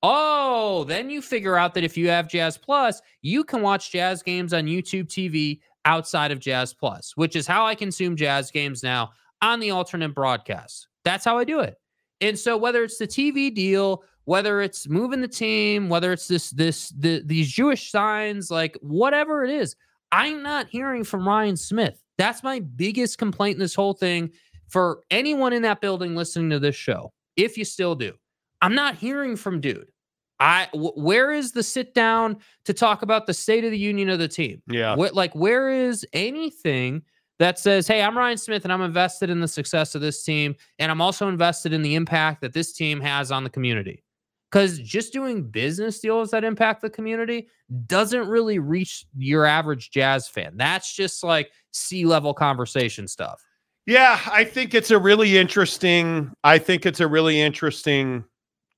Oh, then you figure out that if you have Jazz Plus, you can watch Jazz games on YouTube TV outside of Jazz Plus, which is how I consume Jazz games now on the alternate broadcast. That's how I do it. And so whether it's the TV deal, whether it's moving the team, whether it's this this the, these Jewish signs, like whatever it is, I'm not hearing from Ryan Smith. That's my biggest complaint in this whole thing for anyone in that building listening to this show, if you still do, I'm not hearing from dude. I w- where is the sit down to talk about the state of the union of the team? Yeah, what, like where is anything that says, "Hey, I'm Ryan Smith and I'm invested in the success of this team, and I'm also invested in the impact that this team has on the community." Because just doing business deals that impact the community doesn't really reach your average jazz fan. That's just like sea level conversation stuff. Yeah, I think it's a really interesting. I think it's a really interesting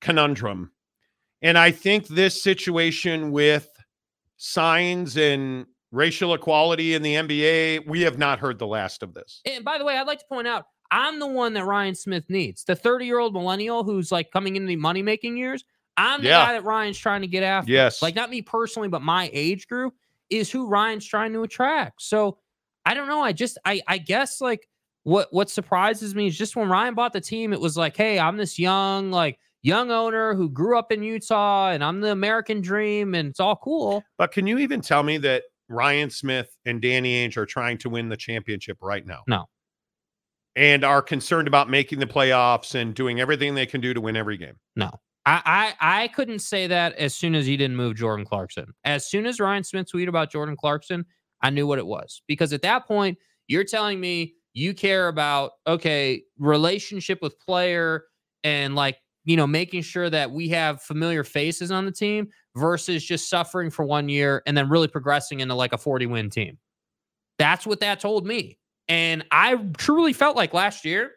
conundrum, and I think this situation with signs and racial equality in the NBA, we have not heard the last of this. And by the way, I'd like to point out I'm the one that Ryan Smith needs. The 30 year old millennial who's like coming into the money making years. I'm the Yeah. guy that Ryan's trying to get after. Yes. Like not me personally, but my age group is who Ryan's trying to attract. So I don't know. I just I I guess like what what surprises me is just when Ryan bought the team, it was like, hey, I'm this young, like young owner who grew up in Utah and I'm the American dream and it's all cool. But can you even tell me that Ryan Smith and Danny Ainge are trying to win the championship right now? No. And are concerned about making the playoffs and doing everything they can do to win every game. No. I, I I couldn't say that as soon as he didn't move Jordan Clarkson. As soon as Ryan Smith tweeted about Jordan Clarkson, I knew what it was. Because at that point, you're telling me you care about okay, relationship with player and like, you know, making sure that we have familiar faces on the team versus just suffering for one year and then really progressing into like a 40 win team. That's what that told me. And I truly felt like last year,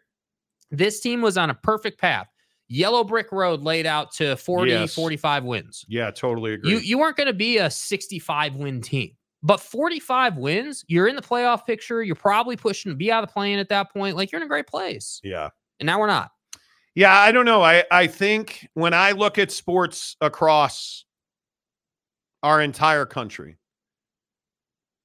this team was on a perfect path. Yellow brick road laid out to 40, Yes. 45 wins. Yeah, totally agree. You you weren't going to be a 65 win team. But 45 wins, you're in the playoff picture. You're probably pushing to be out of the plane at that point. Like you're in a great place. yeah. And now we're not. Yeah, I don't know. I I think when I look at sports across our entire country,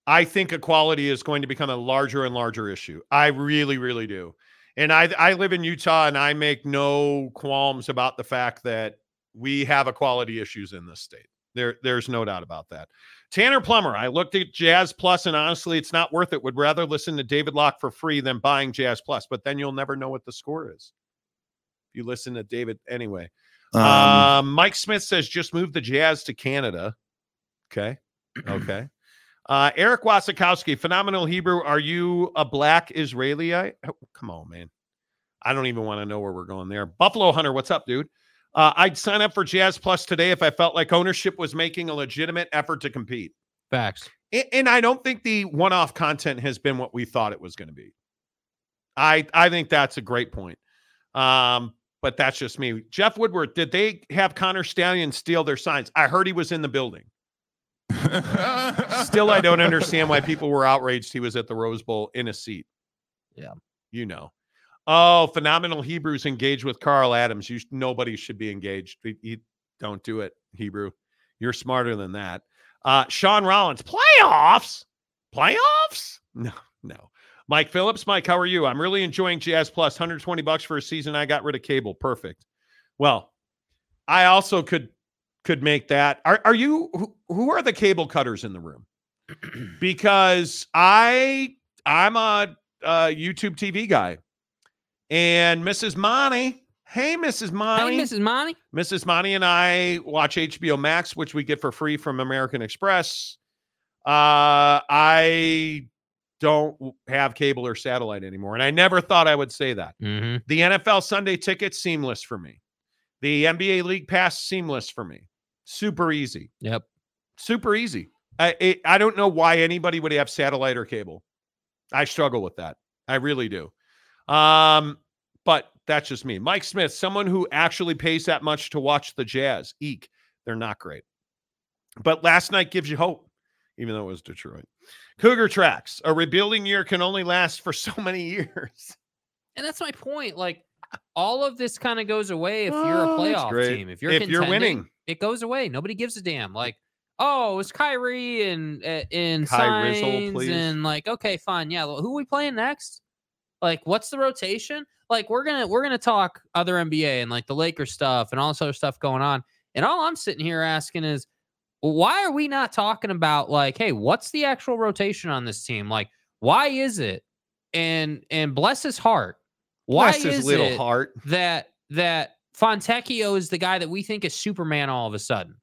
I think equality is going to become a larger and larger issue. I really, really do. And I I live in Utah and I make no qualms about the fact that we have equality issues in this state. There, there's no doubt about that. Tanner Plummer, I looked at Jazz Plus and honestly, it's not worth it. Would rather listen to David Locke for free than buying Jazz Plus, but then you'll never know what the score is. If you listen to David anyway. Um, Um, Mike Smith says just move the Jazz to Canada. Okay. (clears throat) Okay. Uh, Eric Wasikowski, phenomenal Hebrew. Are you a black Israelite? Oh, come on, man. I don't even want to know where we're going there. Buffalo Hunter, what's up, dude? Uh, I'd sign up for Jazz Plus today if I felt like ownership was making a legitimate effort to compete. Facts. A- And I don't think the one-off content has been what we thought it was going to be. I I think that's a great point. Um, but that's just me. Jeff Woodward, did they have Connor Stallion steal their signs? I heard he was in the building. Still, I don't understand why people were outraged he was at the Rose Bowl in a seat. Yeah. You know. Oh, phenomenal Hebrews engaged with Carl Adams. You nobody should be engaged. You- you don't do it, Hebrew. You're smarter than that. Uh, Sean Rollins, playoffs? Playoffs? No, no. Mike Phillips, Mike, how are you? I'm really enjoying Jazz Plus. 120 bucks for a season. I got rid of cable. Perfect. Well, I also could could make that. Are are you who, who are the cable cutters in the room? (clears throat) because I I'm a, a YouTube TV guy, and Mrs. Monty. Hey, Mrs. Monty. Hey, Mrs. Monty. Mrs. Monty and I watch HBO Max, which we get for free from American Express. Uh, I don't have cable or satellite anymore, and I never thought I would say that. Mm-hmm. The NFL Sunday ticket seamless for me. The NBA League Pass seamless for me. Super easy. Yep. Super easy. I it, I don't know why anybody would have satellite or cable. I struggle with that. I really do. Um, but that's just me. Mike Smith, someone who actually pays that much to watch the Jazz. Eek, they're not great. But last night gives you hope, even though it was Detroit. Cougar tracks. A rebuilding year can only last for (laughs) so many years. And that's my point. Like all of this kind of goes away if you're a Oh, playoff team. If you're If you're winning. It goes away. Nobody gives a damn. Like, oh, it's Kyrie and uh, and Kai Rizzle, signs please. and like, okay, fine, yeah. well, Who we playing next? Like, what's the rotation? Like, we're gonna we're gonna talk other NBA and like the Lakers stuff and all this other stuff going on. And all I'm sitting here asking is, why are we not talking about like, hey, what's the actual rotation on this team? Like, why is it? And and bless his heart. Why Bless his is little it heart. that that Fontecchio is the guy that we think is Superman all of a sudden?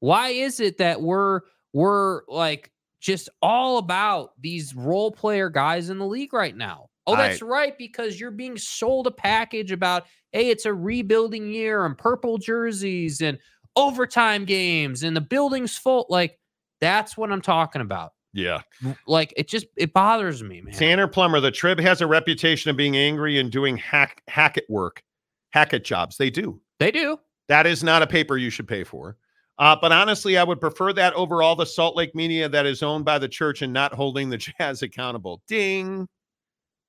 Why is it that we're we're like just all about these role player guys in the league right now? Oh, I- that's right, because you're being sold a package about, hey, it's a rebuilding year and purple jerseys and overtime games and the building's full. Like, that's what I'm talking about. Yeah. Like, it just it bothers me, man. Tanner Plummer, the Trib has a reputation of being angry and doing hack hack at work, hack it jobs. They do. They do. That is not a paper you should pay for. Uh, but honestly, I would prefer that over all the Salt Lake media that is owned by the church and not holding the (laughs) Jazz accountable. Ding,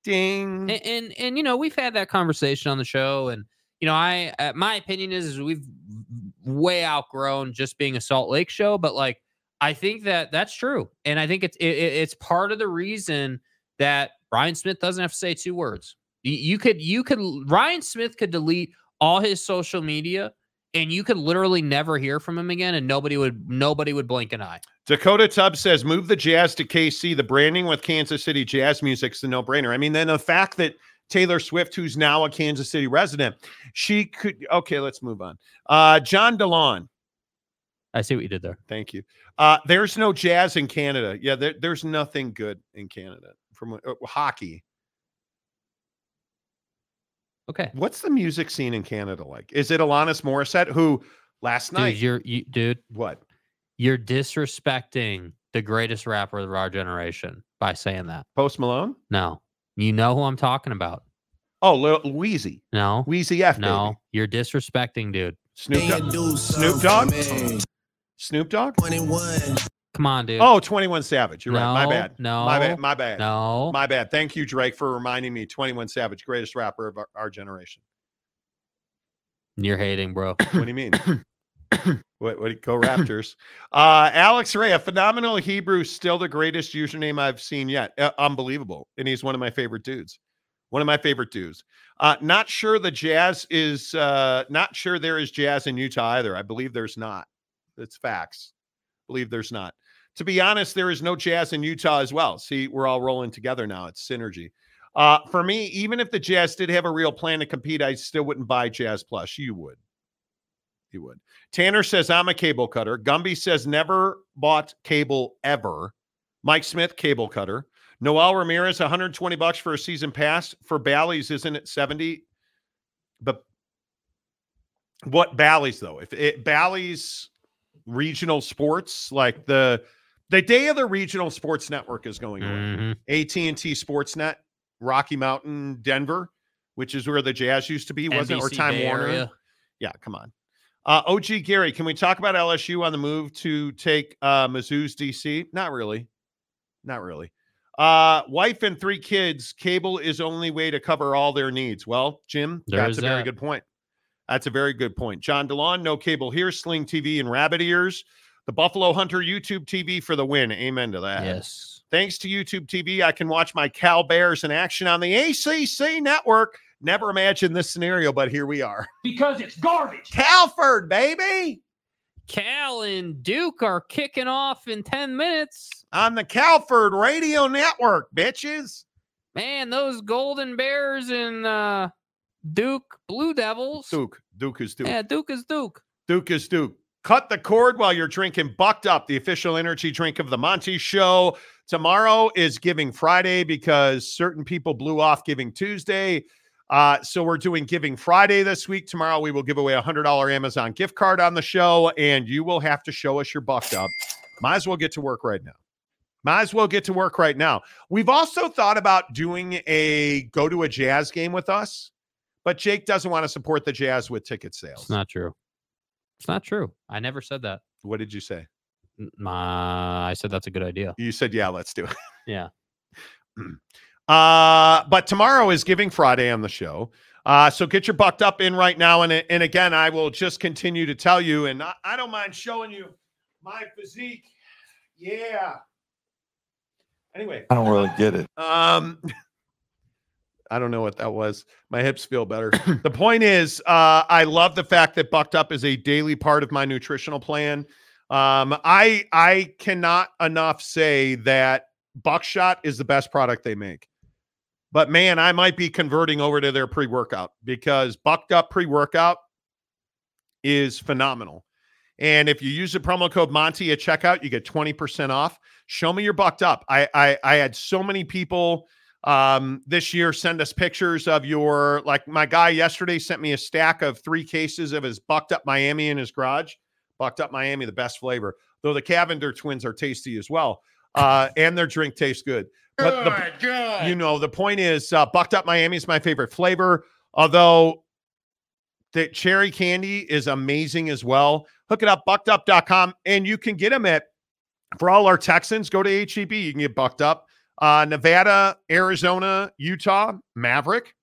ding. And, and and you know we've had that conversation on the show, and you know I uh, my opinion is, is we've way outgrown just being a Salt Lake show, but like I think that that's true, and I think it's it, it- it's part of the reason that Ryan Smith doesn't have to say two words. You, could you could Ryan Smith could delete all his social media. And you could literally never hear from him again, and nobody would nobody would blink an eye. Dakota Tubbs says, move the Jazz to KC. The branding with Kansas City Jazz music's the no brainer. I mean, then the fact that Taylor Swift, who's now a Kansas City resident, she could. Okay, let's move on. Uh, John DeLon, I see what you did there. thank you. Uh, there's no jazz in Canada. Yeah, there, there's nothing good in Canada from uh, hockey. Okay, What's the music scene in Canada like? Is it Alanis Morissette, who last dude, night? you're you, dude. what? You're disrespecting the greatest rapper of our generation by saying that. Post Malone? No, you know who I'm talking about. Oh, Lil Weezy. No, Weezy F. no, baby. you're disrespecting, dude. Snoop Dogg. Snoop Dogg? Snoop Dogg? Come on, dude. Oh, 21 Savage. You're right. My bad. no, My bad. My bad. no. My bad. Thank you, Drake, for reminding me 21 Savage, greatest rapper of our, our generation. You're hating, bro. What do you mean? (coughs) what, what go Raptors? Uh Alex Ray, a phenomenal Hebrew, still the greatest username I've seen yet. Uh, unbelievable. And he's one of my favorite dudes. One of my favorite dudes. Uh not sure the jazz is uh not sure there is jazz in Utah either. I believe there's not. It's facts. Believe there's not. To be honest, there is no jazz in Utah as well. See, we're all rolling together now. It's synergy. Uh, for me, even if the Jazz did have a real plan to compete, I still wouldn't buy Jazz Plus. You would. You would. Tanner says I'm a cable cutter. Gumby says never bought cable ever. Mike Smith, cable cutter. Noel Ramirez, 120 bucks for a season pass. For Bally's, isn't it 70? But what Bally's though? If it Bally's regional sports, like the the day of the regional sports network is going away. Mhm. AT&T Sportsnet, Rocky Mountain, Denver, which is where the Jazz used to be, wasn't it? Or Time Bay Warner. Area. Yeah, come on. Uh, OG Gary, can we talk about LSU on the move to take uh, Mizzou's DC? Not really. Not really. Uh, wife and three kids. Cable is only way to cover all their needs. Well, Jim, There that's a very that. good point. That's a very good point. John DeLon, no cable here. Sling TV and Rabbit Ears. The Buffalo Hunter YouTube TV for the win. Amen to that. Yes. Thanks to YouTube TV, I can watch my Cal Bears in action on the ACC network. Never imagined this scenario, but here we are. Because it's garbage. Calford, baby, Cal and Duke are kicking off in 10 minutes. on the Calford Radio Network, bitches. Man, those Golden Bears and uh, Duke Blue Devils. Duke, Duke is Duke. Yeah, Duke is Duke. Duke is Duke. Cut the cord while you're drinking Bucked Up, the official energy drink of the Monty Show. Tomorrow is Giving Friday because certain people blew off Giving Tuesday. Uh, so we're doing Giving Friday this week. Tomorrow we will give away a hundred dollar Amazon gift card on the show, and you will have to show us your bucked up. Might as well get to work right now. Might as well get to work right now. We've also thought about doing a go to a jazz game with us, but Jake doesn't want to support the jazz with ticket sales. It's not true. It's not true. I never said that. what did you say? My, I said that's a good idea. You said, yeah, let's do it. (laughs) Yeah. Uh, but tomorrow is Giving Friday on the show. Uh, so get your bucked up in right now. And, and again, I will just continue to tell you, and I, I don't mind showing you my physique. Yeah. Anyway, I don't really get it. um, (laughs) I don't know what that was. My hips feel better. (coughs) the point is, uh, I love the fact that Bucked Up is a daily part of my nutritional plan. Um, I I cannot enough say that Buckshot is the best product they make. But man, I might be converting over to their pre-workout because Bucked Up pre-workout is phenomenal. And if you use the promo code Monty at checkout, you get 20% off. Show me your bucked up. I I, I had so many people um, this year. Send us pictures of your like my guy yesterday sent me a stack of three cases of his bucked up Miami in his garage. Bucked up Miami, the best flavor. Though the Cavinder twins are tasty as well, uh, (laughs) and their drink tastes good. But the, you know, the point is, uh, bucked up Miami is my favorite flavor. Although the cherry candy is amazing as well. Hook it up, buckedup.com, and you can get them at for all our Texans. Go to HEB, you can get bucked up. Uh, Nevada, Arizona, Utah, Maverick,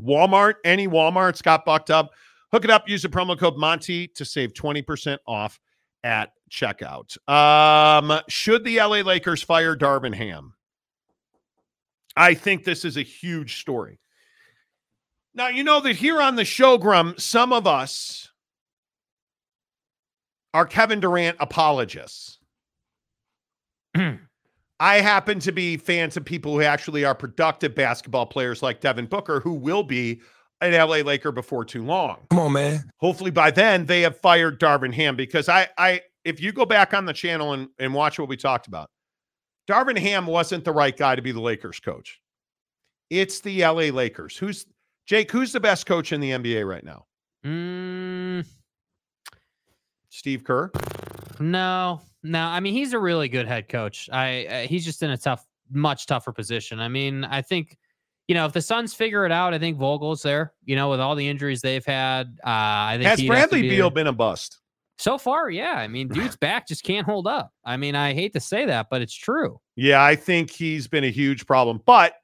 Walmart, any Walmart's got bucked up. Hook it up, use the promo code Monty to save 20% off at checkout. Um, should the LA Lakers fire Darvin Ham? I think this is a huge story. Now, you know that here on the show, Grum, some of us are Kevin Durant apologists. (clears throat) (clears throat) I happen to be fans of people who actually are productive basketball players like Devin Booker, who will be an LA Laker before too long. Come on, man. Hopefully by then they have fired Darvin Ham because I, I, if you go back on the channel and, and watch what we talked about, Darvin Ham wasn't the right guy to be the Lakers coach. It's the LA Lakers. Who's Jake? Who's the best coach in the NBA right now? Mm, Steve Kerr. no, no. I mean, he's a really good head coach. I uh, he's just in a tough, much tougher position. I mean, I think you know if the Suns figure it out, I think Vogel's there. You know, with all the injuries they've had, uh, I think Has he'd have to Bradley be Beal been a bust? So far, yeah. I mean, (laughs) dude's back just can't hold up. I mean, I hate to say that, but it's true. Yeah, I think he's been a huge problem. But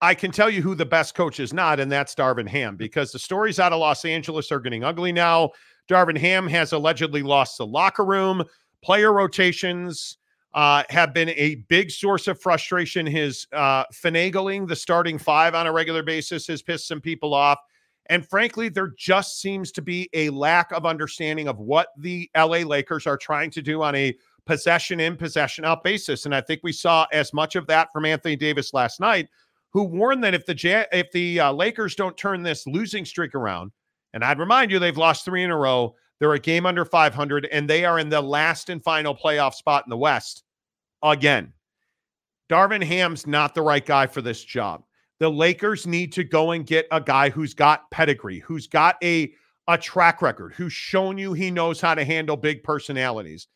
I can tell you who the best coach is not, and that's Darvin Ham, because the stories out of Los Angeles are getting ugly now. Darvin Ham has allegedly lost the locker room. Player rotations uh, have been a big source of frustration. His uh, finagling the starting five on a regular basis has pissed some people off. And frankly, there just seems to be a lack of understanding of what the LA Lakers are trying to do on a possession in, possession out basis. And I think we saw as much of that from Anthony Davis last night, who warned that if the if the uh, Lakers don't turn this losing streak around, and I'd remind you they've lost three in a row, they're a game under 500, and they are in the last and final playoff spot in the West again. Darvin Ham's not the right guy for this job. The Lakers need to go and get a guy who's got pedigree, who's got a a track record, who's shown you he knows how to handle big personalities.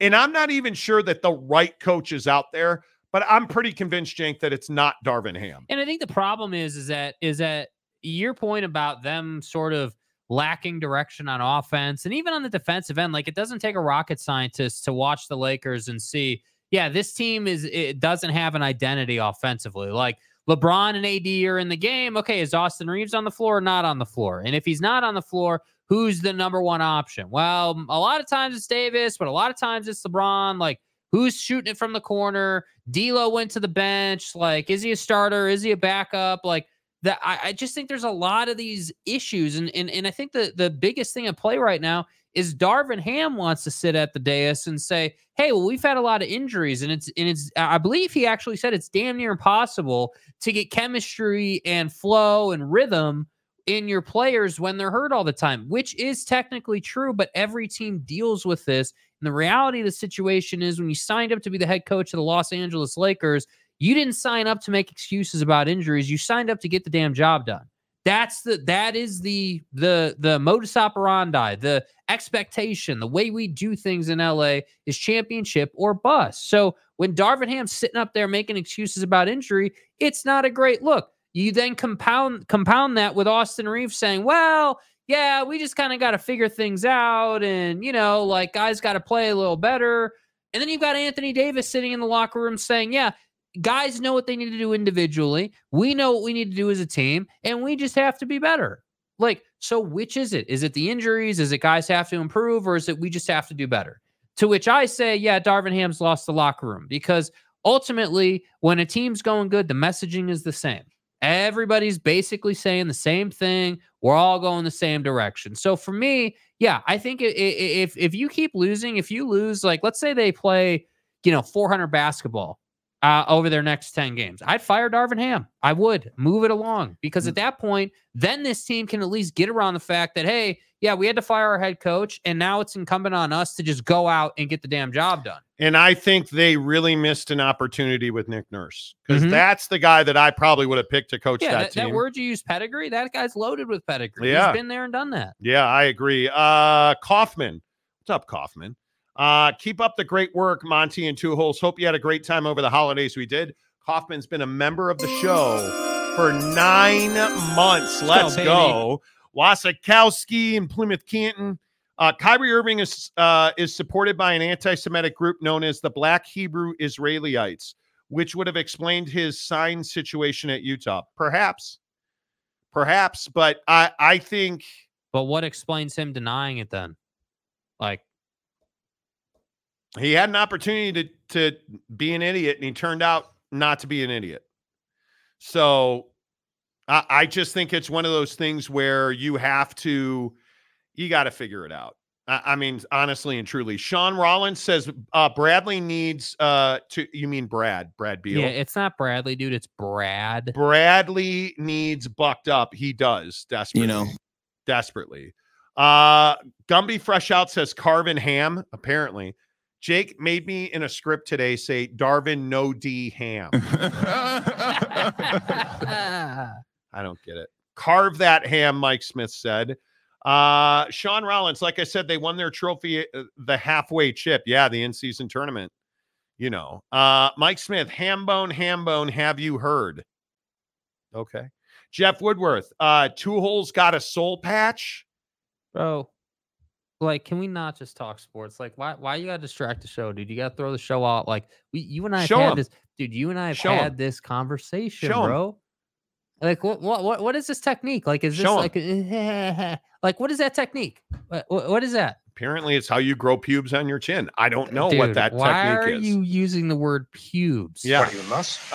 And I'm not even sure that the right coach is out there, but I'm pretty convinced, Jank, that it's not Darvin Ham. And I think the problem is is that is that your point about them sort of lacking direction on offense and even on the defensive end, like it doesn't take a rocket scientist to watch the Lakers and see, yeah, this team is it doesn't have an identity offensively. Like LeBron and AD are in the game. Okay, is Austin Reaves on the floor or not on the floor? And if he's not on the floor, who's the number one option? Well, a lot of times it's Davis, but a lot of times it's LeBron. Like, who's shooting it from the corner? D'Lo went to the bench. Like, is he a starter? Is he a backup? Like that. I, I just think there's a lot of these issues, and and and I think the the biggest thing at play right now is Darvin Ham wants to sit at the dais and say, "Hey, well, we've had a lot of injuries, and it's and it's. I believe he actually said it's damn near impossible to get chemistry and flow and rhythm." in your players when they're hurt all the time, which is technically true, but every team deals with this. And the reality of the situation is when you signed up to be the head coach of the Los Angeles Lakers, you didn't sign up to make excuses about injuries. You signed up to get the damn job done. That's the that is the the the modus operandi, the expectation, the way we do things in LA is championship or bust. So when Darvin Ham's sitting up there making excuses about injury, it's not a great look. You then compound compound that with Austin Reaves saying, "Well, yeah, we just kind of got to figure things out, and you know, like guys got to play a little better." And then you've got Anthony Davis sitting in the locker room saying, "Yeah, guys know what they need to do individually. We know what we need to do as a team, and we just have to be better." Like, so which is it? Is it the injuries? Is it guys have to improve, or is it we just have to do better? To which I say, yeah, Darvin Ham's lost the locker room because ultimately, when a team's going good, the messaging is the same. Everybody's basically saying the same thing. We're all going the same direction. So for me, yeah, I think if if you keep losing, if you lose, like let's say they play, you know, 400 basketball uh, over their next 10 games. I'd fire Darvin Ham. I would move it along because at that point, then this team can at least get around the fact that, hey, yeah, we had to fire our head coach, and now it's incumbent on us to just go out and get the damn job done. And I think they really missed an opportunity with Nick Nurse because Mhm. that's the guy that I probably would have picked to coach Yeah, that that, that word you use, pedigree, that guy's loaded with pedigree. Yeah. He's been there and done that. Yeah, I agree. Uh Kaufman. What's up, Kaufman? Uh keep up the great work, Monty and Two Holes. Hope you had a great time over the holidays. We did. Kaufman's been a member of the show for nine months. Let's baby. go. Wasikowski and Plymouth Canton. Uh, Kyrie Irving is uh, is supported by an anti-Semitic group known as the Black Hebrew Israelites, which would have explained his sign situation at Utah. Perhaps, perhaps, but I I think But what explains him denying it then? Like, he had an opportunity to to be an idiot and he turned out not to be an idiot so i, I just think it's one of those things where you have to you got to figure it out I, I mean honestly and truly sean rollins says uh bradley needs uh to you mean brad brad beal yeah, it's not Bradley, dude. It's Brad. bradley needs bucked up he does desperately You know. desperately uh gumby fresh out says carvin ham apparently Jake made me in a script today say Darvin no D ham. (laughs) I don't get it. Carve that ham, Mike Smith said. Uh Sean Rollins, like I said, they won their trophy, uh, the halfway chip. Yeah, the in-season tournament. You know, uh Mike Smith, hambone, hambone, have you heard? Okay. Jeff Woodworth, uh, two holes got a soul patch. Bro, like, can we not just talk sports? Like, why why you gotta distract the show, dude? You gotta throw the show out. Like, we you and I have Show had 'em. this, dude. You and I have Show 'em. had this conversation, Show 'em. bro. Like, what what what what is this technique? Like, is this Show 'em. like (laughs) like what is that technique? What, what, what is that? Apparently, it's how you grow pubes on your chin. I don't know what that why technique are is. you using the word pubes? Yeah. you?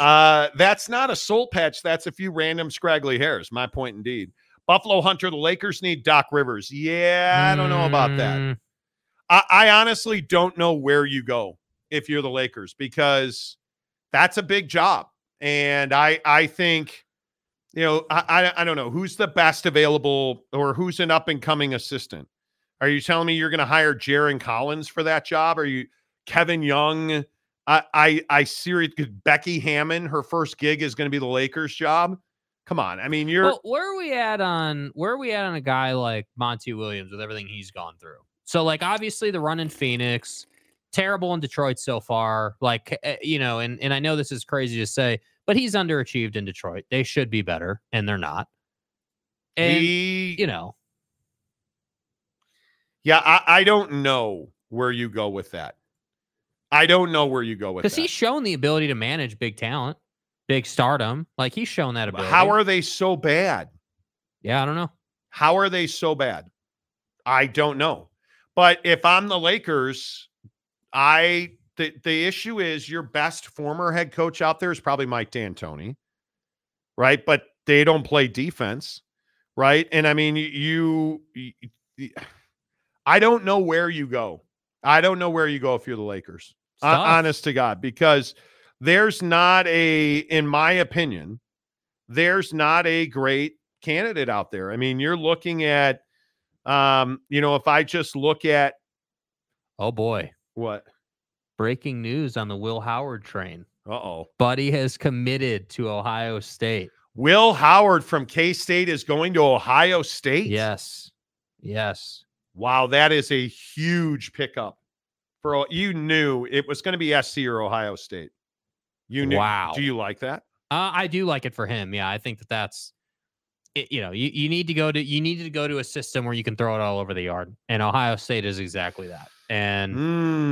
Uh, that's not a soul patch. That's a few random scraggly hairs. My point indeed. Buffalo Hunter, the Lakers need Doc Rivers. Yeah, I don't know about that. Mm, I, I honestly don't know where you go if you're the Lakers because that's a big job. And I I think, you know, I I, I don't know who's the best available or who's an up and coming assistant. Are you telling me you're going to hire Jarron Collins for that job? Are you Kevin Young? I I I serious Becky Hammon. Her first gig is going to be the Lakers job. Come on, I mean you're Well, where are we at on where are we at on a guy like Monty Williams with everything he's gone through? So, like, obviously the run in Phoenix, terrible in Detroit so far. Like, eh, you know, and and I know this is crazy to say, but he's underachieved in Detroit. They should be better, and they're not. And he you know, Yeah, I, I don't know where you go with that. I don't know where you go with because he's shown the ability to manage big talent, big stardom. Like he's shown that ability. How are they so bad? yeah, I don't know. How are they so bad? I don't know. But if I'm the Lakers, I the, the issue is your best former head coach out there is probably Mike D'Antoni, right? But they don't play defense, right? And I mean, you, you, you- I don't know where you go. I don't know where you go if you're the Lakers. Tough. honest to God, because there's not a, in my opinion, there's not a great candidate out there. I mean, you're looking at, um, you know, if I just look at Oh boy, what, breaking news on the Will Howard train. uh oh, Buddy has committed to Ohio State. Will Howard from K State is going to Ohio State. Yes. Yes. Wow, that is a huge pickup. For you knew it was going to be SC or Ohio State. You knew. Wow. Do you like that? Uh, I do like it for him. Yeah, I think that that's, it, you know, you, you need to go to you need to go to a system where you can throw it all over the yard, and Ohio State is exactly that. And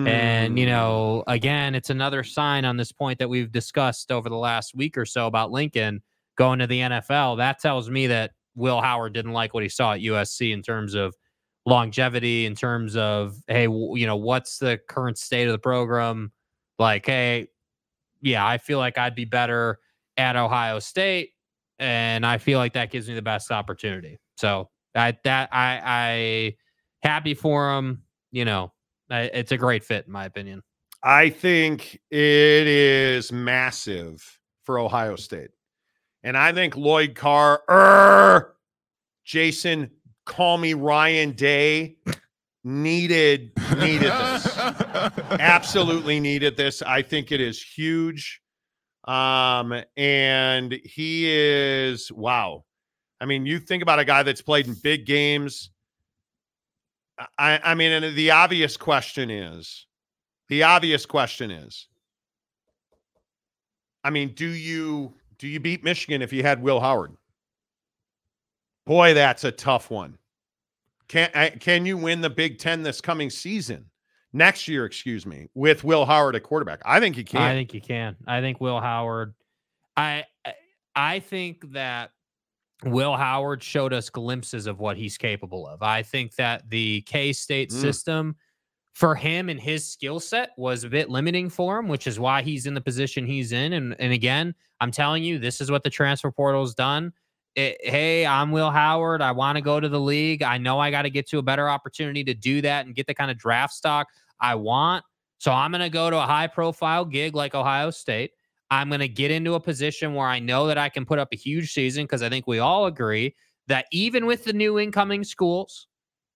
and you Mm. know, again, it's another sign on this point that we've discussed over the last week or so about Lincoln going to the NFL. That tells me that Will Howard didn't like what he saw at USC in terms of longevity, in terms of hey, you know, what's the current state of the program? Like, hey, yeah, I feel like I'd be better at Ohio State, and I feel like that gives me the best opportunity. So I that I I happy for him. You know, I, it's a great fit in my opinion. I think it is massive for Ohio State. And I think Lloyd Carr, er, Jason, call me Ryan Day, needed needed this. (laughs) Absolutely needed this. I think it is huge. Um, and he is wow. I mean, you think about a guy that's played in big games. I, I mean, and the obvious question is the obvious question is I mean, do you do you beat Michigan if you had Will Howard? Boy, that's a tough one. Can I- can you win the Big 10 this coming season? Next year, excuse me, with Will Howard at quarterback. I think he can. I think you can. I think Will Howard. I I- I think that Will Howard showed us glimpses of what he's capable of. I think that the K State Mm. system for him and his skill set was a bit limiting for him, which is why he's in the position he's in. And and again, I'm telling you, this is what the transfer portal's done. It, hey, I'm Will Howard. I want to go to the league. I know I got to get to a better opportunity to do that and get the kind of draft stock I want. So I'm going to go to a high profile gig like Ohio State. I'm going to get into a position where I know that I can put up a huge season because I think we all agree that even with the new incoming schools,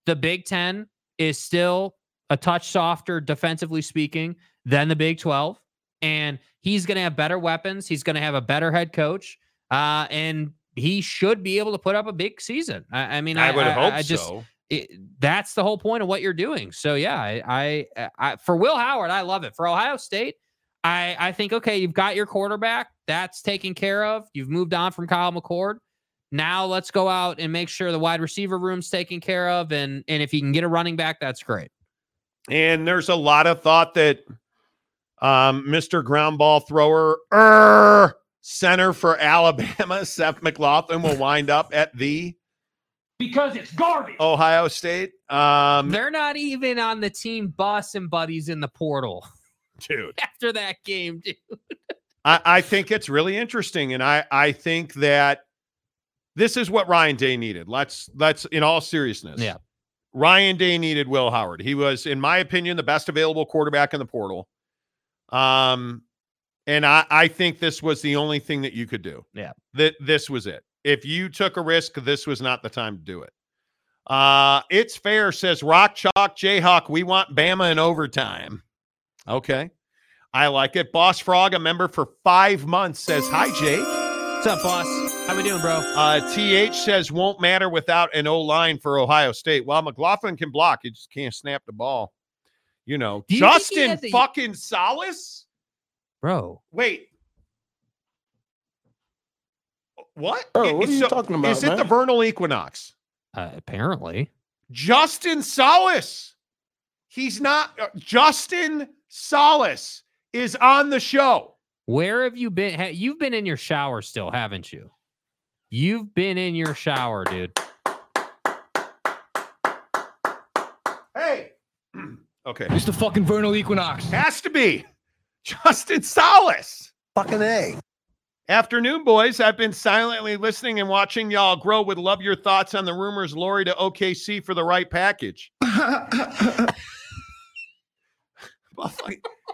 the Big Ten is still a touch softer defensively speaking than the Big 12. And he's going to have better weapons. He's going to have a better head coach. Uh, and he should be able to put up a big season. I, I mean, I, I would I- hope I just, so. it, that's the whole point of what you're doing. So yeah, I, I, I for Will Howard, I love it. For Ohio State, I, I think okay, you've got your quarterback, that's taken care of. You've moved on from Kyle McCord. Now let's go out and make sure the wide receiver room's taken care of, and and if you can get a running back, that's great. And there's a lot of thought that um, Mr. Ground Ball Thrower, er, center for Alabama, (laughs) Seth McLaughlin, will wind up at the Because it's garbage. Ohio State. Um, They're not even on the team bus and buddies in the portal (laughs) dude, after that game, dude. I, I think it's really interesting, and I I think that this is what Ryan Day needed. Let's let's in all seriousness. Yeah. Ryan Day needed Will Howard. He was, in my opinion, the best available quarterback in the portal. Um, and I I think this was the only thing that you could do. Yeah. That this was it. If you took a risk, this was not the time to do it. Uh, it's fair, says Rock Chalk Jayhawk. We want Bama in overtime. Okay. I like it. Boss Frog, a member for five months, says, Hi, Jake. What's up, boss? How we doing, bro? Uh, TH says, Won't matter without an O line for Ohio State. Well, McLaughlin can block, he just can't snap the ball. You know, you Justin had the- fucking Solace? Bro, Wait. What? Oh, It- what are you so- talking about, Is it the vernal equinox? uh, apparently. Justin Solace. He's not. uh, Justin Solace is on the show. Where have you been? Ha- you've been in your shower still, haven't you? You've been in your shower, dude. Hey. (clears throat) okay. It's the fucking vernal equinox. Has to be Justin Solace. Fucking A. Afternoon, boys. I've been silently listening and watching y'all grow. Would love your thoughts on the rumors Lauri to OKC for the right package. (laughs)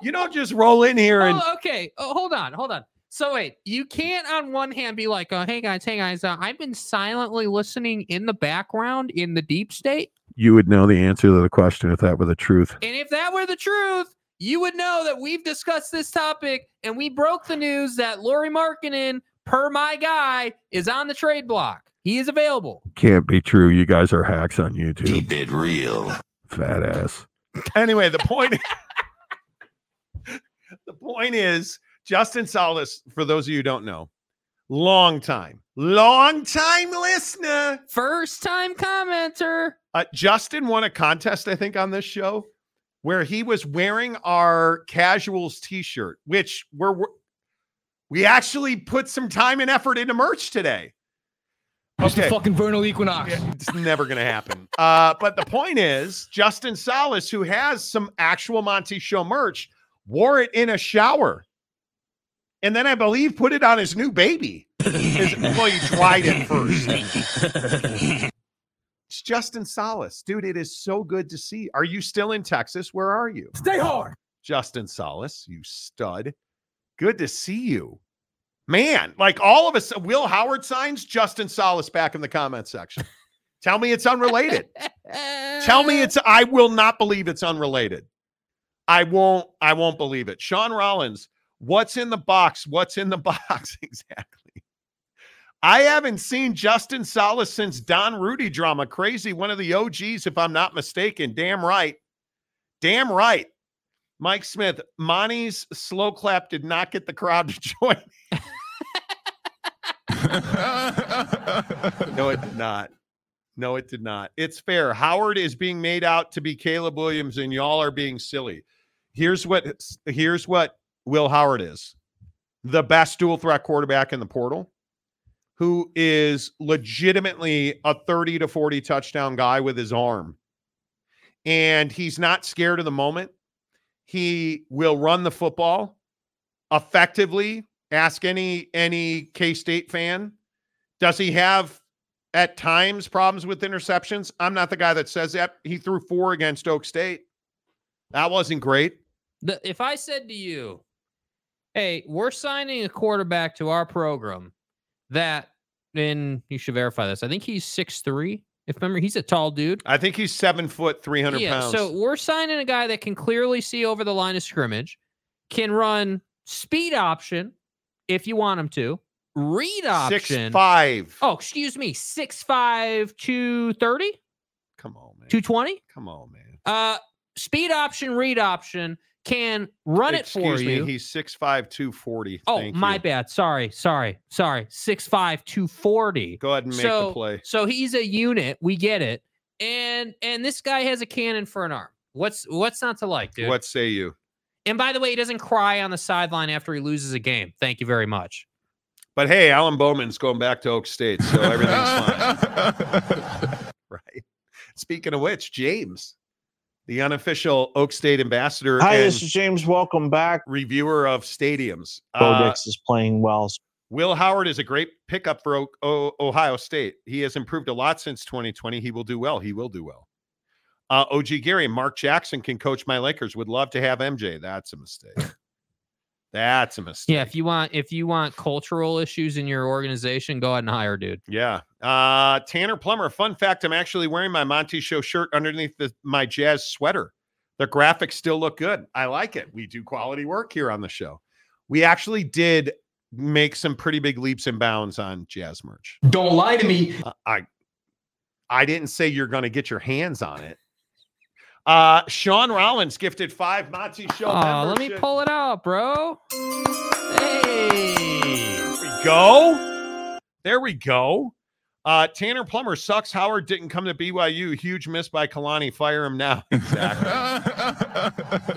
you don't just roll in here and Oh, okay. Oh, hold on, hold on. So wait, you can't on one hand be like, uh, "Hey guys, hey guys, uh, I've been silently listening in the background in the deep state," You would know the answer to the question if that were the truth. and if that were the truth, you would know that we've discussed this topic and we broke the news that Lauri Markkanen, per my guy, is on the trade block. He is available. Can't be true. You guys are hacks on YouTube. Keep it real. Fat ass. anyway, the point (laughs) the point is Justin Solis, for those of you who don't know, long time, long time listener. First time commenter. Uh, Justin won a contest, I think, on this show where he was wearing our casuals t-shirt, which we're we're- we actually put some time and effort into merch today. It's the Okay. fucking vernal equinox. Yeah, it's never going to happen. (laughs) Uh, but the point is, Justin Salas, who has some actual Monty Show merch, wore it in a shower, and then I believe put it on his new baby. (laughs) His, well, he dried it first. (laughs) It's Justin Salas, dude. It is so good to see. Are you still in Texas? Where are you? Stay hard. Justin Solis, you stud. Good to see you. Man, like all of us, Will Howard signs Justin Solis back in the comment section. Tell me it's unrelated. Tell me it's I will not believe it's unrelated. I won't I won't believe it. Sean Rollins, what's in the box? What's in the (laughs) box exactly? I haven't seen Justin Solis since Don Rudy drama. Crazy, one of the OGs if I'm not mistaken. Damn right. Damn right. Mike Smith, Monty's slow clap did not get the crowd to (laughs) join. (laughs) no, it did not. No, it did not. It's fair. Howard is being made out to be Caleb Williams, and y'all are being silly. Here's what here's what Will Howard is: the best dual threat quarterback in the portal, who is legitimately a 30 to 40 touchdown guy with his arm. And he's not scared of the moment. He will run the football effectively. Ask any any K-State fan. Does he have at times problems with interceptions? I'm not the guy that says that. He threw four against Oak State. That wasn't great. If I said to you, "Hey, we're signing a quarterback to our program that," and you should verify this. I think he's six three. If remember, he's a tall dude. I think he's seven foot, 300 Yeah. pounds. So we're signing a guy that can clearly see over the line of scrimmage, can run speed option if you want him to, read option. Six five. Oh, excuse me, six five two thirty, Come on, man. two twenty. Come on, man. Uh, speed option, read option can run it for me, you. He's 6'5", 240. Oh, Thank my you. bad. Sorry, sorry, sorry. Six five two forty. Go ahead and make so, the play. So he's a unit. We get it. And and this guy has a cannon for an arm. What's what's not to like, dude? What say you? And by the way, he doesn't cry on the sideline after he loses a game. Thank you very much. But hey, Alan Bowman's going back to Oak State, so everything's fine. (laughs) right. Speaking of which, James, the unofficial Oak State ambassador Hi, this is James. Welcome back. reviewer of stadiums. Bo Uh, is playing well. Will Howard is a great pickup for o- o- Ohio State. He has improved a lot since 2020. He will do well. He will do well. Uh, OG Gary, Mark Jackson can coach my Lakers. Would love to have MJ. That's a mistake. That's a mistake. Yeah, if you want if you want cultural issues in your organization, go ahead and hire, dude. Yeah. Uh, Tanner Plummer. Fun fact: I'm actually wearing my Monty Show shirt underneath the, my jazz sweater. The graphics still look good. I like it. We do quality work here on the show. We actually did make some pretty big leaps and bounds on jazz merch. Don't lie to me. Uh, I I didn't say you're going to get your hands on it. Uh, Sean Rollins gifted five Monty Show. Oh, let me pull it out, bro. Hey. There we go. There we go. Uh, Tanner Plummer sucks. Howard didn't come to BYU. Huge miss by Kalani. Fire him now. (laughs) Exactly.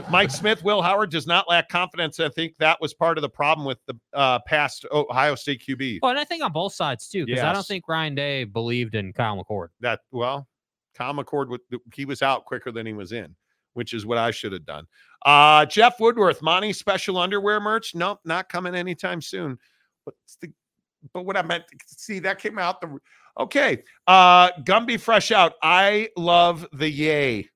(laughs) Mike Smith, Will Howard does not lack confidence. I think that was part of the problem with the uh, past Ohio State QB. Well, and I think on both sides too, because I don't think Ryan Day believed in Kyle McCord. That well, Kyle McCord would he was out quicker than he was in, which is what I should have done. Uh, Jeff Woodworth, Monty special underwear merch. Nope, not coming anytime soon. What's the but what I meant see that came out the okay. Uh Gumby fresh out. I love the yay.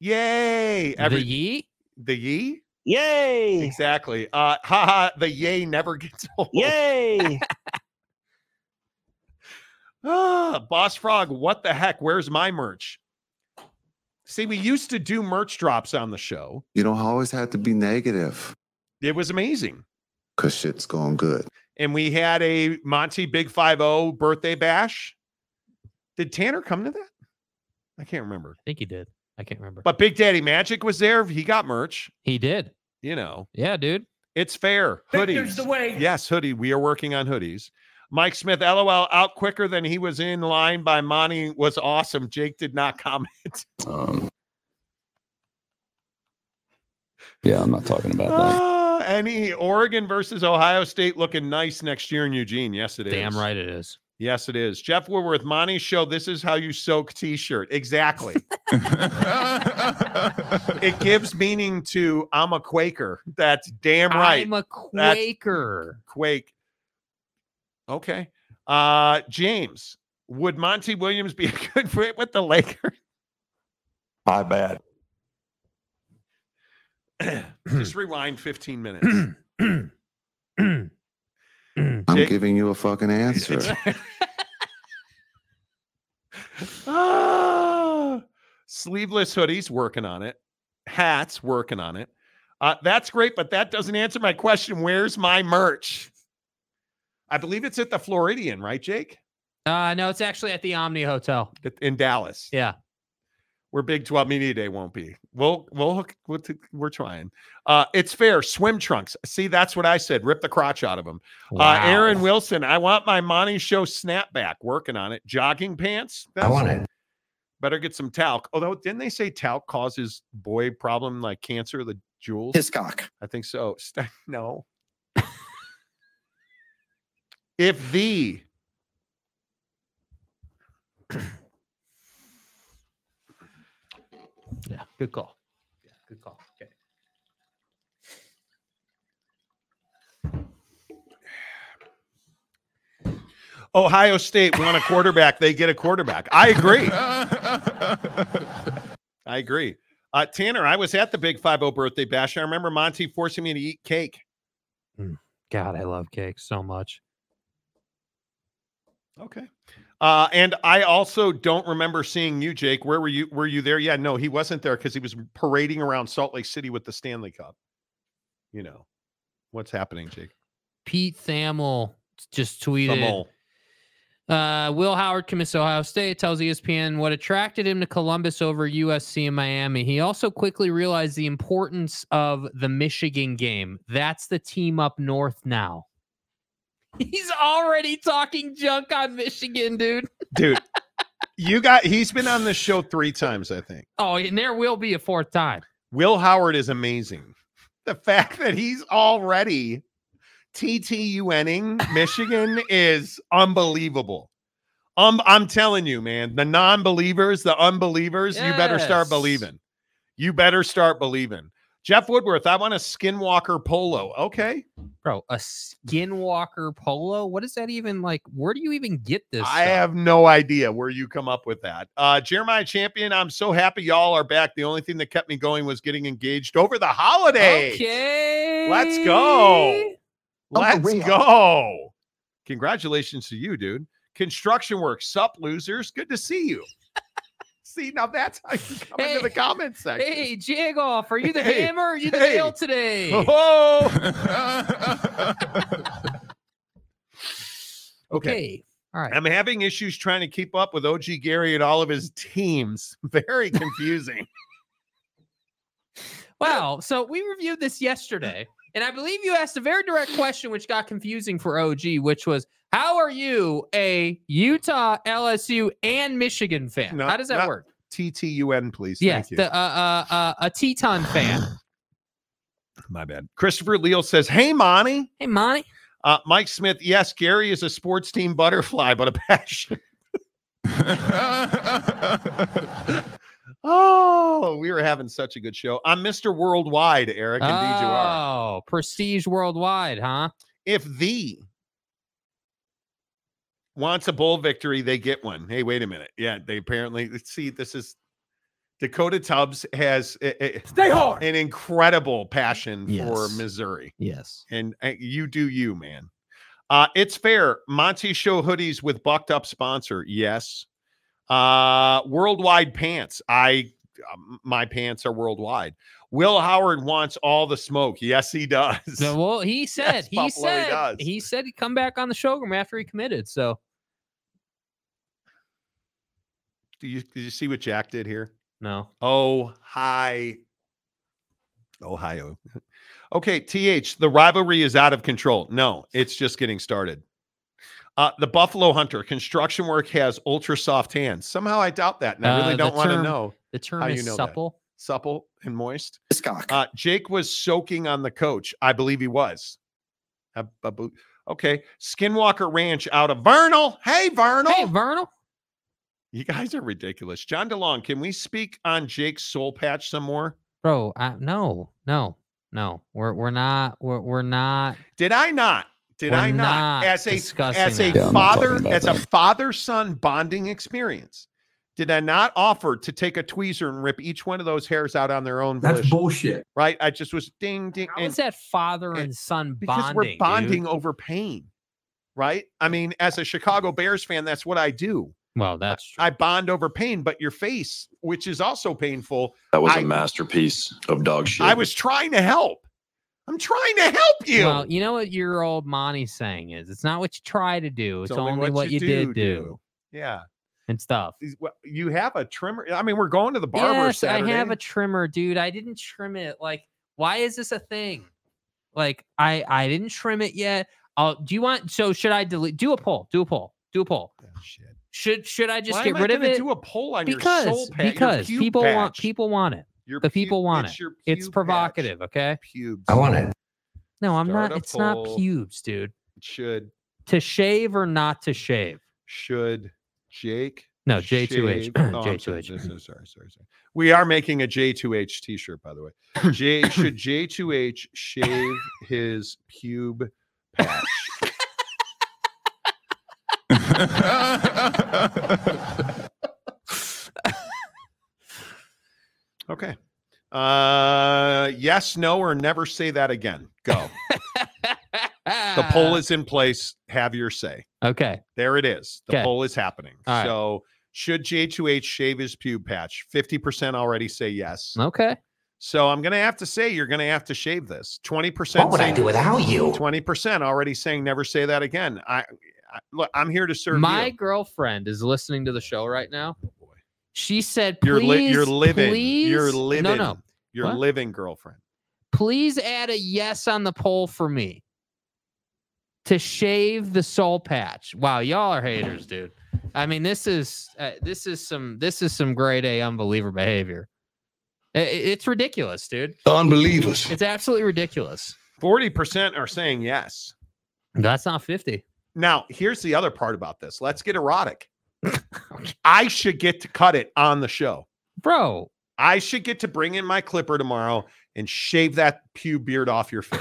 Yay. Every the Yee? the yee? Yay! Exactly. Uh haha, the yay never gets (laughs) old. Yay! (laughs) Ah, Boss Frog, what the heck? Where's my merch? See, we used to do merch drops on the show. You don't always have to be negative It was amazing. because shit's going good. And we had a Monty Big 50 birthday bash. Did Tanner come to that? I can't remember. I think he did. I can't remember. But Big Daddy Magic was there. He got merch. he did. You know, Yeah, dude. it's fair. Victor's Hoodies. the way. Yes, hoodie. We are working on hoodies. Mike Smith, LOL, out quicker than he was in line by Monty was awesome. Jake did not (laughs) comment. Um, yeah, I'm not talking about that. Ah, any Oregon versus Ohio State looking nice next year in Eugene. Yes, it is. Damn right it is. Yes, it is. Jeff Woodworth, Monty's show. This is how you soak t-shirt. Exactly. (laughs) it gives meaning to I'm a Quaker. That's damn right. I'm a That's- Quaker. Quake. Okay. Uh James, would Monty Williams be (laughs) a good fit with the Lakers? My bad. Just rewind 15 minutes. (clears throat) I'm Jake- giving you a fucking answer. (laughs) Ah, sleeveless hoodies, working on it. Hats, working on it. Uh, that's great, but that doesn't answer my question. Where's my merch? I believe it's at the Floridian, right, Jake? Uh, no, it's actually at the Omni Hotel. In Dallas. Yeah. Where Big 12 Media Day won't be. We'll we'll hook we'll t- we're trying. Uh it's fair. Swim trunks. See, that's what I said. Rip the crotch out of them. Uh Aaron Wilson, I want my Monty show snapback. Working on it. Jogging pants. I want it. Better get some talc. Although didn't they say talc causes boy problem like cancer, the jewels? Hiscock. I think so. (laughs) St- no. If the (coughs) Yeah. Good call. Yeah. Good call. Okay. Ohio State want a quarterback, they get a quarterback. I agree. (laughs) I agree. Uh, Tanner, I was at the Big Five O birthday bash. I remember Monty forcing me to eat cake. God, I love cake so much. Okay. Uh, and I also don't remember seeing you, Jake. Where were you? Were you there? Yeah, no, he wasn't there because he was parading around Salt Lake City with the Stanley Cup. You know what's happening, Jake? Pete Thamel just tweeted. Thamel. Uh, Will Howard commits to Ohio State, tells ESPN what attracted him to Columbus over USC and Miami. He also quickly realized the importance of the Michigan game. That's the team up north now. He's already talking junk on Michigan, dude. Dude, you got he's been on this show three times, I think. Oh, and there will be a fourth time. Will Howard is amazing. The fact that he's already TTUNing Michigan (laughs) is unbelievable. Um, I'm telling you, man, the non-believers, the unbelievers, you better start believing. You better start believing. Jeff Woodworth, I want a Skinwalker polo. Okay. Bro, a Skinwalker polo? What is that even like? Where do you even get this? I stuff? have no idea where you come up with that. Uh Jeremiah Champion, I'm so happy y'all are back. The only thing that kept me going was getting engaged over the holiday. Okay. Let's go. Let's go. Congratulations to you, dude. Construction work. Sup, losers. Good to see you. See, now that's how you come into the Hey. comments section. Hey, Jagoff, are you the Hey, hammer or are you the hey. nail today? (laughs) Oh. (laughs) okay. okay. All right. I'm having issues trying to keep up with OG Gary and all of his teams. (laughs) Very confusing. Wow. So we reviewed this yesterday, and I believe you asked a very direct question, which got confusing for OG, which was How are you a Utah, LSU, and Michigan fan? No, How does that work? TTUN, please. Yes, Thank you. the, uh, uh, uh, a Teton fan. (sighs) My bad. Christopher Leal says, Hey, Monty. hey, Monty. Uh, Mike Smith, yes, Gary is a sports team butterfly, but a passion. (laughs) (laughs) oh, we were having such a good show. I'm Mr. Worldwide, Eric, and you are. Oh, prestige worldwide, huh? If the wants a bowl victory, they get one. Hey, wait a minute. Yeah, they apparently see this is Dakota Tubbs has a- a- Stay hard. an incredible passion for Missouri. Yes. and uh, you do you, man. Uh, it's fair. Monty Show hoodies with bucked up sponsor. Yes. Uh, worldwide pants. I um, my pants are worldwide. Will Howard wants all the smoke. Yes, he does. No, well, he (laughs) said Yes, he Buffalo, he said does. he said he'd come back on the showroom after he committed. So Do you did you see what Jack did here? no. Oh, hi. Ohio. (laughs) Okay, TH, the rivalry is out of control. No, it's just getting started. Uh, the Buffalo Hunter construction work has ultra soft hands. Somehow I doubt that, and I Uh, really the don't want to know. The term How you is know that? supple. Supple and moist. Hiscock. Uh, Jake was soaking on the coach. I believe he was. A- a boot- Okay, Skinwalker Ranch out of Vernal. Hey, Vernal. Hey, Vernal. You guys are ridiculous. John DeLong, can we speak on Jake's soul patch some more? Bro, I, no, no, no. We're we're not we're we're not Did I not? Did I not? not as a as a that. Yeah, father, talking about as a father son bonding experience. did I not offer to take a tweezer and rip each one of those hairs out on their own That's volition? bullshit. right? I just was ding ding. How and- is that father and- and son because we're dude? bonding over pain, right? I mean, as a Chicago Bears fan, that's what I do. Well, that's true. I bond over pain, but your face, which is also painful, That was I- a masterpiece of dog shit. I was trying to help. I'm trying to help you. Well, you know what your old Monty's saying is it's not what you try to do, it's, only, what, you, do did do, Yeah. and stuff. You have a trimmer. I mean, we're going to the barber yes, I have a trimmer, dude. I didn't trim it. Like, why is this a thing? Like, I I didn't trim it yet. I'll, do you want? So should I delete? Do a poll. Do a poll. Do a poll. Oh, shit. Should should I just Why get am I rid of gonna it? Do a poll on your because soul patch, your because pube people want people want it. Your the people pube- want it's it. your It's pube patch. provocative. Okay. Pubes. I want it. No, I'm Start not. a It's not poll. pubes, dude. Should To shave or not to shave? should Jake? No, J2H. shave- Oh, I'm sorry, J2H. this Sorry, sorry, sorry. We are making a J2H t-shirt, by the way. (clears throat) J should J2H shave his pube patch? (laughs) Okay. Uh yes, no, or never say that again. Go. (laughs) The poll is in place. Have your say. okay. There it is. The Okay. poll is happening. All right. So should J2H shave his pube patch? 50% already say yes. Okay. So I'm gonna have to say you're gonna have to shave this. 20% What would I do without you? 20% already saying never say that again. I, I look, I'm here to serve My you. girlfriend is listening to the show right now. She said, You're li- you're living. Please, You're living. No, no. Your What? living girlfriend. Please add a yes on the poll for me to shave the soul patch. Wow, y'all are haters, dude. I mean, this is uh, this is some this is some grade A unbeliever behavior. I- I- it's ridiculous, dude. Unbelievers. It's absolutely ridiculous. 40% are saying yes. That's not fifty. Now, here's the other part about this. Let's get erotic. (laughs) I should get to cut it on the show. Bro, I should get to bring in my clipper tomorrow and shave that pube beard off your face.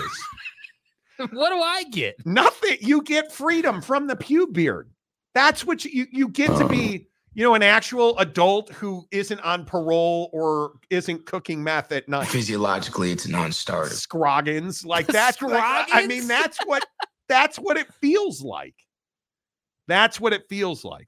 (laughs) what do I get? Nothing. You get freedom from the pube beard. That's what you, you you get to be, you know, an actual adult who isn't on parole or isn't cooking meth at night. Physiologically, it's a non-starter. Scroggins. Like (laughs) that's like, I I mean, that's what that's what it feels like. That's what it feels like.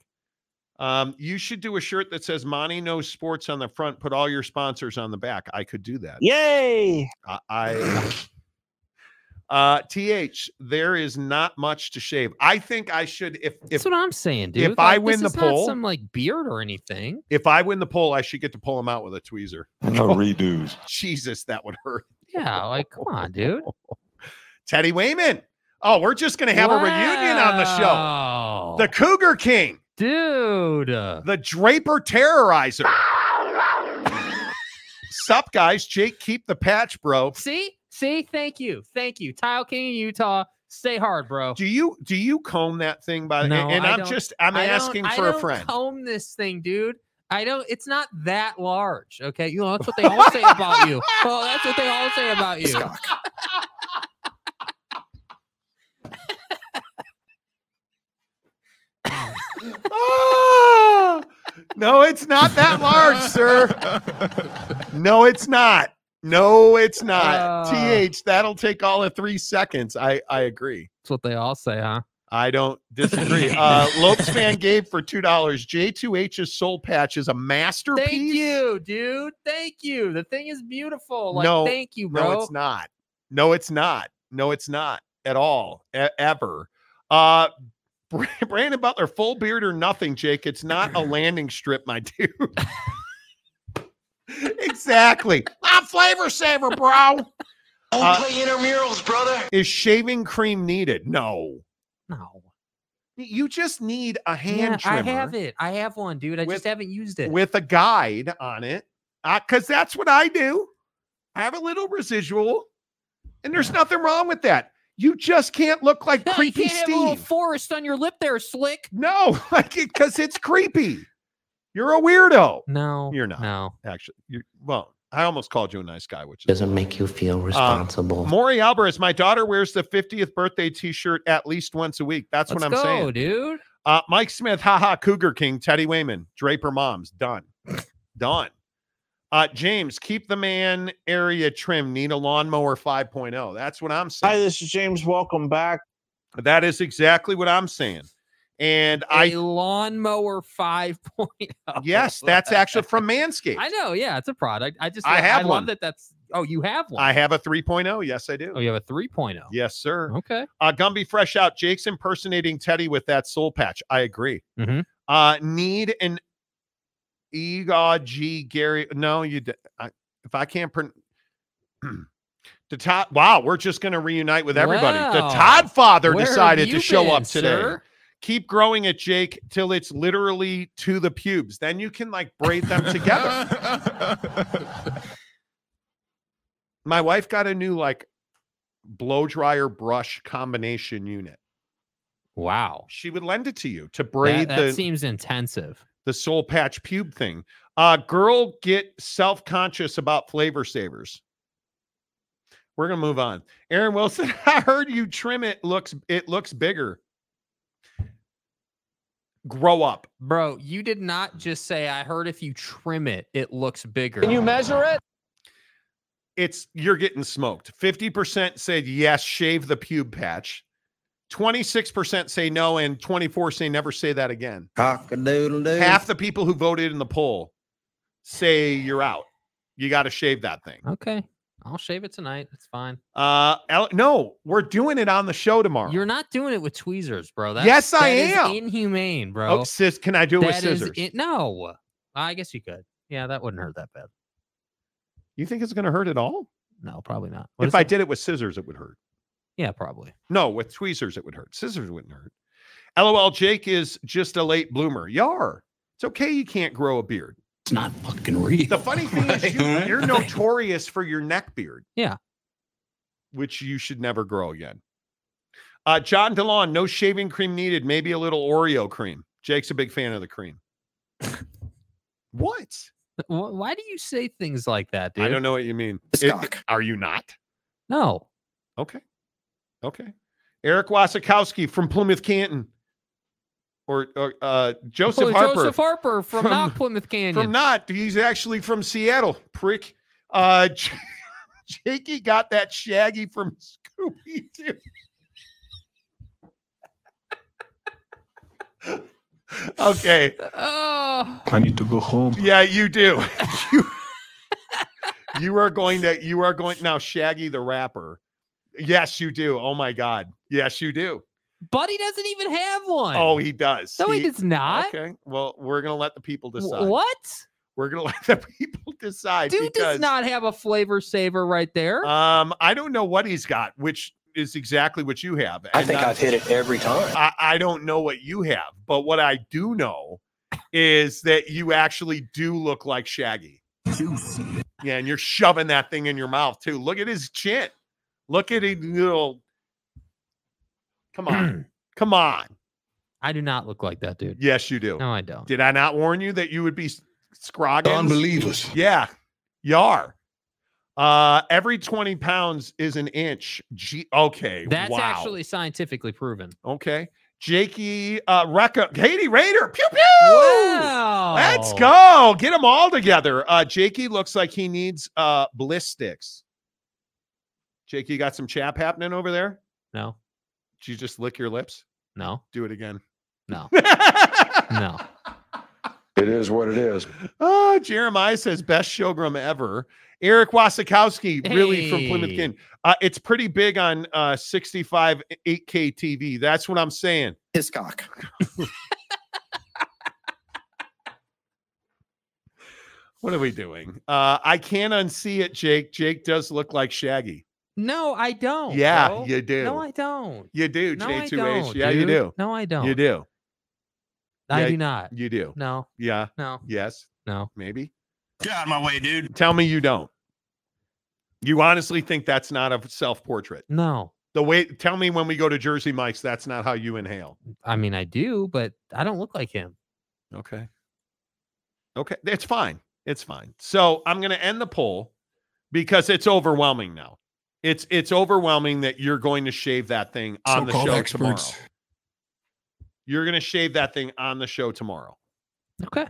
Um, you should do a shirt that says Monty knows sports on the front, put all your sponsors on the back. I could do that. Yay! I, I (laughs) uh th there is not much to shave. I think I should if if That's what I'm saying, dude. if I win this the is not poll- some like beard or anything. if I win the poll, I should get to pull him out with a tweezer. (laughs) No redos. (laughs) Jesus, that would hurt. Yeah, like come on, dude. Teddy Wayman. Oh, we're just gonna have a reunion on the show. The Cougar King, dude. the Draper Terrorizer. Sup, guys? Jake, keep the patch, bro. See, see, thank you, thank you, Tile King of Utah. Stay hard, bro. Do you do you comb that thing by No, and, I'm don't- just I'm I asking for a don't friend. Comb this thing, dude. I don't. It's not that large. Okay, you know that's what they (laughs) all say about you. Oh, that's what they all say about you. Ah! no, it's not that large, sir. No, it's not. No, it's not. Uh. TH, that'll take all of three seconds. I I agree. That's what they all say, huh? I don't disagree. Uh (laughs) Lopes fan gave for two dollars. J2H's soul patch is a masterpiece. Thank you, dude. Thank you. The thing is beautiful. Like, no, thank you, bro. No, it's not. No, it's not. No, it's not at all. e- ever. Uh Bra- (laughs) Brandon Butler, full beard or nothing, Jake. It's not a (laughs) landing strip, my dude. (laughs) exactly. I'm flavor saver, bro. Don't Uh, play intramurals, brother. Is shaving cream needed? No. No. You just need a hand Yeah, I have it. I have one, dude. I With- just haven't used it. with a guide on it. Because that's what I do. I have a little residual, and there's nothing wrong with that. You just can't look like No, (laughs) you creepy can't have a little forest on your lip there, slick. No, (laughs) like because it's creepy. You're a weirdo. No, You're not. No. Actually, you well, I almost called you a nice guy, which Doesn't make you feel responsible. Maury Alvarez. My daughter wears the 50th birthday T-shirt at least once a week. That's Let's what I'm go, saying. dude. Uh, Mike Smith, haha, Cougar King, Teddy Wayman, Draper Moms, done. (laughs) done. Uh, James, keep the man area trim. Need a lawnmower 5.0. That's what I'm saying. Hi, this is James. Welcome back. That is exactly what I'm saying. And A I, lawnmower 5.0. yes, (laughs) that's actually from Manscaped. I know. Yeah, it's a product. I just I have love one. that. That's oh, you have one. I have a 3.0. Yes, I do. oh, you have a 3.0. Yes, sir. Okay. Uh, Gumby Fresh Out. Jake's impersonating Teddy with that soul patch. I agree. Mhm. Uh, need an Egod G Gary. No, you. I, if I can't print. (clears throat) The Todd, wow, we're just going to reunite with everybody. The Wow. Todd father Where decided to show been, up today. sir? Keep growing it, Jake, till it's literally to the pubes. Then you can like braid them together. (laughs) My wife got a new like blow dryer brush combination unit. Wow. She would lend it to you to That, braid that the seems intensive. The soul patch pube thing. Uh girl get self-conscious about flavor savers. We're gonna move on. Aaron Wilson, (laughs) I heard you trim it looks it looks bigger. Grow up. Bro, you did not just say, I heard if you trim it, it looks bigger. Can you measure it? It's you're getting smoked. 50% said yes, shave the pube patch. 26% say no, and 24 say never say that again. Cock-a-doodle-doo. Half the people who voted in the poll say you're out. You got to shave that thing. Okay. I'll shave it tonight. It's fine. Uh, El- no, we're doing it on the show tomorrow. You're not doing it with tweezers, bro. That's, Yes, I that is am. inhumane, bro. oh, sis, can I do it with That is scissors? in- no. I guess you could. Yeah, that wouldn't hurt that bad. you think it's going to hurt at all? No, probably not. What if I it? did it with scissors, it would hurt. Yeah, probably. No, with tweezers, it would hurt. Scissors wouldn't hurt. LOL, Jake is just a late bloomer. You are. It's okay. You can't grow a beard. It's not fucking real. The funny thing is, (laughs) you, you're notorious for your neck beard. Yeah. Which you should never grow again. Uh, John DeLon, no shaving cream needed. Maybe a little Oreo cream. Jake's a big fan of the cream. (laughs) what? Why do you say things like that, dude? I don't know what you mean. It's It- are you not? No. Okay. Okay. Eric Wasikowski from Plymouth Canton. Or, or uh, Joseph Oh, Harper. Joseph Harper from, From- Knock Plymouth Canyon. From not. He's actually from Seattle. Prick. Uh (laughs) J- Jakey got that Shaggy from Scooby Doo. (laughs) okay. oh, I need to go home. Yeah, you do. (laughs) you, you are going to you are going now, Shaggy the rapper. Yes, you do. Oh my god. Yes, you do. Buddy doesn't even have one. Oh, he does. no, he does not. Okay. Well, we're gonna let the people decide. What? We're gonna (laughs) let the people decide. Dude because, does not have a flavor saver right there. Um, I don't know what he's got, which is exactly what you have. I think not- I've hit it every time. I, I don't know what you have, but what I do know is that you actually do look like Shaggy. Yeah, and you're shoving that thing in your mouth too. Look at his chin. Look at his little. (clears throat) Come on, (clears throat) come on. I do not look like that, dude. Yes, you do. No, I don't. Did I not warn you that you would be scrogging? scroggins? Unbelievers. Yeah, you are. Uh, every 20 pounds is an inch. G- okay. That's wow. actually scientifically proven. okay. Jakey, uh, Recca, Katie Raider, pew pew. Wow. Let's go. Get them all together. Uh, Jakey looks like he needs uh bliss sticks. Jakey, you got some chap happening over there? No, Did you just lick your lips? no, Do it again. no, (laughs) no. It is what it is. Oh, Jeremiah says best showroom ever. Eric Wasikowski, really from Plymouth Hey. Kin. Uh, it's pretty big on uh 65 8K TV. That's what I'm saying. His cock. (laughs) What are we doing? Uh, I can't unsee it, Jake. Jake does look like Shaggy. No, I don't. yeah, bro. you do. No, I don't. you do, No, I J2H. don't. Yeah, you do. No, I don't. You do. I Yeah, do not. You do. No, Yeah. no, Yes. no. Maybe. Get out of my way, dude. Tell me you don't. You honestly think that's not a self portrait? No. The way, tell me when we go to Jersey Mike's, that's not how you inhale. I mean, I do, but I don't look like him. Okay. Okay. It's fine. It's fine. So I'm going to end the poll because it's overwhelming now. It's it's overwhelming that you're going to shave that thing on the So-called show experts. tomorrow. You're going to shave that thing on the show tomorrow, Okay.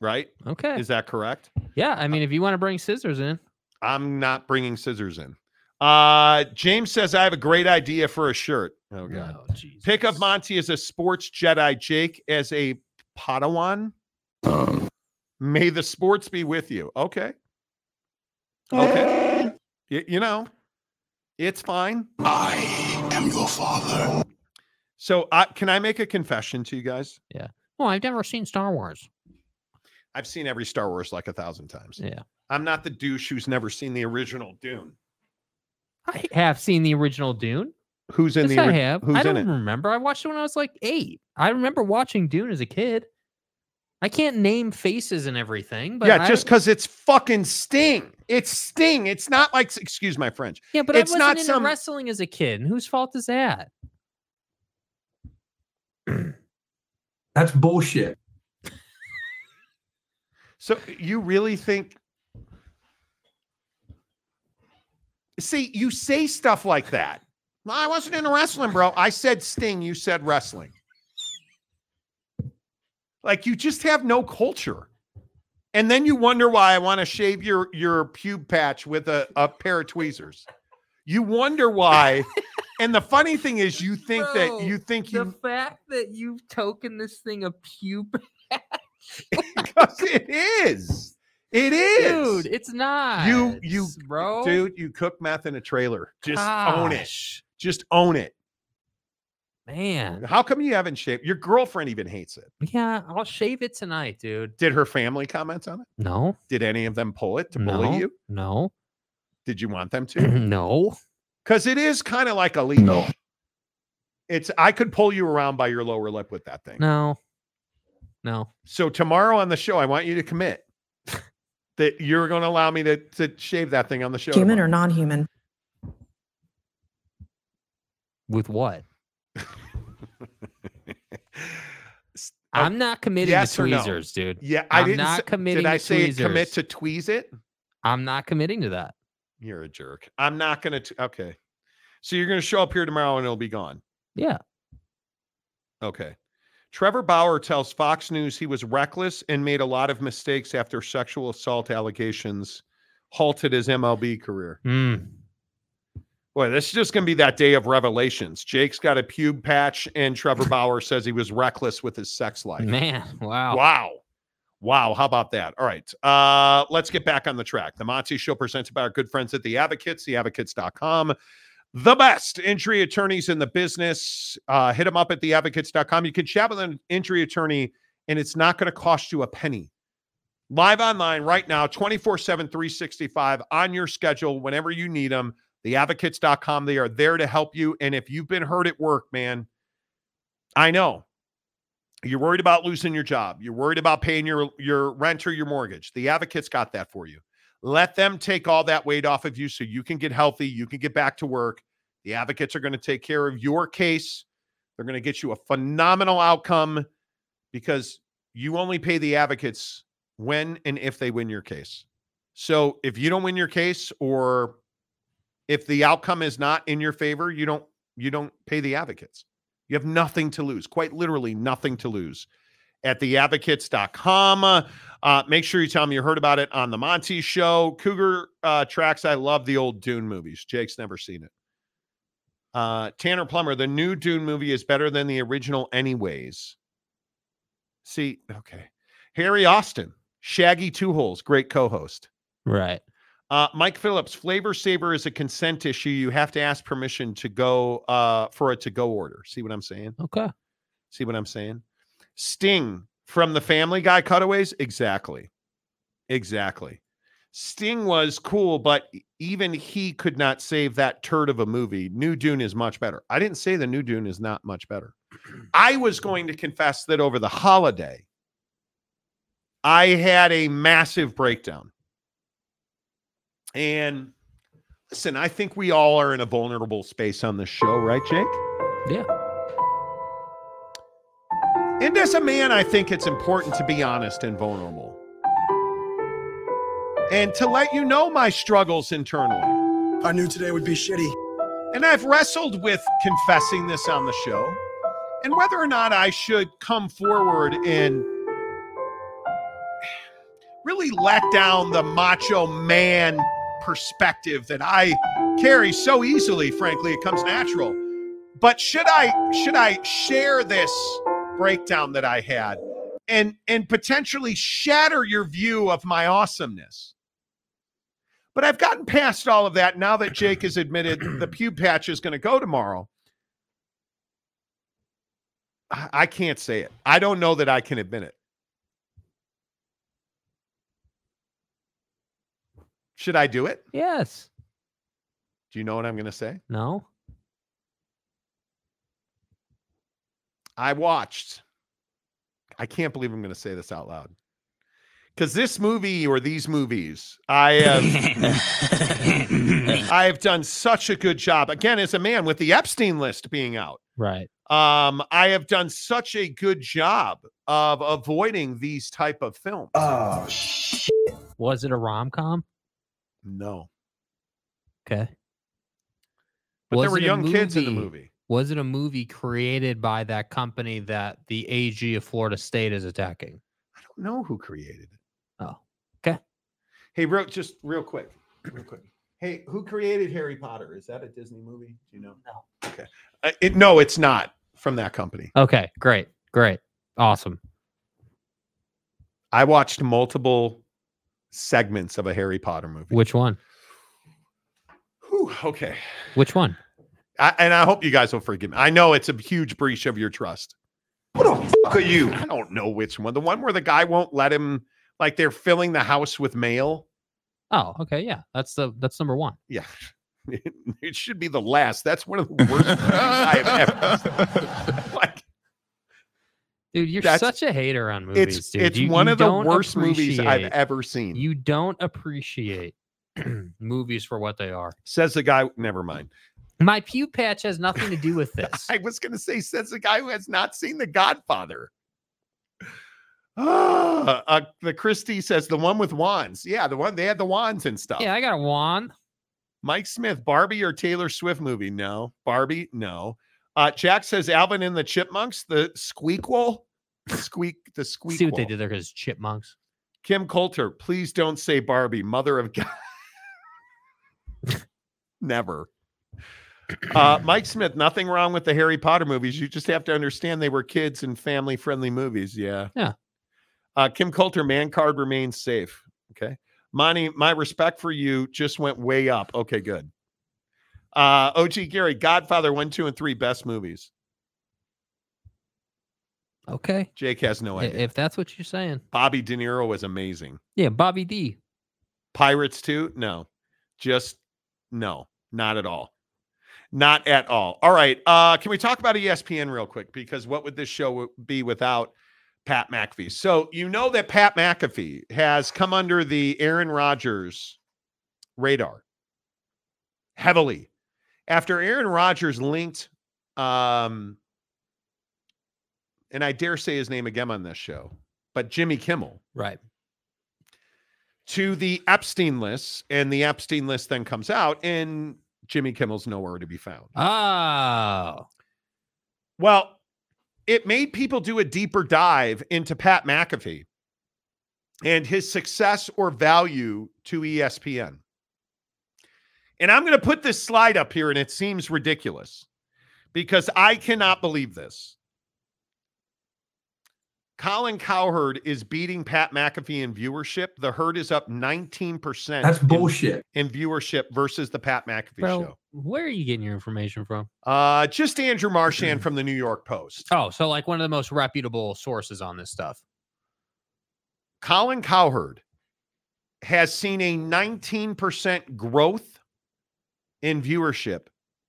right? Okay. Is that correct? yeah. I mean, if you want to bring scissors in, I'm not bringing scissors in. Uh, James says I have a great idea for a shirt. Oh god. Oh, Jesus. Pick up Monty as a sports Jedi, Jake as a Padawan. Um, May the sports be with you. Okay. Okay. Y- you know, it's fine. I am your father. So, uh, can I make a confession to you guys? Yeah. Well, I've never seen Star Wars. I've seen every Star Wars like a thousand times. Yeah. I'm not the douche who's never seen the original Dune. I have seen the original Dune. Who's in yes, the I have. Who's I in don't it? remember. I watched it when I was like eight. I remember watching Dune as a kid. I can't name faces and everything, but yeah, I- just because it's fucking Sting. It's Sting. It's not like excuse my French. yeah, but it's I wasn't not into some- wrestling as a kid. And whose fault is that? (clears throat) That's bullshit. So you really think? See, you say stuff like that. I wasn't into wrestling, bro. I said Sting. You said wrestling. Like you just have no culture. And then you wonder why I want to shave your your pube patch with a, a pair of tweezers. You wonder why. and the funny thing is, you think that you think you the fact that you've token this thing a pupe, (laughs) because it is. It is. dude, it's not. You- you- bro, Dude, you cook meth in a trailer. Just own it. Just own it. Man. How come you haven't shaved? Your girlfriend even hates it. Yeah, I'll shave it tonight, dude. Did her family comment on it? No, Did any of them pull it to bully no, you? no, Did you want them (clears throat) to? no. Because it is kind of like illegal. No. It's I could pull you around by your lower lip with that thing. No. No. So tomorrow on the show, I want you to commit (laughs) that you're going to allow me to to shave that thing on the show. Human tomorrow. or non-human? With what? S- (laughs) I'm not committing yes to or no? tweezers, dude. Yeah, I I'm didn't. not committing Did I to say commit to tweeze it? I'm not committing to that. You're a jerk. I'm not going to. Okay. So you're going to show up here tomorrow and it'll be gone. Yeah. Okay. Trevor Bauer tells Fox News he was reckless and made a lot of mistakes after sexual assault allegations halted his MLB career. Mm. Boy, this is just going to be that day of revelations. Jake's got a pube patch, and Trevor (laughs) Bauer says he was reckless with his sex life. Man, wow. Wow. Wow. How about that? All right. Uh, let's get back on the track. The Monty Show presented by our good friends at the Advocates, theadvocates.com. The best injury attorneys in the business. Uh, hit them up at theadvocates.com. You can chat with an injury attorney, and it's not going to cost you a penny. Live online right now, 24 7, 365 on your schedule whenever you need them. Theadvocates.com. They are there to help you. And if you've been hurt at work, man, I know you're worried about losing your job. You're worried about paying your your rent or your mortgage. The advocates got that for you. Let them take all that weight off of you so you can get healthy, you can get back to work. The advocates are going to take care of your case. They're going to get you a phenomenal outcome because you only pay the advocates when and if they win your case. So if you don't win your case or if the outcome is not in your favor, you don't you don't pay the advocates. You have nothing to lose, quite literally nothing to lose at theadvocates.com. Uh, make sure you tell me you heard about it on the Monty show. Cougar uh, tracks. I love the old Dune movies. Jake's never seen it. Uh, Tanner Plummer, the new Dune movie is better than the original, anyways. See, okay. Harry Austin, Shaggy Two Holes, great co host. Right. Uh, Mike Phillips, flavor saver is a consent issue. You have to ask permission to go uh, for a to go order. See what I'm saying? Okay. See what I'm saying? Sting from the Family Guy cutaways. Exactly. Exactly. Sting was cool, but even he could not save that turd of a movie. New Dune is much better. I didn't say the New Dune is not much better. I was going to confess that over the holiday, I had a massive breakdown. And listen, I think we all are in a vulnerable space on this show, right, Jake? Yeah. And as a man, I think it's important to be honest and vulnerable. And to let you know my struggles internally. I knew today would be shitty. And I've wrestled with confessing this on the show. and whether or not I should come forward and really let down the macho man perspective that I carry so easily. Frankly, it comes natural. But should I should I share this breakdown that I had and and potentially shatter your view of my awesomeness? But I've gotten past all of that now that Jake has admitted (clears throat) the pew patch is going to go tomorrow. I I can't say it. I don't know that I can admit it. Should I do it? Yes. Do you know what I'm going to say? No. I watched. I can't believe I'm going to say this out loud. Because this movie or these movies, I have, (laughs) I have done such a good job. Again, as a man with the Epstein list being out, Right. um, I have done such a good job of avoiding these type of films. Oh, shit. Was it a rom com? No, Okay. but there were young kids in the movie. Was it a movie created by that company that the AG of Florida State is attacking? I don't know who created it. Oh, okay. Hey, real just real quick, real quick. Hey, who created Harry Potter? Is that a Disney movie? Do you know? No. Okay. Uh, it, no, it's not from that company. Okay. Great. Great. Awesome. I watched multiple segments of a Harry Potter movie. Which one? Whew, okay. Which one? I, and I hope you guys will forgive me. I know it's a huge breach of your trust. What the fuck are you? I don't know which one. The one where the guy won't let him, like they're filling the house with mail. Oh, okay. Yeah. That's the that's number one. Yeah. (laughs) It should be the last. That's one of the worst (laughs) I have ever seen. Like, (laughs) Dude, you're That's- such a hater on movies, it's dude. it's You- one you of the worst movies I've ever seen. You don't appreciate (clears throat) movies for what they are. Says the guy. Never mind. My pew patch has nothing to do with (laughs) this. I was going to say, says the guy who has not seen The Godfather. Ah, (sighs) uh, the Christie says the one with wands. Yeah, the one they had the wands and stuff. yeah, I got a wand. Mike Smith, Barbie or Taylor Swift movie? No. Barbie? No. Uh, Jack says Alvin and the Chipmunks, the squeakquel. Squeak, the squeak. See what they did there because chipmunks. Kim Coulter, please don't say Barbie, mother of God. (laughs) Never. Uh, Mike Smith, nothing wrong with the Harry Potter movies. You just have to understand they were kids and family friendly movies. Yeah. Yeah. Uh, Kim Coulter, man card remains safe. Okay. Monty, my respect for you just went way up. Okay, good. Uh, OG Gary, Godfather, one, two, and three, best movies. Okay. Jake has no idea. If that's what you're saying. Bobby De Niro was amazing. Yeah, Bobby D. Pirates 2? No. Just no, not at all. Not at all. All right. Uh, can we talk about ESPN real quick? Because what would this show be without Pat McAfee? So you know that Pat McAfee has come under the Aaron Rodgers radar heavily after Aaron Rodgers linked um and I dare say his name again on this show, but Jimmy Kimmel Right. to the Epstein list, and the Epstein list then comes out, and Jimmy Kimmel's nowhere to be found. Oh. Well, it made people do a deeper dive into Pat McAfee and his success or value to ESPN. And I'm going to put this slide up here, and it seems ridiculous because I cannot believe this. Colin Cowherd is beating Pat McAfee in viewership. The herd is up 19% That's in- bullshit. in viewership versus the Pat McAfee Bro, show. where are you getting your information from? Uh, just Andrew Marchand (clears throat) from the New York Post. Oh, so like one of the most reputable sources on this stuff. Colin Cowherd has seen a 19% growth in viewership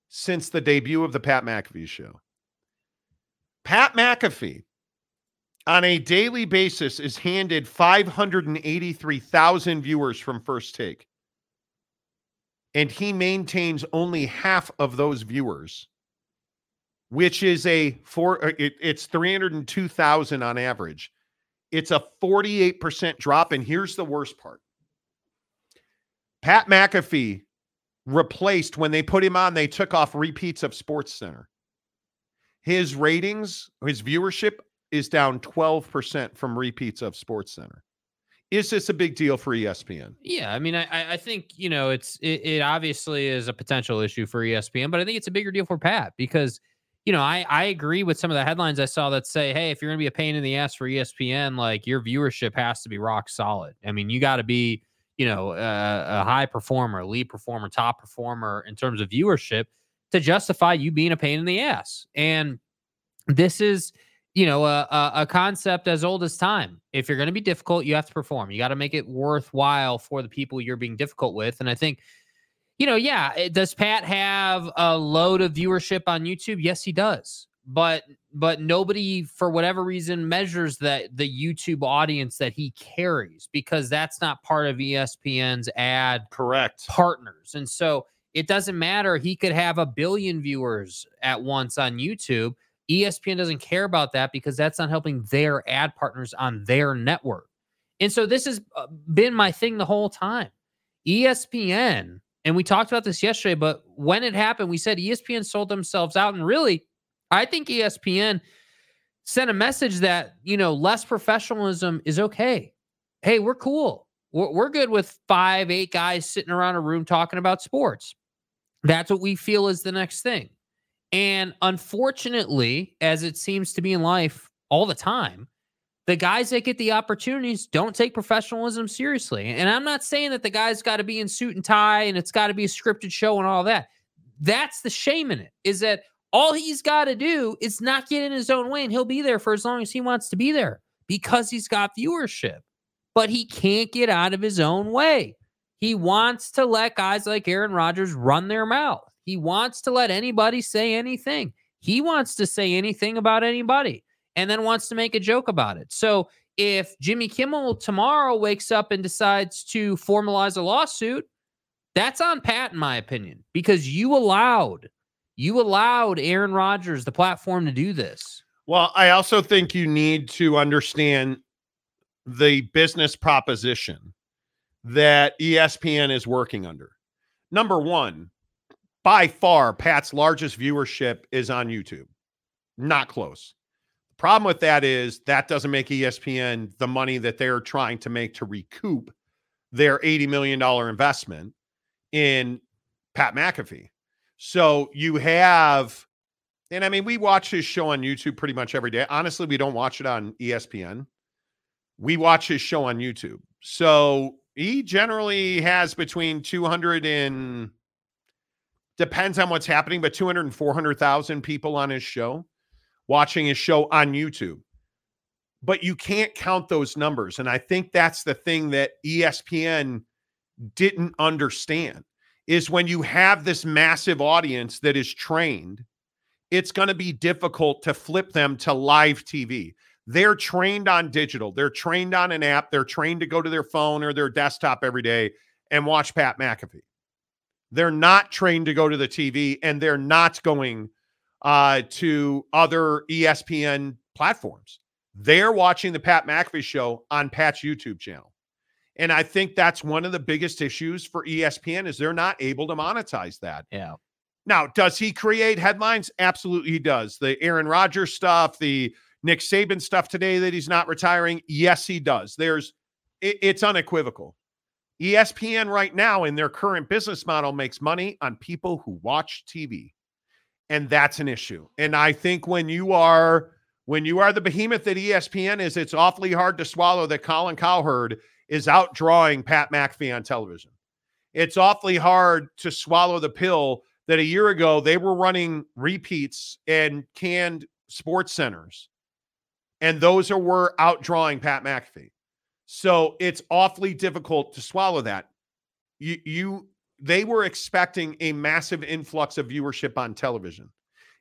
since the debut of the Pat McAfee show. Pat McAfee on a daily basis is handed 583,000 viewers from First Take. And he maintains only half of those viewers, which is a four, uh, it, it's 302,000 on average. It's a 48% drop. And here's the worst part Pat McAfee replaced when they put him on, they took off repeats of Sports Center. his ratings, his viewership is down 12% from repeats of Sports Center. Is this a big deal for ESPN? Yeah, I mean, I- I, think you know it's it, it obviously is a potential issue for ESPN, but I think it's a bigger deal for Pat because you know I I agree with some of the headlines I saw that say, hey, if you're going to be a pain in the ass for ESPN, like your viewership has to be rock solid. I mean, you got to be you know a, a high performer, lead performer, top performer in terms of viewership to justify you being a pain in the ass. And this is you know a, a, a concept as old as time. If you're going to be difficult you have to perform. You got to make it worthwhile for the people you're being difficult with. And i think you know yeah eh, does pat have a load of viewership on youtube? Yes he does but but nobody for whatever reason measures that the youtube audience that he carries because that's not part of espn's ad Correct. partners. And so it doesn't matter. He could have a billion viewers at once on YouTube. ESPN doesn't care about that because that's not helping their ad partners on their network. And so this has uh, been my thing the whole time. ESPN, and we talked about this yesterday, but when it happened, we said ESPN sold themselves out. And really, I think ESPN sent a message that, you know, less professionalism is okay. Hey, we're cool. We're, we're good with five, eight guys sitting around a room talking about sports. That's what we feel is the next thing. And unfortunately, as it seems to be in life all the time, the guys that get the opportunities don't take professionalism seriously. And I'm not saying that the guy's got to be in suit and tie and it's got to be a scripted show and all that. That's the shame in it, is that all he's got to do is not get in his own way and he'll be there for as long as he wants to be there because he's got viewership. But he can't get out of his own way. He wants to let guys like Aaron Rodgers run their mouth. He wants to let anybody say anything. He wants to say anything about anybody and then wants to make a joke about it. So if Jimmy Kimmel tomorrow wakes up and decides to formalize a lawsuit, that's on Pat, in my opinion, because you allowed you allowed Aaron Rodgers the platform to do this. Well, I also think you need to understand the business proposition that ESPN is working under. Number one, by far, Pat's largest viewership is on YouTube. Not close. The problem with that is that doesn't make ESPN the money that they're trying to make to recoup their $80 million investment in Pat McAfee. So you have, and I mean, we watch his show on YouTube pretty much every day. Honestly, we don't watch it on ESPN. We watch his show on YouTube. So he generally has between 200 and depends on what's happening, but 200 and 400,000 people on his show watching his show on YouTube. But you can't count those numbers. And I think that's the thing that ESPN didn't understand is when you have this massive audience that is trained, it's going to be difficult to flip them to live TV. They're trained on digital, they're trained on an app, they're trained to go to their phone or their desktop every day and watch Pat McAfee. They're not trained to go to the TV and they're not going uh, to other ESPN platforms. They're watching the Pat McAfee show on Pat's YouTube channel. And I think that's one of the biggest issues for ESPN is they're not able to monetize that. Yeah. Now, does he create headlines? Absolutely, he does. The Aaron Rodgers stuff, the Nick Saban stuff today that he's not retiring. Yes, he does. There's, it- it's unequivocal. ESPN right now in their current business model makes money on people who watch TV, and that's an issue. And I think when you are when you are the behemoth that ESPN is, it's awfully hard to swallow that Colin Cowherd is outdrawing Pat McAfee on television. It's awfully hard to swallow the pill that a year ago they were running repeats and canned sports centers, and those are were outdrawing Pat McAfee. So it's awfully difficult to swallow that. You you they were expecting a massive influx of viewership on television.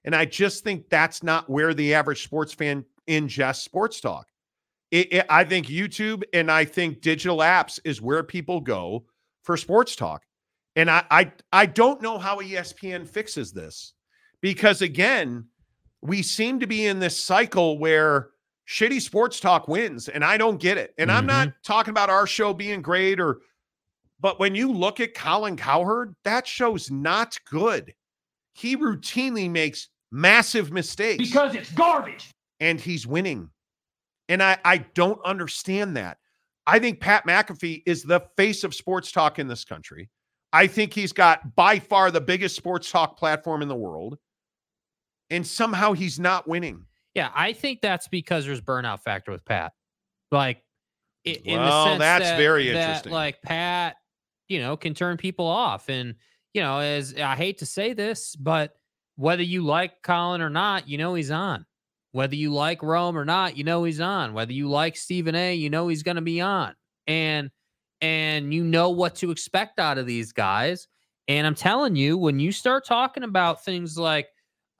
And I just think that's not where the average sports fan ingests sports talk. It, it- I think YouTube and I think digital apps is where people go for sports talk. And I, I I don't know how ESPN fixes this because again, we seem to be in this cycle where shitty sports talk wins, and I don't get it. And I'm not mm-hmm. talking about our show being great or, but when you look at Colin Cowherd, that show's not good. He routinely makes massive mistakes Because it's garbage. and he's winning. And I, I don't understand that. I think Pat McAfee is the face of sports talk in this country. I think he's got by far the biggest sports talk platform in the world. And somehow he's not winning. Yeah, I think that's because there's burnout factor with Pat. Like, in Well, the sense that's that- very that, interesting. Like Pat, you know, can turn people off, and you know, as I hate to say this, but whether you like Colin or not, you know he's on. Whether you like Rome or not, you know he's on. Whether you like Stephen A, you know he's going to be on, and and you know what to expect out of these guys. And I'm telling you, when you start talking about things like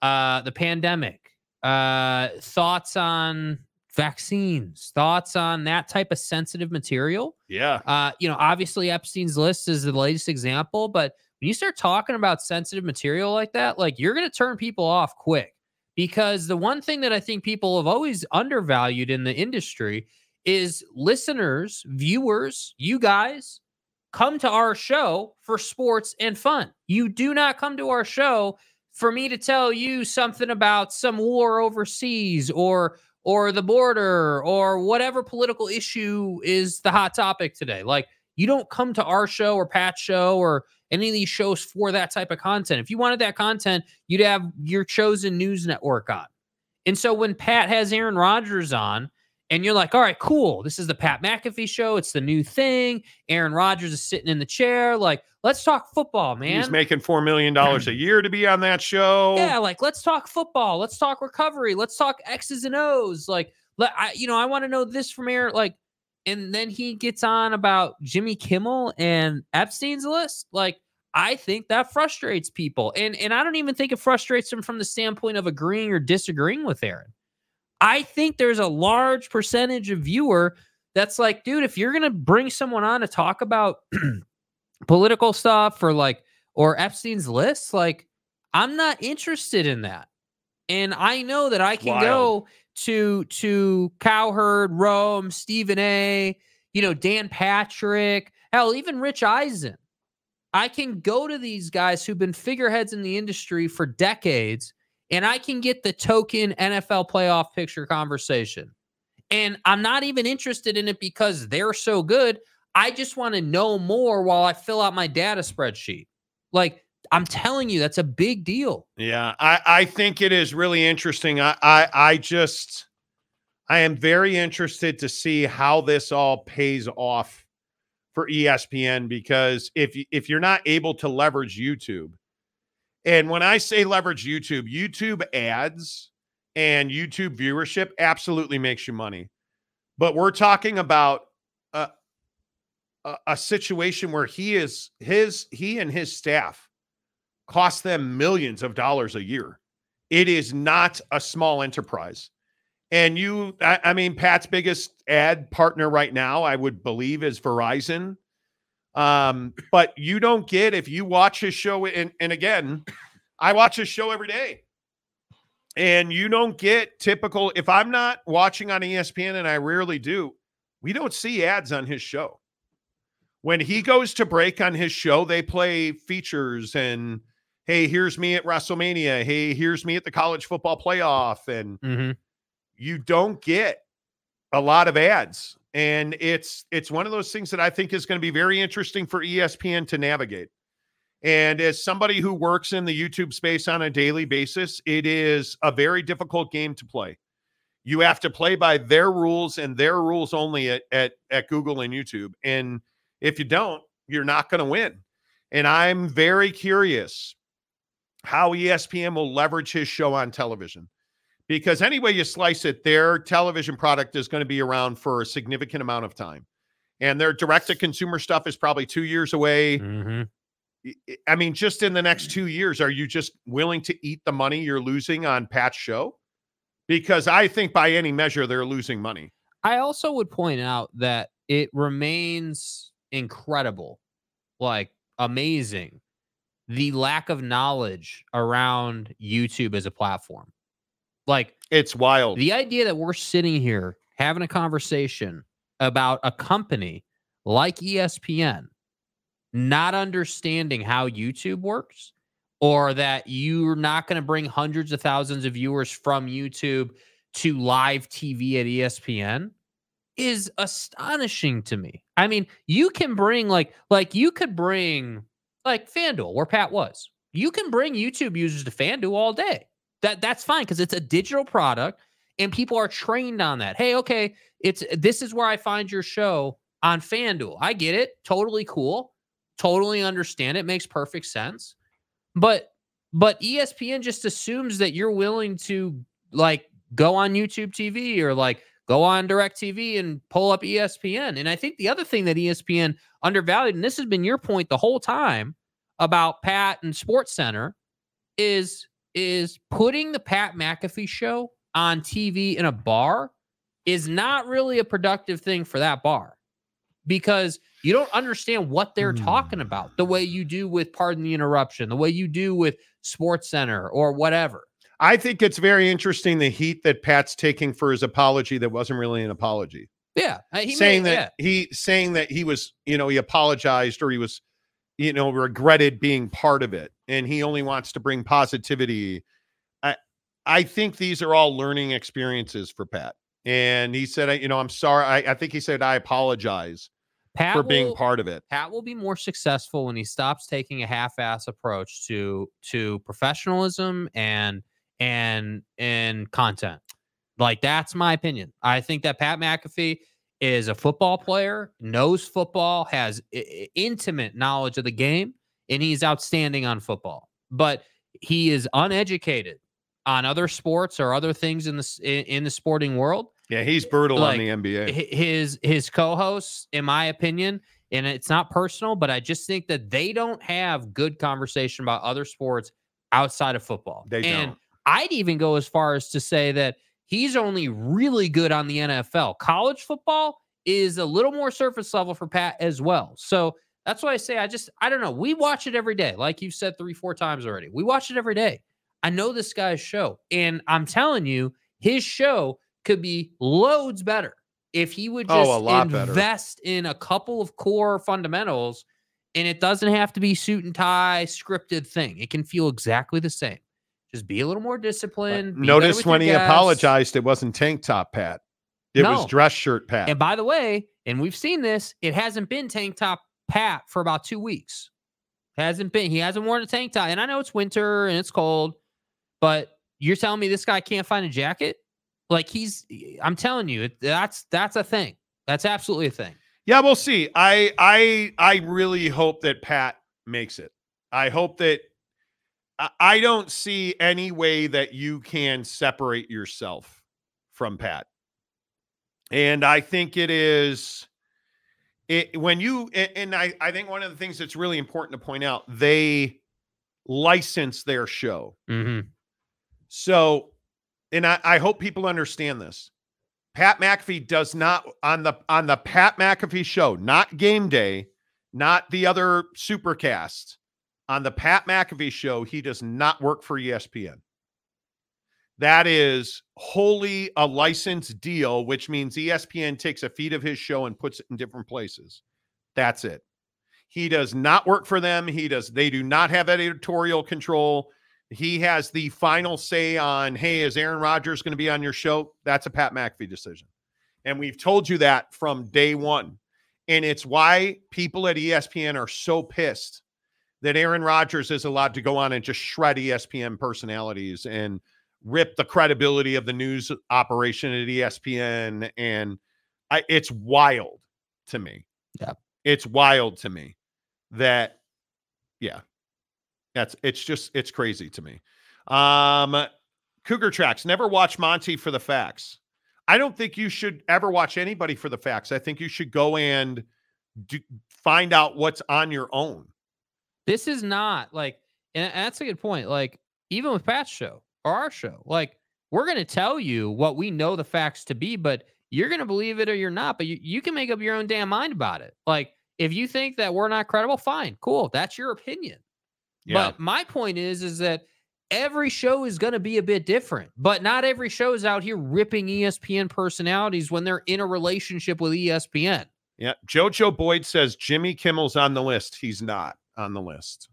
uh, the pandemic, uh, thoughts on vaccines, thoughts on that type of sensitive material. Yeah. Uh, you know, obviously Epstein's list is the latest example, but when you start talking about sensitive material like that, like you're going to turn people off quick. Because the one thing that I think people have always undervalued in the industry is listeners, viewers, you guys come to our show for sports and fun. You do not come to our show for me to tell you something about some war overseas or or the border or whatever political issue is the hot topic today. Like you don't come to our show or Pat's show or any of these shows for that type of content. If you wanted that content, you'd have your chosen news network on. And so when Pat has Aaron Rodgers on, and you're like, all right, cool. This is the Pat McAfee show. It's the new thing. Aaron Rodgers is sitting in the chair. Like, let's talk football, man. He's making $4 million (clears throat) a year to be on that show. Yeah, like let's talk football. Let's talk recovery. Let's talk X's and O's. Like, let I, you know, I want to know this from Aaron. Like, and then he gets on about Jimmy Kimmel and Epstein's list. Like, I think that frustrates people, and and I don't even think it frustrates them from the standpoint of agreeing or disagreeing with Aaron. I think there's a large percentage of viewer that's like, dude, if you're gonna bring someone on to talk about (clears throat) political stuff or like or Epstein's list, like I'm not interested in that. And I know that I can go to to Cowherd, Rome, Stephen A, you know, Dan Patrick, hell, even Rich Eisen. I can go to these guys who've been figureheads in the industry for decades, and I can get the token NFL playoff picture conversation. And I'm not even interested in it because they're so good. I just want to know more while I fill out my data spreadsheet. Like I'm telling you, that's a big deal. Yeah, I, I think it is really interesting. I, I I just I am very interested to see how this all pays off for ESPN because if if you're not able to leverage YouTube, and when I say leverage YouTube, YouTube ads and YouTube viewership absolutely makes you money. But we're talking about a, a, a situation where he is his he and his staff cost them millions of dollars a year. It is not a small enterprise. And you, I, I mean, Pat's biggest ad partner right now, I would believe, is Verizon. Um, but you don't get if you watch his show, and, and again, I watch his show every day. And you don't get typical, if I'm not watching on ESPN, and I rarely do, we don't see ads on his show. When he goes to break on his show, they play features and hey, here's me at WrestleMania. Hey, here's me at the college football playoff. And Mm-hmm. you don't get a lot of ads. And it's it's one of those things that I think is going to be very interesting for ESPN to navigate. And as somebody who works in the YouTube space on a daily basis, it is a very difficult game to play. You have to play by their rules and their rules only at at, at Google and YouTube. And if you don't, you're not going to win. And I'm very curious how ESPN will leverage his show on television. Because any way you slice it, their television product is going to be around for a significant amount of time. And their direct to consumer stuff is probably two years away. Mm-hmm. I- I mean, just in the next two years, are you just willing to eat the money you're losing on Pat's show? Because I think by any measure, they're losing money. I also would point out that it remains incredible, like amazing, the lack of knowledge around YouTube as a platform. Like it's wild. The idea that we're sitting here having a conversation about a company like ESPN not understanding how YouTube works or that you're not going to bring hundreds of thousands of viewers from YouTube to live TV at ESPN is astonishing to me. I mean, you can bring like like you could bring like FanDuel where Pat was. You can bring YouTube users to FanDuel all day. That that's fine because it's a digital product and people are trained on that. Hey, okay, it's this is where I find your show on FanDuel. I get it. Totally cool. Totally understand it. Makes perfect sense. But but ESPN just assumes that you're willing to like go on YouTube TV or like go on DirecTV and pull up ESPN. And I think the other thing that ESPN undervalued, and this has been your point the whole time about Pat and Sports Center, is is putting the Pat McAfee show on TV in a bar is not really a productive thing for that bar because you don't understand what they're talking hmm. about the way you do with Pardon the Interruption, the way you do with Sports Center or whatever. I think it's very interesting the heat that Pat's taking for his apology that wasn't really an apology. Yeah, uh, he saying made- that he saying that he was, you know, he apologized or he was, you know, regretted being part of it, and he only wants to bring positivity. I I think these are all learning experiences for Pat, and he said, you know, I'm sorry. I, I think he said I apologize Pat for being will- part of it. Pat will be more successful when he stops taking a half-ass approach to to professionalism and and and content. Like that's my opinion. I think that Pat McAfee is a football player, knows football, has i- intimate knowledge of the game, and he's outstanding on football. But he is uneducated on other sports or other things in the in, in the sporting world. Yeah, he's eh, brutal Like, on the NBA. his his co-hosts in my opinion and it's not personal but i just think that they don't have good conversation about other sports outside of football They and don't. I'd even go as far as to say that he's only really good on the nfl college football is a little more surface level for pat as well. So that's why i say i just i don't know. We watch it every day like you've said three four times already. We watch it every day. I know this guy's show and i'm telling you his show could be loads better if he would Oh, just a lot better. invest in a couple of core fundamentals and it doesn't have to be suit and tie scripted thing. It can feel exactly the same just be a little more disciplined be Notice when he apologized, it was't tank top Pat. It was dress shirt Pat. and by the way and we've seen this it hasn't been tank top pat for about two weeks hasn't been he hasn't worn a tank top and i know it's winter and it's cold but you're telling me this guy can't find a jacket like he's i'm telling you that's that's a thing that's absolutely a thing Yeah, we'll see. I I I really hope that Pat makes it. I hope that I- don't see any way that you can separate yourself from Pat. And I think it is it when you and I I think one of the things that's really important to point out, they license their show. mm-hmm. So, and I, I hope people understand this. Pat McAfee does not on the on the Pat McAfee show, not game day, not the other supercast. On the Pat McAfee show, he does not work for ESPN. That is wholly a licensed deal, which means ESPN takes a feed of his show and puts it in different places. That's it. He does not work for them. He does, they do not have editorial control. He has the final say on, hey, is Aaron Rodgers going to be on your show? That's a Pat McAfee decision. And we've told you that from day one. And it's why people at ESPN are so pissed that Aaron Rodgers is allowed to go on and just shred ESPN personalities and rip the credibility of the news operation at ESPN. And I, it's wild to me. Yeah. It's wild to me that, yeah, that's it's just it's crazy to me. Um Cougar Tracks, never watch Monty for the facts. I don't think you should ever watch anybody for the facts. I think you should go and do, find out what's on your own. This is not like, and that's a good point. Like, even with Pat's show or our show, like, we're going to tell you what we know the facts to be, but you're going to believe it or you're not. But you, you can make up your own damn mind about it. Like, if you think that we're not credible, fine, cool. That's your opinion. Yeah. But my point is, is that every show is going to be a bit different, but not every show is out here ripping ESPN personalities when they're in a relationship with ESPN. Yeah. Jojo Boyd says Jimmy Kimmel's on the list. He's not on the list.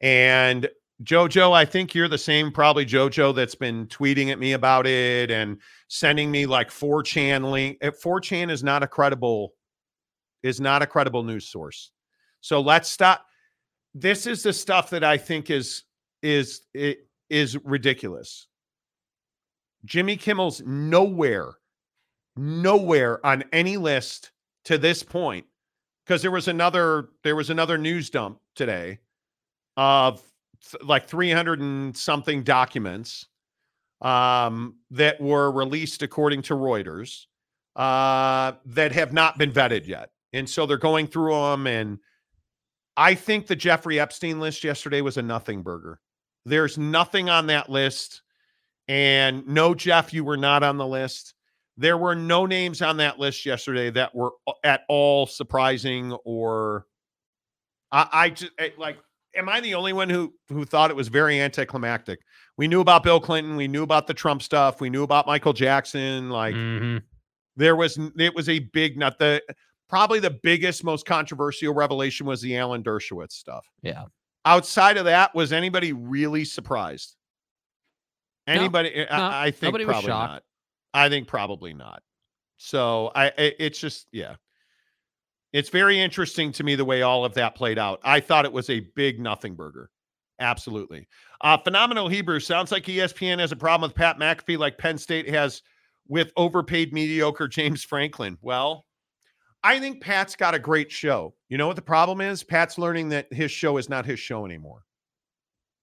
And Jojo, I think you're the same, probably Jojo, that's been tweeting at me about it and sending me like 4chan link. eh, 4chan is not a credible, is not a credible news source. So let's stop. This is the stuff that I think is is is ridiculous. Jimmy Kimmel's nowhere, nowhere on any list to this point, because there was another there was another news dump today of th- like 300 and something documents um, that were released according to Reuters uh, that have not been vetted yet. And so they're going through them. And I think the Jeffrey Epstein list yesterday was a nothing burger. There's nothing on that list. And no, Jeff, you were not on the list. There were no names on that list yesterday that were at all surprising or I, I just eh, like am I the only one who who thought it was very anticlimactic? We knew about Bill Clinton, we knew about the Trump stuff, we knew about Michael Jackson. Like Mhm. there was it was a big nut. The probably the biggest, most controversial revelation was the Alan Dershowitz stuff. Yeah. Outside of that, was anybody really surprised? No, Anybody? I- no, I, think nobody was shocked. not. I think probably not. So I, it's just yeah. It's very interesting to me the way all of that played out. I thought it was a big nothing burger. Absolutely. Uh, Phenomenal Hebrew sounds like ESPN has a problem with Pat McAfee, like Penn State has with overpaid, mediocre James Franklin. Well, I think Pat's got a great show. You know what the problem is? Pat's learning that his show is not his show anymore.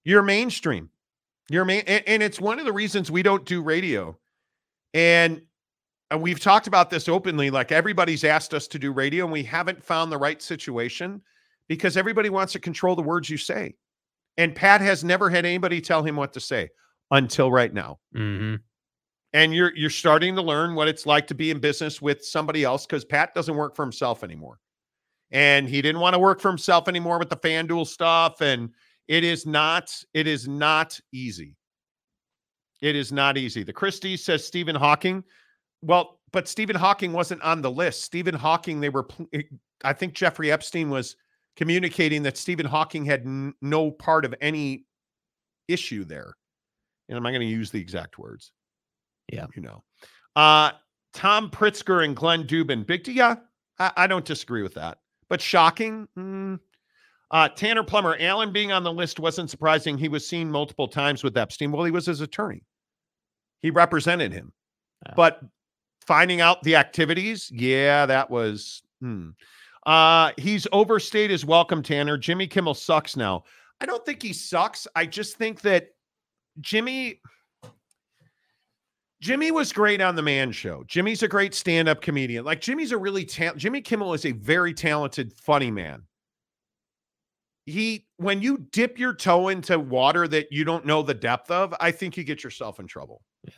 You're mainstream. You're main, and, and it's one of the reasons we don't do radio. And and we've talked about this openly. Like everybody's asked us to do radio, and we haven't found the right situation because everybody wants to control the words you say. And Pat has never had anybody tell him what to say until right now. hmm And you're you're starting to learn what it's like to be in business with somebody else because Pat doesn't work for himself anymore. And he didn't want to work for himself anymore with the FanDuel stuff. And it is not, it is not easy. It is not easy. The Christie says Stephen Hawking. Well, but Stephen Hawking wasn't on the list. Stephen Hawking, they were, I think Jeffrey Epstein was communicating that Stephen Hawking had n- no part of any issue there. And I'm not going to use the exact words. Yeah. You know. Uh, Tom Pritzker and Glenn Dubin. Big D, yeah, I, I don't disagree with that. But shocking. Mm. Uh, Tanner Plummer, Alan being on the list wasn't surprising. He was seen multiple times with Epstein. Well, he was his attorney. He represented him. Yeah. But finding out the activities, yeah, that was hmm. uh he's overstayed his welcome, Tanner. Jimmy Kimmel sucks now. I don't think he sucks. I just think that Jimmy Jimmy was great on the man show. Jimmy's a great stand-up comedian. Like Jimmy's a really ta- Jimmy Kimmel is a very talented funny man. He when you dip your toe into water that you don't know the depth of, I think you get yourself in trouble. Yeah.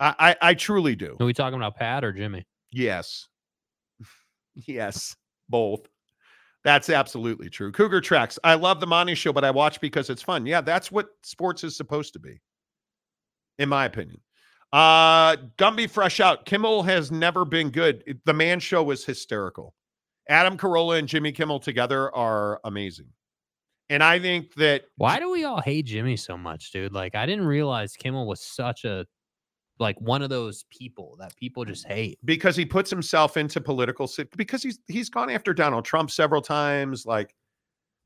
I I, I truly do. Are we talking about Pat or Jimmy? Yes. (laughs) yes, both. That's absolutely true. Cougar Tracks. I love the Monty show, but I watch because it's fun. Yeah, that's what sports is supposed to be, in my opinion. Uh Gumby Fresh Out. Kimmel has never been good. The man show was hysterical. Adam Carolla and Jimmy Kimmel together are amazing. And I think that Why do we all hate Jimmy so much, dude? Like, I didn't realize Kimmel was such a like one of those people that people just hate. because he puts himself into political because he's he's gone after Donald Trump several times like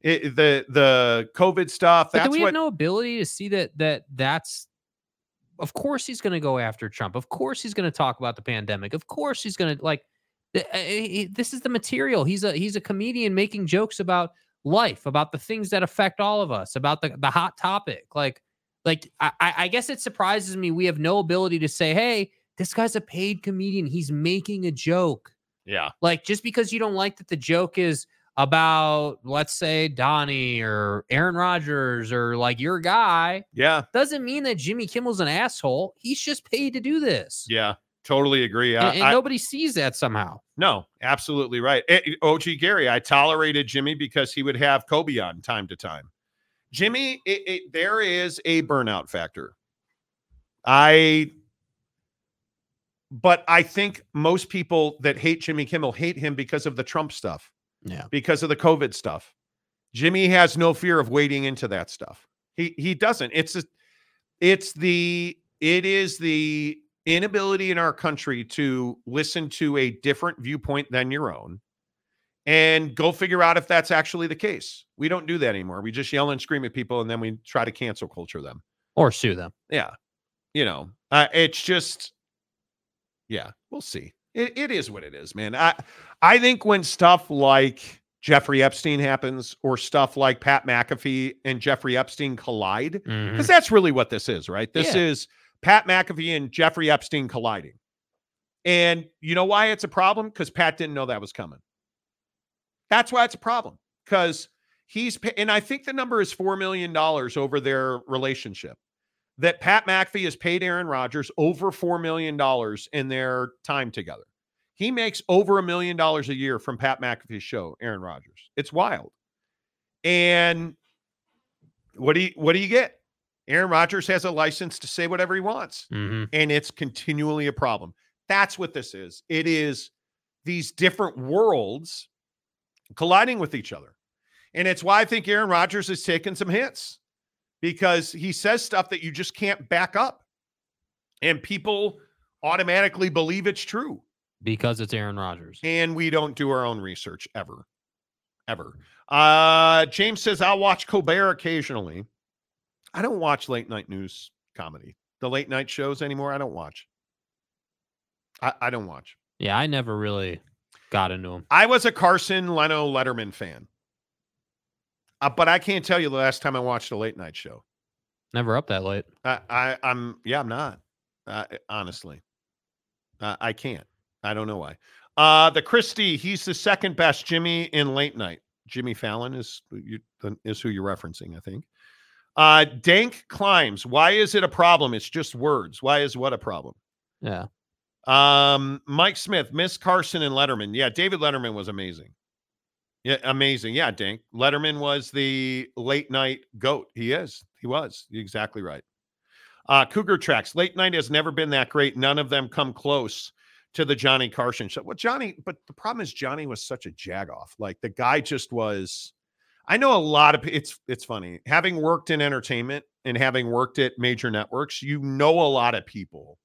it, the the covid stuff But do we what have no ability to see that that that's of course he's going to go after Trump. Of course he's going to talk about the pandemic. Of course he's going to like uh, he- this is the material. He's a he's a comedian making jokes about life, about the things that affect all of us, about the the hot topic. Like like I I guess it surprises me we have no ability to say, "Hey, this guy's a paid comedian. He's making a joke." yeah Like just because you don't like that the joke is about, let's say, Donnie or Aaron Rodgers or like your guy, yeah doesn't mean that Jimmy Kimmel's an asshole. He's just paid to do this. yeah totally agree And, I- and I- nobody sees that somehow. no absolutely right Eh, og gary i tolerated jimmy because he would have kobe on time to time jimmy it, it, there is a burnout factor i but i think most people that hate jimmy kimmel hate him because of the trump stuff Yeah. because of the COVID stuff. Jimmy has no fear of wading into that stuff. He he doesn't. It's a, it's the it is the inability in our country to listen to a different viewpoint than your own and go figure out if that's actually the case. We don't do that anymore. We just yell and scream at people and then we try to cancel culture them. Or sue them. Yeah. You know, uh, it's just, yeah, we'll see. It, it is what it is, man. I, I think when stuff like Jeffrey Epstein happens or stuff like Pat McAfee and Jeffrey Epstein collide, because Mhm. that's really what this is, right? This Yeah. is Pat McAfee and Jeffrey Epstein colliding. And you know why it's a problem? Because Pat didn't know that was coming. That's why it's a problem. Because he's, and I think the number is $4 million over their relationship. That Pat McAfee has paid Aaron Rodgers over $4 million in their time together. He makes over a million dollars a year from Pat McAfee's show, Aaron Rodgers. It's wild. And what do you what do you get? Aaron Rodgers has a license to say whatever he wants, Mhm. and it's continually a problem. That's what this is. It is these different worlds colliding with each other. And it's why I think Aaron Rodgers has taken some hits because he says stuff that you just can't back up. And people automatically believe it's true. Because it's Aaron Rodgers. And we don't do our own research ever. Ever. Uh James says I'll watch Colbert occasionally. I don't watch late night news comedy. The late night shows anymore, I don't watch. I, I don't watch. Yeah, I never really got into him. I was a Carson Leno Letterman fan. Uh, but I can't tell you the last time I watched a late night show. Never up that late. I, I I'm yeah, I'm not. Uh, honestly, uh, I can't. I don't know why. Uh, the Christie, he's the second best Jimmy in late night. Jimmy Fallon is you is who you're referencing, I think. Uh, Dank climbs. Why is it a problem? It's just words. Why is what a problem? Yeah. Um, Mike Smith, Miss Carson and Letterman. Yeah, David Letterman was amazing. Yeah, amazing. Yeah, Dink. Letterman was the late night goat. He is. He was. You're exactly right. Uh, Cougar Tracks. Late night has never been that great. None of them come close to the Johnny Carson show. Well, Johnny, but the problem is Johnny was such a jagoff. Like the guy just was. I know a lot of it's it's funny having worked in entertainment and having worked at major networks. You know a lot of people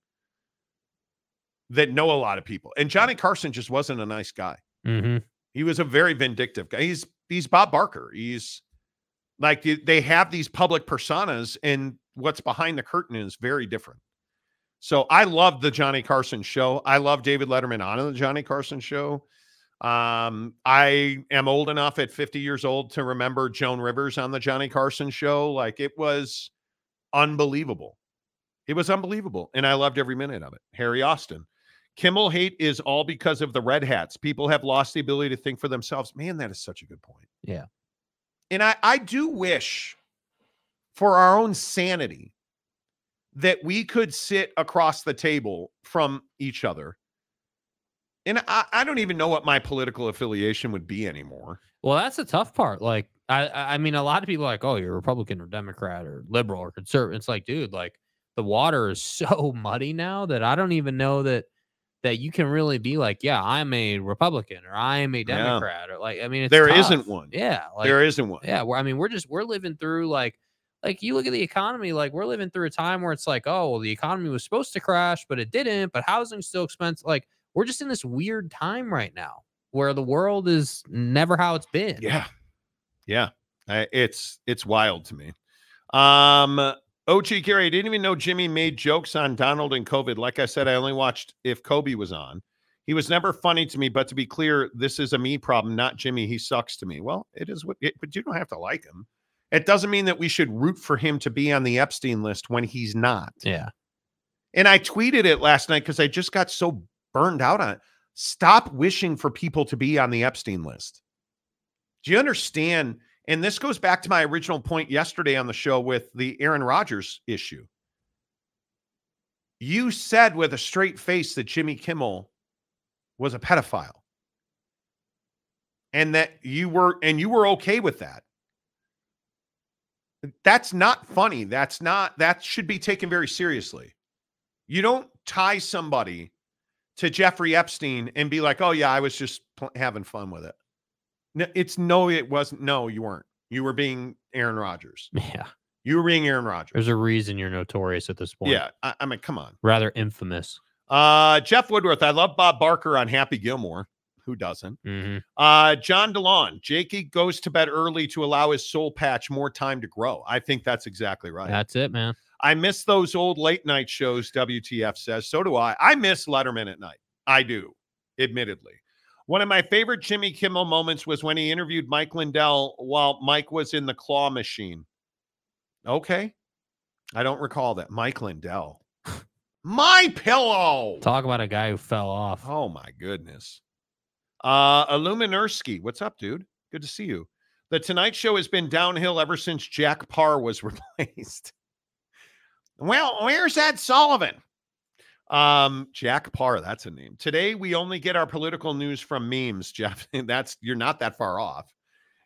that know a lot of people, and Johnny Carson just wasn't a nice guy. Mm-hmm. He was a very vindictive guy. He's he's Bob Barker. He's like they- they have these public personas, and what's behind the curtain is very different. So I love the Johnny Carson show. I love David Letterman on the Johnny Carson show. Um, I am old enough at 50 years old to remember Joan Rivers on the Johnny Carson show. Like it was unbelievable. It was unbelievable. And I loved every minute of it. Harry Austin. Kimmel hate is all because of the red hats. People have lost the ability to think for themselves. Man, that is such a good point. Yeah. And I, I do wish for our own sanity that we could sit across the table from each other. And I, I don't even know what my political affiliation would be anymore. Well, that's the tough part. Like, I, I I mean, a lot of people are like, oh, you're Republican or Democrat or liberal or conservative. It's like, dude, like the water is (laughs) so muddy now that I don't even know that that you can really be like, yeah, I'm a Republican or I'm a Yeah. Democrat or like, I mean, it's There isn't one. Yeah, like, there isn't one. Yeah, I mean, we're just we're living through like like you look at the economy, like we're living through a time where it's like, oh, well, the economy was supposed to crash, but it didn't. But housing's still expensive. Like we're just in this weird time right now where the world is never how it's been. Yeah. Yeah. I, it's it's wild to me. Um Oh, OG Gary, I didn't even know Jimmy made jokes on Donald and COVID. Like I said, I only watched if Kobe was on. He was never funny to me, but to be clear, this is a me problem, not Jimmy. He sucks to me. Well, it is what it, but you don't have to like him. It doesn't mean that we should root for him to be on the Epstein list when he's not. Yeah. And I tweeted it last night because I just got so burned out on it. Stop wishing for people to be on the Epstein list. Do you understand? And this goes back to my original point yesterday on the show with the Aaron Rodgers issue. You said with a straight face that Jimmy Kimmel was a pedophile. And that you were and you were okay with that. That's not funny. That's not that should be taken very seriously. You don't tie somebody to Jeffrey Epstein and be like, "Oh yeah, I was just pl- having fun with it." No, it's no, it wasn't. No, you weren't. You were being Aaron Rodgers. Yeah. You were being Aaron Rodgers. There's a reason you're notorious at this point. Yeah, I, I mean, come on. Rather infamous. Uh, Jeff Woodworth. I love Bob Barker on Happy Gilmore. Who doesn't? hmm Uh, John DeLon. Jakey goes to bed early to allow his soul patch more time to grow. I think that's exactly right. That's it, man. I miss those old late night shows, WTF says. So do I. I miss Letterman at night. I do, admittedly. One of my favorite Jimmy Kimmel moments was when he interviewed Mike Lindell while Mike was in the claw machine. Okay. I don't recall that. Mike Lindell. my pillow. Talk about a guy who fell off. Oh my goodness. Uh Illuminursky, what's up, dude? Good to see you. The Tonight Show has been downhill ever since Jack Paar was (laughs) replaced. well, where's Ed Sullivan? Um, Jack Paar, that's a name. Today we only get our political news from memes, (laughs) Jeff. that's you're not that far off.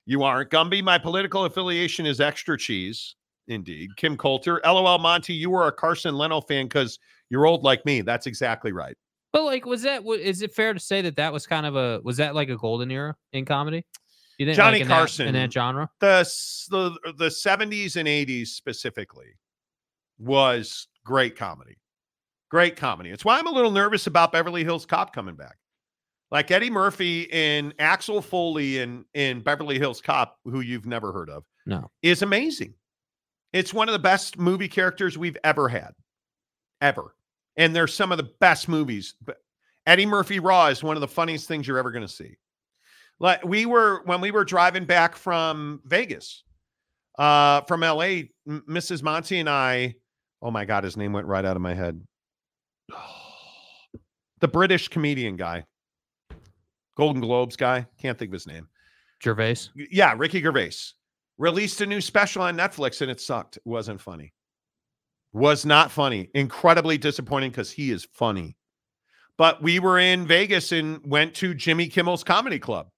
You aren't. Gumby, my political affiliation is extra cheese. Indeed. Kim Coulter. LOL Monty, you were a Carson Leno fan because you're old like me. That's exactly right. But like, was that? Is it fair to say that that was kind of a? Was that like a golden era in comedy? You think Johnny like, in that- Carson. in that genre? the the the 70s and 80s specifically was great comedy. Great comedy. It's why I'm a little nervous about Beverly Hills Cop coming back. Like Eddie Murphy and Axel Foley in in Beverly Hills Cop, who you've never heard of, No. is amazing. It's one of the best movie characters we've ever had. Ever. And they're some of the best movies. But Eddie Murphy Raw is one of the funniest things you're ever going to see. Like we were when we were driving back from Vegas, uh, from LA, Mrs. Monty and I, oh my God, his name went right out of my head. The British comedian guy, Golden Globes guy, can't think of his name. Gervais. Yeah, Ricky Gervais released a new special on Netflix and it sucked. It wasn't funny. Was not funny. Incredibly disappointing because he is funny. But we were in Vegas and went to Jimmy Kimmel's comedy club.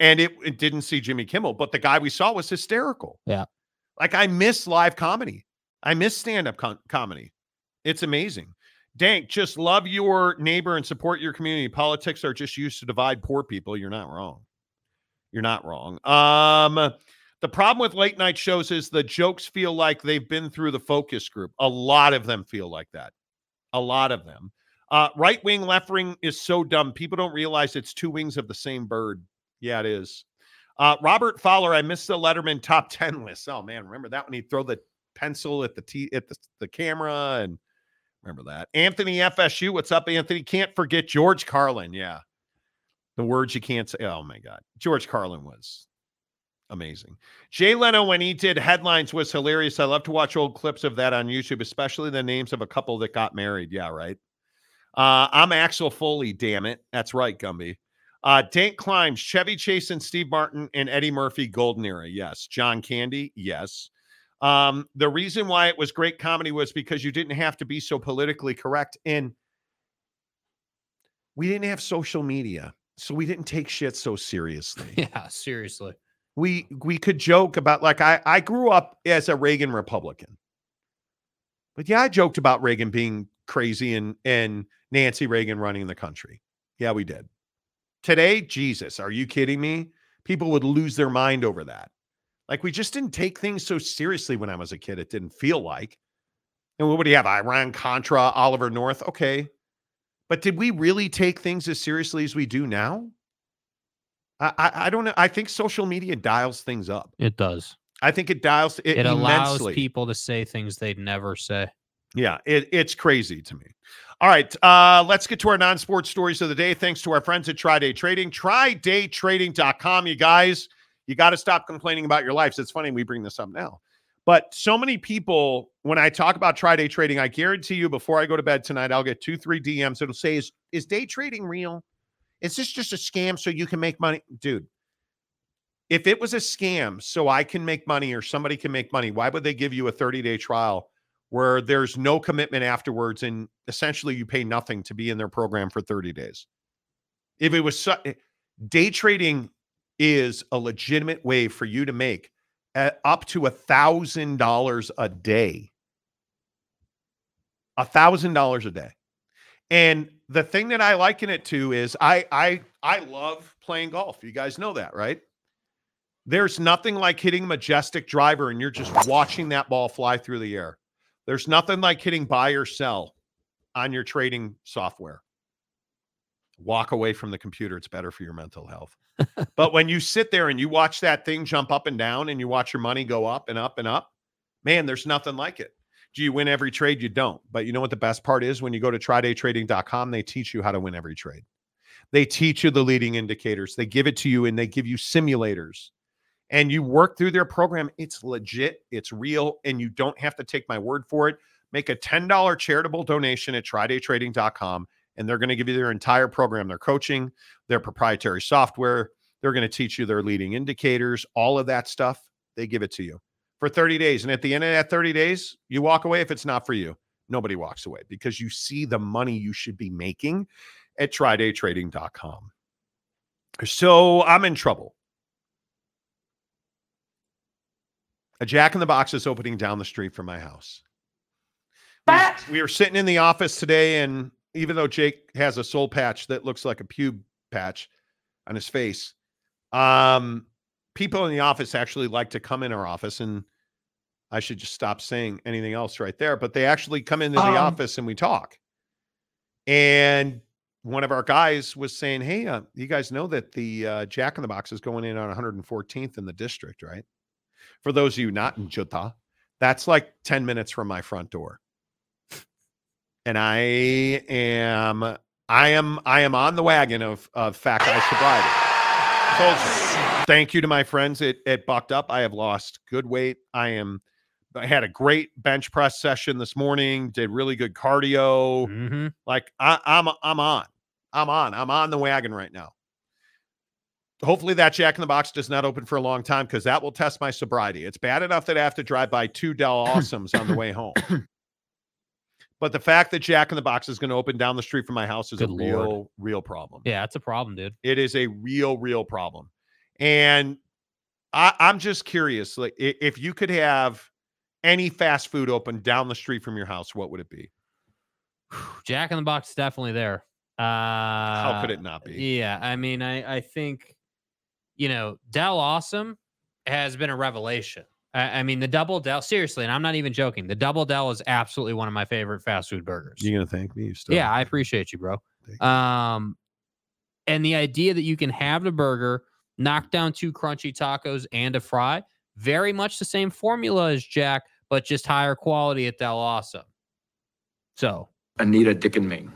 And it, it didn't see Jimmy Kimmel, but the guy we saw was hysterical. Yeah. Like I miss live comedy. I miss stand-up com- comedy. It's amazing. Dank, just love your neighbor and support your community. Politics are just used to divide poor people. You're not wrong. You're not wrong. Um, the problem with late night shows is the jokes feel like they've been through the focus group. A lot of them feel like that. A lot of them. Uh, right wing, left wing is so dumb. People don't realize it's two wings of the same bird. Yeah, it is. Uh, Robert Fowler, I missed the Letterman top (laughs) 10 list. Oh man, remember that when he'd throw the pencil at the t at the, the camera and remember that. Anthony FSU, what's up, Anthony? Can't forget George Carlin. Yeah. The words you can't say. Oh my God. George Carlin was amazing. Jay Leno, when he did headlines, was hilarious. I love to watch old clips of that on YouTube, especially the names of a couple that got married. Yeah, right. Uh, I'm Axel Foley, damn it. That's right, Gumby. Uh, Dank Climbs, Chevy Chase and Steve Martin and Eddie Murphy, Golden Era. Yes. John Candy. Yes. Um, the reason why it was great comedy was because you didn't have to be so politically correct. And we didn't have social media. So we didn't take shit so seriously. (laughs) Yeah, seriously. we we could joke about like I I grew up as a Reagan Republican. But yeah, I joked about Reagan being crazy and and Nancy Reagan running the country. Yeah, we did. Today, Jesus, are you kidding me? People would lose their mind over that. Like we just didn't take things so seriously when I was a kid. It didn't feel like. And what do you have? Iran Contra, Oliver North. Okay. But did we really take things as seriously as we do now? I, I, I don't know. I think social media dials things up. It does. I think it dials it, It, allows people to say things they'd never say. Yeah, it, it's crazy to me. All right, uh, let's get to our non-sports stories of the day. Thanks to our friends at Try Day Trading. TryDayTrading.com, you guys. You got to stop complaining about your lives. It's funny we bring this up now. But so many people, when I talk about try day trading, I guarantee you before I go to bed tonight, I'll get two, three DMs. It'll say, Is is day trading real? Is this just a scam so you can make money? Dude, if it was a scam so I can make money or somebody can make money, why would they give you a 30-day trial where there's no commitment afterwards and essentially you pay nothing to be in their program for 30 days? If it was su- eh, day trading is a legitimate way for you to make at up to a thousand dollars a day. A thousand dollars a day. And the thing that I liken it to is I I I love playing golf. You guys know that, right? There's nothing like hitting majestic driver and you're just watching that ball fly through the air. There's nothing like hitting buy or sell on your trading software. Walk away from the computer. It's better for your mental health. (laughs) but when you sit there and you watch that thing jump up and down and you watch your money go up and up and up, man, there's nothing like it. Do you win every trade? You don't. But you know what the best part is? When you go to trydaytrading.com, they teach you how to win every trade. They teach you the leading indicators. They give it to you and they give you simulators. And you work through their program. It's legit, it's real, and you don't have to take my word for it. Make a $10 charitable donation at trydaytrading.com, and they're going to give you their entire program, their coaching, their proprietary software. They're going to teach you their leading indicators, all of that stuff. They give it to you for 30 days. And at the end of that 30 days, you walk away if it's not for you. Nobody walks away because you see the money you should be making at trydaytrading.com. So I'm in trouble. A Jack in the Box is opening down the street from my house. We, we were sitting in the office today, and even though Jake has a soul patch that looks like a pube patch on his face, um, people in the office actually like to come in our office, and I should just stop saying anything else right there. But they actually come into the Um, office and we talk. And one of our guys was saying, "Hey, uh, you guys know that the uh, Jack in the Box is going in on 114th in the district, right? For those of you not in Utah, that's like 10 minutes from my front door. And I am, I am, I am on the wagon of of fat guy sobriety. Thank you to my friends at, at Bucked Up. I have lost good weight. I am. I had a great bench press session this morning. Did really good cardio. Mm-hmm. Like I, I'm I'm on. I'm on. I'm on the wagon right now. Hopefully that Jack in the Box does not open for a long time because that will test my sobriety. It's bad enough that I have to drive by two Dell (coughs) Awesomes on the way home. But the fact that Jack in the Box is going to open down the street from my house is Good a Lord. real, real problem. Yeah, it's a problem, dude. It is a real, real problem. And I, I'm just curious, like if you could have any fast food open down the street from your house, what would it be? (sighs) Jack in the Box is definitely there. Uh, How could it not be? Yeah, I mean, I I think you know Dell Awesome has been a revelation. I, I mean, the double Dell, seriously, and I'm not even joking. The double Dell is absolutely one of my favorite fast food burgers. You're gonna thank me? Still Yeah, I appreciate you, bro. Um, and the idea that you can have the burger, knock down two crunchy tacos and a fry, very much the same formula as Jack, but just higher quality at Del Awesome. So Anita Dick and Ming.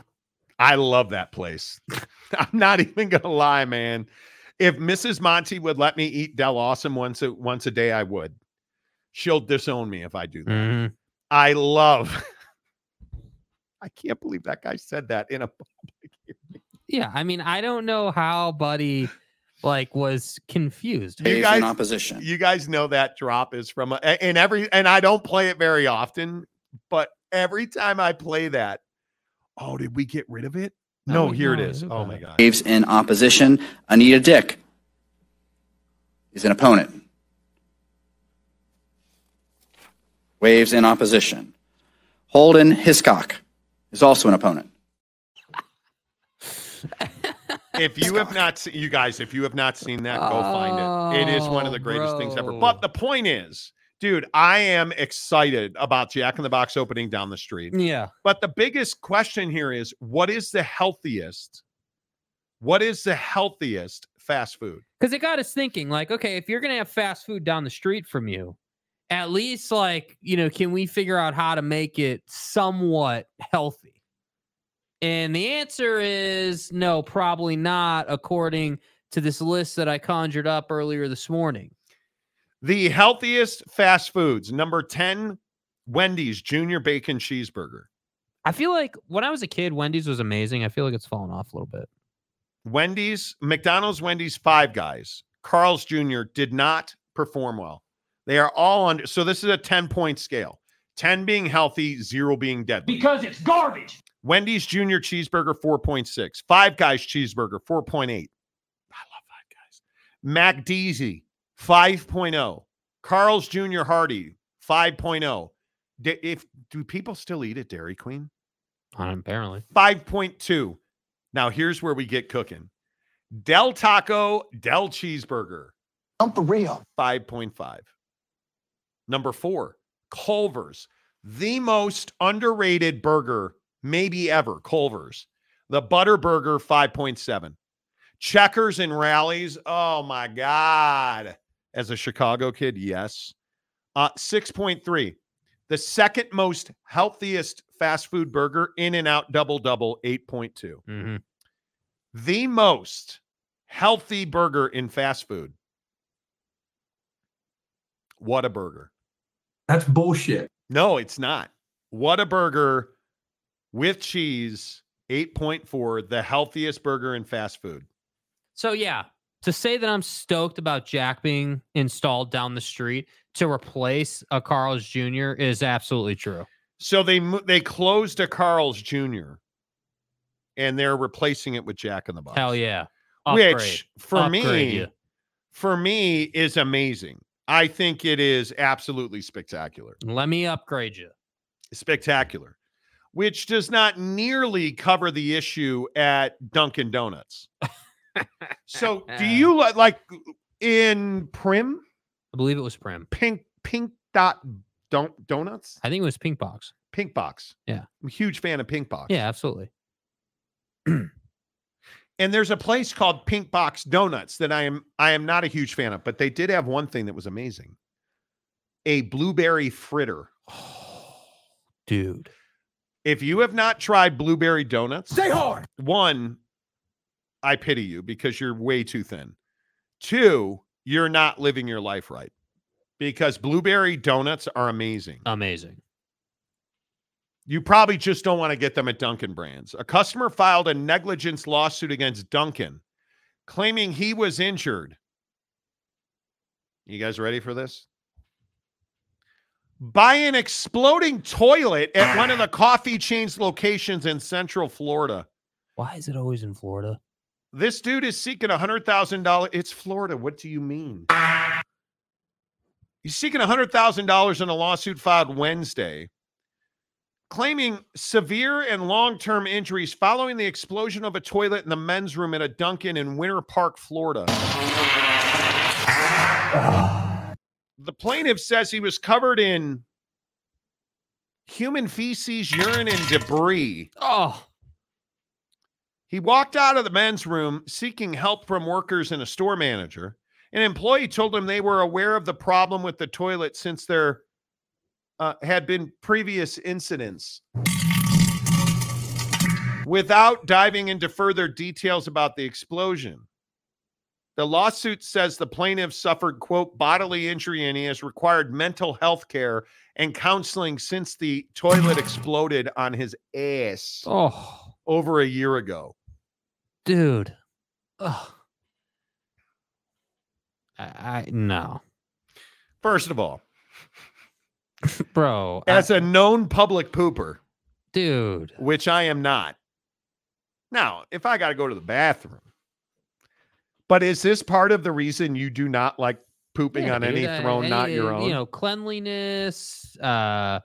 I love that place. (laughs) I'm not even gonna lie, man. If Mrs. Monty would let me eat Del Awesome once a once a day, I would. She'll disown me if I do that. mhm. I love. (laughs) I can't believe that guy said that in a (laughs) public hearing. yeah, I mean, I don't know how Buddy like was confused. You guys, in opposition. you guys know that drop is from a, a- and every and I don't play it very often, but every time I play that, oh, did we get rid of it? No, Oh, here it no, is. who Oh my god. Waves in opposition. Anita Dick is an opponent. Waves in opposition. Holden Hiscock is also an opponent. (laughs) if you have not seen you guys if you have not seen that go find it it is one of Oh, the greatest things ever but the point is dude i am excited about jack in the box opening down the street Yeah. but the biggest question here is what is the healthiest what is the healthiest fast food Because it got us thinking, like, okay, if you're gonna have fast food down the street from you, at least like, you know, can we figure out how to make it somewhat healthy? And the answer is no, probably not, according to this list that I conjured up earlier this morning. the healthiest fast foods number 10 wendy's junior bacon cheeseburger I feel like when I was a kid, Wendy's was amazing. I feel like it's fallen off a little bit. Wendy's, McDonald's, Wendy's, Five Guys, Carl's Jr. did not perform well. They are all under. So this is a 10 point scale 10 being healthy, zero being deadly. Because it's garbage. Wendy's Junior Cheeseburger, 4.6. Five Guys Cheeseburger, 4.8. I love Five Guys. MacDeasy, 5.0. Carl's Jr. Hardy, 5.0. D- If do people still eat at Dairy Queen? Apparently. 5.2. Now here's where we get cooking. Del Taco, Del Cheeseburger, I'm for real. 5.5. Number four, Culver's, the most underrated burger maybe ever. Culver's, the Butter Burger, 5.7. Checkers and Rally's, oh my God. As a Chicago kid, yes. Uh, 6.3. The second most healthiest fast food burger, In and Out Double Double, 8.2. Mm-hmm. The most healthy burger in fast food. Whataburger. That's bullshit. No, it's not. Whataburger with cheese, 8.4, the healthiest burger in fast food. So yeah, to say that I'm stoked about Jack being installed down the street to replace a Carl's Jr. is absolutely true. So they they closed a Carl's Jr. and they're replacing it with Jack in the Box. Hell yeah. Upgrade. Which for Upgrade me ya. for me is amazing. I think it is absolutely spectacular. Let me upgrade you. Spectacular. Which does not nearly cover the issue at Dunkin' Donuts. so do you (laughs) li- like in Primm? I believe it was Primm. Pink pink dot don't donuts? I think it was Pink Box. Pink box. Yeah. I'm a huge fan of Pink Box. Yeah, absolutely. (clears throat) And there's a place called Pink Box Donuts that I am I am not a huge fan of, but they did have one thing that was amazing. A blueberry fritter. (sighs) Dude. If you have not tried blueberry donuts, Stay hard. one, I pity you because you're way too thin. Two, you're not living your life right. Because blueberry donuts are amazing. Amazing. You probably just don't want to get them at Dunkin' Brands. A customer filed a negligence lawsuit against Dunkin', claiming he was injured. You guys ready for this? By an exploding toilet at one of the coffee chain's locations in Central Florida. Why is it always in Florida? This dude is seeking a hundred thousand dollars. It's Florida. What do you mean? He's seeking a hundred thousand dollars in a lawsuit filed Wednesday, claiming severe and long-term injuries following the explosion of a toilet in the men's room at a Dunkin' in Winter Park, Florida. The plaintiff says he was covered in human feces, urine, and debris. Oh, He walked out of the men's room seeking help from workers and a store manager. An employee told him they were aware of the problem with the toilet since there uh, had been previous incidents. Without diving into further details about the explosion, the lawsuit says the plaintiff suffered, quote, bodily injury and he has required mental health care and counseling since the toilet exploded on his ass oh, over a year ago. dude. Ugh. I, I no, First of all, (laughs) bro. I- as a known public pooper, dude. which I am not. Now, if I got to go to the bathroom, but is this part of the reason you do not like pooping Yeah, on dude, any I- throne, not I- your own? You know, cleanliness, uh,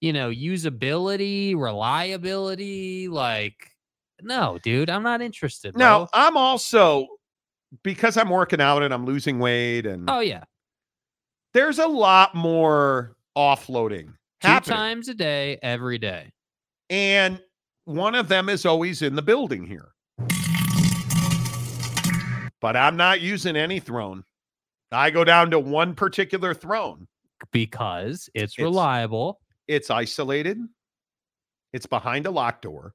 you know, usability, reliability. Like, no, dude, I'm not interested. now, bro. I'm also because I'm working out and I'm losing weight, and oh yeah, there's a lot more offloading two happening. times a day, every day. And one of them is always in the building here. But I'm not using any throne. I go down to one particular throne. because it's, It's- reliable. It's isolated, it's behind a locked door,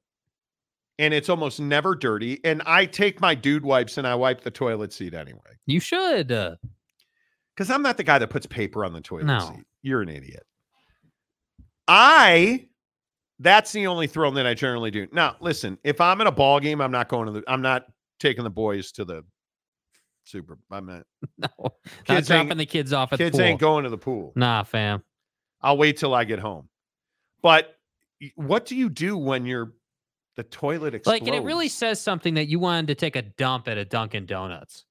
and it's almost never dirty. And I take my dude wipes and I wipe the toilet seat anyway. You should. Because I'm not the guy that puts paper on the toilet No. seat. You're an idiot. I that's the only throne that I generally do. Now, listen, if I'm in a ball game, I'm not going to the I'm not taking the boys to the super. I'm not (laughs) no, not dropping the kids off at kids the pool. Kids ain't going to the pool. Nah, fam. I'll wait till I get home. But what do you do when you're the toilet explodes? Like, and it really says something that you wanted to take a dump at a Dunkin' Donuts.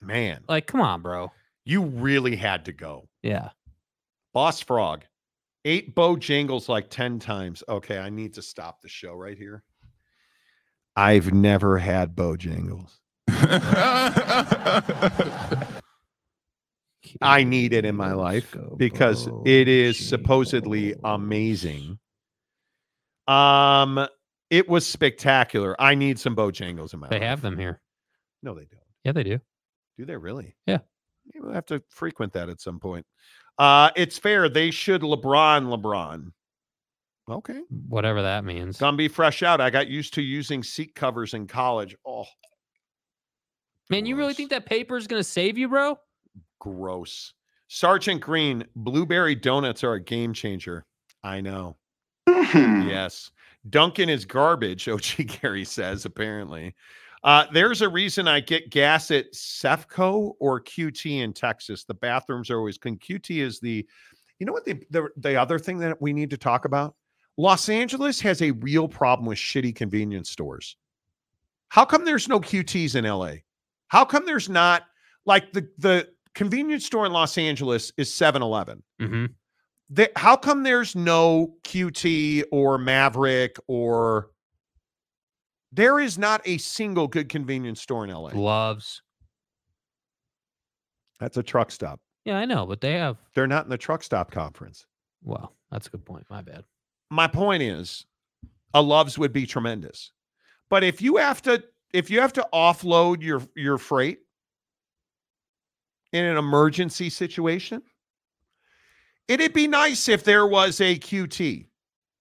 man, Like, come on, bro. You really had to go. Yeah. Boss Frog ate Bojangles like 10 times. Okay, I need to stop the show right here. I've never had Bojangles. (laughs) I need it in my life because it is supposedly amazing. Um, it was spectacular. I need some Bojangles in my They life. have them here. No, they don't. Yeah, they do. Do they really? Yeah. Maybe we'll have to frequent that at some point. Uh, it's fair. They should LeBron LeBron. Okay. Whatever that means. Gonna be fresh out. I got used to using seat covers in college. Oh, Man, you really think that paper is going to save you, bro? gross. Sergeant Green, blueberry donuts are a game changer. I know. Hmm. Yes. Dunkin' is garbage, (laughs) OG Gary says, apparently. Uh, there's a reason I get gas at Cefco or QT in Texas. The bathrooms are always clean. QT is the, you know what the, the the other thing that we need to talk about? Los Angeles has a real problem with shitty convenience stores. How come there's no QTs in LA? How come there's not like the the convenience store in Los Angeles is 7-Eleven? Mm-hmm. the, how come there's no QT or Maverick or there is not a single good convenience store in LA? Gloves. That's a truck stop. Yeah, I know, but they have. They're not in the truck stop conference. Well, that's a good point. My bad. My point is a Loves would be tremendous. But if you have to if you have to offload your your freight in an emergency situation, it'd be nice if there was a QT.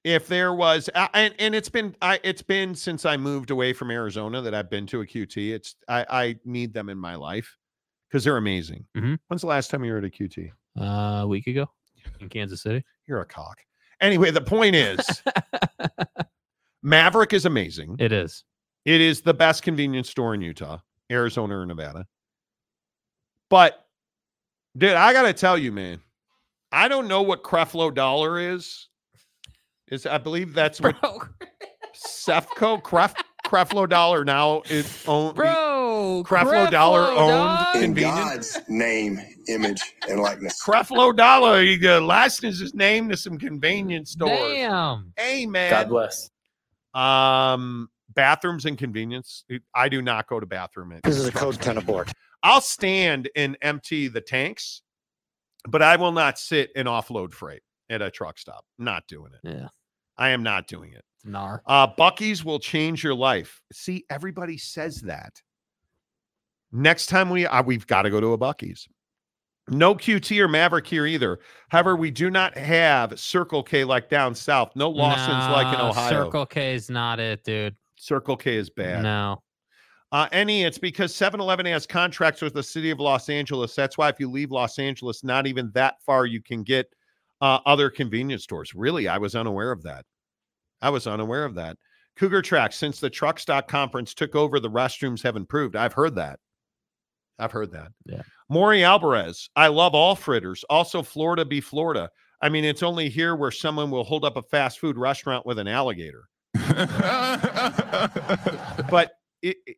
If there was and and it's been I it's been since I moved away from Arizona that I've been to a QT. It's I I need them in my life because they're amazing. Mhm. When's the last time you were at a QT? Uh, a week ago in (laughs) Kansas City. You're a cock. Anyway, the point is (laughs) Maverick is amazing. It is. It is the best convenience store in Utah, Arizona, or Nevada. But, dude, I got to tell you, man, I don't know what Creflo Dollar is. Is I believe that's what Cefco (laughs) Cref, Creflo Dollar now is owned. Bro, Creflo Dollar owned dog. In convenience. God's name, image, and likeness. Creflo Dollar, he uh, licensed his name to some convenience stores. Damn. Hey, man. God bless. Um, bathrooms and convenience. I do not go to bathroom. at This is a code 10 stop. abort. I'll stand and empty the tanks, but I will not sit and offload freight at a truck stop. Not doing it. Yeah. I am not doing it. Nar. Uh, Buc-ee's will change your life. See, everybody says that. Next time we uh, we've got to go to a Buc-ee's. No QT or Maverick here either. However, we do not have Circle K like down south. No Lawson's like in Ohio. Circle K is not it, dude. Circle K is bad. No. Uh, any, it's because 7 Eleven has contracts with the city of Los Angeles. That's why if you leave Los Angeles, not even that far, you can get uh, other convenience stores. Really, I was unaware of that. I was unaware of that. Cougar Track, since the truck stock conference took over, the restrooms have improved. I've heard that. I've heard that. Yeah. Maury Alvarez, I love all fritters. Also, Florida be Florida. I mean, it's only here where someone will hold up a fast food restaurant with an alligator. but it, it-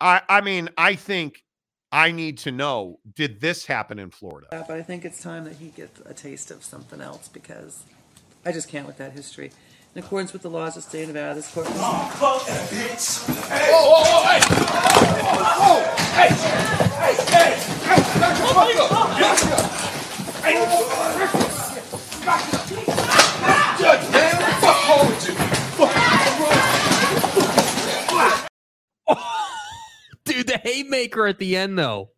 I, I mean, I think I need to know: Did this happen in Florida? Yeah, But I think it's time that he gets a taste of something else because I just can't with that history. In accordance with the laws of the state of Nevada, this court. Dude, the haymaker at the end, though.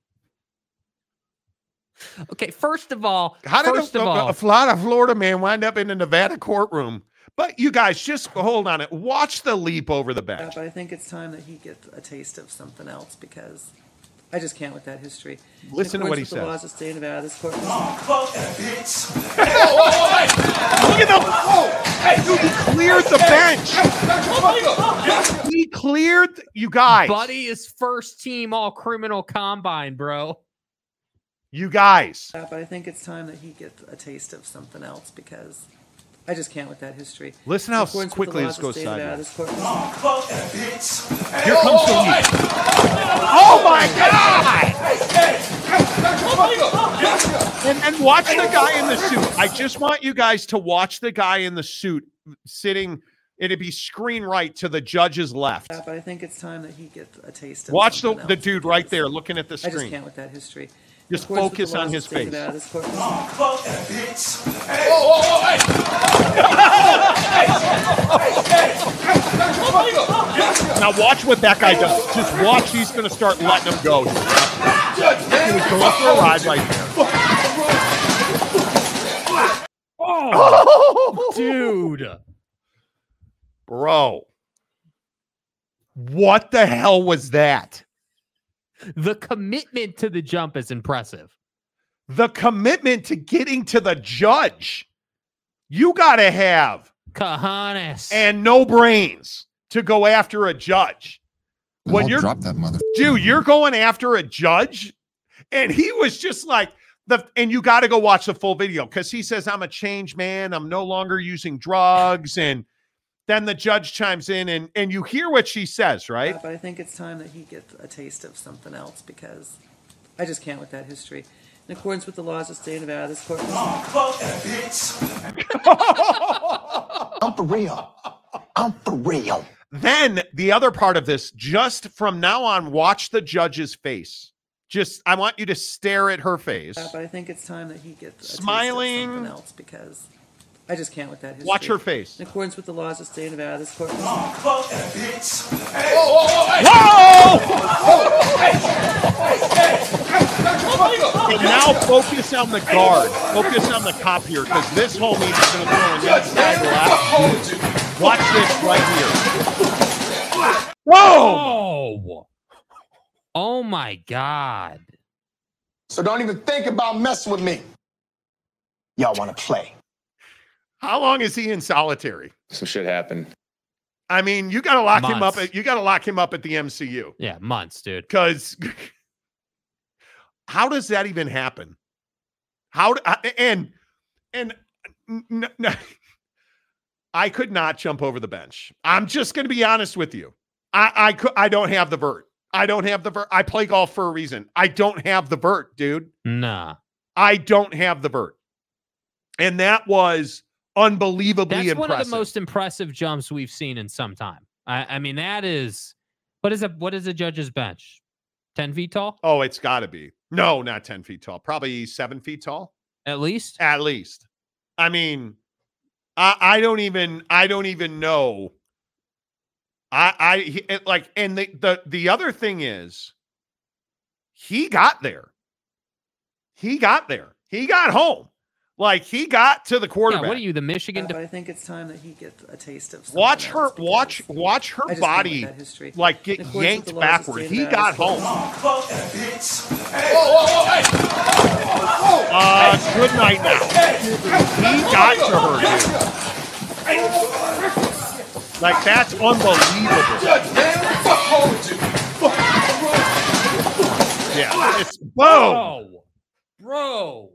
Okay, first of all, How did first a, of a- all, a Florida, Florida man wind up in a Nevada courtroom? But you guys, just hold on it. Watch the leap over the bench. But I think it's time that he gets a taste of something else because I just can't with that history. Listen to what he accordance with The says. laws of state of Nevada, this court. Look at the hey, dude, he cleared the bench. He cleared you guys. Buddy is first team all criminal combine, bro. You guys. But I think it's time that he gets a taste of something else because I just can't with that history. Listen how accordance with the quickly laws this of the goes state of Nevada, sideways. this court- Here comes the leap. Oh my God! And, and watch the guy in the suit. I just want you guys to watch the guy in the suit sitting. It'd be screen right to the judge's left. But I think it's time that he gets a taste of Watch the, something the else dude right there looking at the screen. I just screen. can't with that history. Just In accordance with focus the on laws his of the state of face. Nevada, Now watch what that guy does. Just watch. He's going to start letting him go. He was going for a ride right there. Oh, dude. Bro. What the hell was that? The commitment to the jump is impressive. The commitment to getting to the judge. You got to have Cojones. and no brains to go after a judge. When you're drop that mother. dude, you're going after a judge, and he was just like the. And you got to go watch the full video because he says, "I'm a changed man. I'm no longer using drugs." And then the judge chimes in, and and you hear what she says, right? Yeah, But I think it's time that he gets a taste of something else because I just can't with that history. In accordance with the laws of the state of Nevada, this court. Fuck that bitch! (laughs) I'm for real. I'm for real. Then the other part of this, just from now on, watch the judge's face. Just, I want you to stare at her face. But I think it's time that he gets a Smiling. taste of something else because I just can't with that history. Watch her face. In accordance with the laws of the state of Nevada, this court. And now focus on the guard. Focus on the cop here because this homie is going to throw an inside left. Watch this right here. Whoa! Oh. Oh my God. So don't even think about messing with me. Y'all want to play? How long is he in solitary? Some shit happened. I mean, you got to lock him up. At, you got to lock him up at the MCU Yeah, months, dude. because (laughs) how does that even happen? How d- I- and and n- n- n- (laughs) I could not jump over the bench. I'm just going to be honest with you. I I could I don't have the vert. I don't have the vert. I play golf for a reason. I don't have the vert, dude. Nah. I don't have the vert. And that was unbelievably That's impressive. one of the most impressive jumps we've seen in some time. I, I mean, that is what is a what is a judge's bench? 10 feet tall? Oh, it's got to be. No, not 10 feet tall. Probably seven feet tall. At least? At least. I mean, I, I don't even I don't even know. I I he- it, like and the the the other thing is he got there. He got there. He got home. Like he got to the Yeah, quarterback. what are you, the Michigan? But I think it's time that he gets a taste of watch her watch watch her I just can't with body like get In accordance with yanked the laws of the backward. state of He Nevada, got this court- home. Uh, good night now. He got to her, dude. Like that's unbelievable. Yeah, it's boom, Bro. Bro.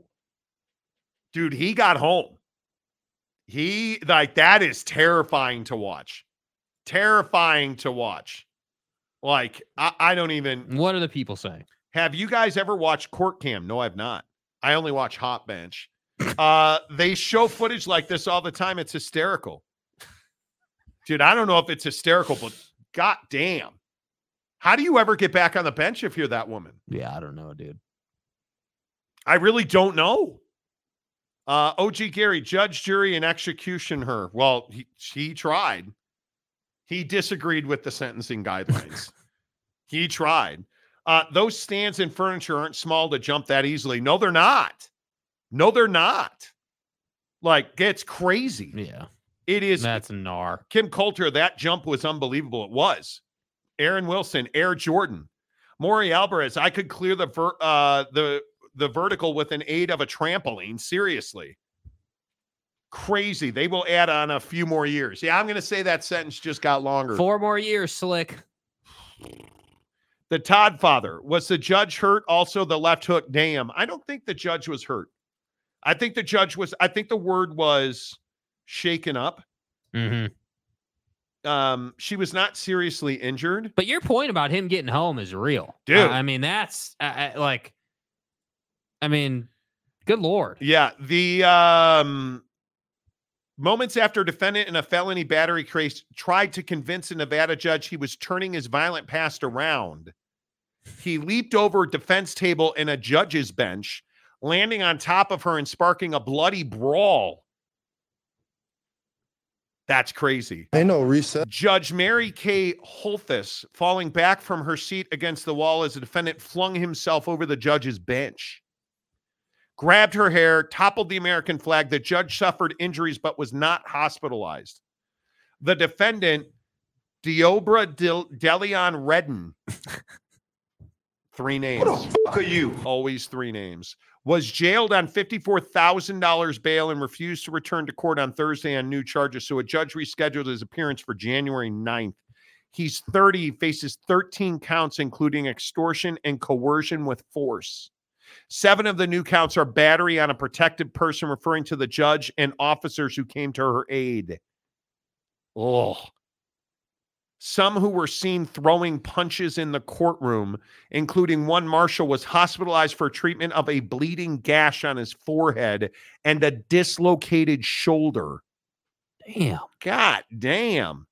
Dude. He got home. He like that is terrifying to watch. Terrifying to watch. Like I, I don't even. What are the people saying? Have you guys ever watched Court Cam? No, I've not. I only watch Hot Bench. Uh, they show footage like this all the time. It's hysterical. Dude, I don't know if it's hysterical, but god damn. How do you ever get back on the bench if you're that woman? Yeah, I don't know, dude. I really don't know. Uh, OG Gary, judge, jury, and execution her. Well, he, he tried. He disagreed with the sentencing guidelines. (laughs) he tried. Uh, those stands and furniture aren't small to jump that easily. No, they're not. No, they're not. Like, it's crazy. Yeah. It is. That's gnar. Kim Coulter, that jump was unbelievable. It was. Aaron Wilson, Air Jordan, Maury Alvarez. I could clear the ver- uh, the the vertical with an aid of a trampoline. Seriously, crazy. They will add on a few more years. Yeah, I'm going to say that sentence just got longer. Four more years, slick. The Todd father was the judge hurt. Also, the left hook. Damn, I don't think the judge was hurt. I think the judge was. I think the word was shaken up. Mm-hmm. Um, she was not seriously injured. But your point about him getting home is real, Dude. I, I mean, that's I, I, like, I mean, good lord. Yeah, the um moments after defendant in a felony battery case tried to convince a Nevada judge he was turning his violent past around. He leaped over a defense table in a judge's bench, landing on top of her and sparking a bloody brawl. That's crazy. I know, reset. Judge Mary Kay Holthus, falling back from her seat against the wall as the defendant flung himself over the judge's bench, grabbed her hair, toppled the American flag. The judge suffered injuries but was not hospitalized. The defendant, Deobra Del- Delion Redden, (laughs) three names. Who the fuck are you? Always three names. Was jailed on $54,000 bail and refused to return to court on Thursday on new charges. So a judge rescheduled his appearance for January 9th. He's 30, faces 13 counts, including extortion and coercion with force. Seven of the new counts are battery on a protected person, referring to the judge and officers who came to her aid. Oh. Some who were seen throwing punches in the courtroom, including one marshal, was hospitalized for treatment of a bleeding gash on his forehead and a dislocated shoulder. Damn. God damn.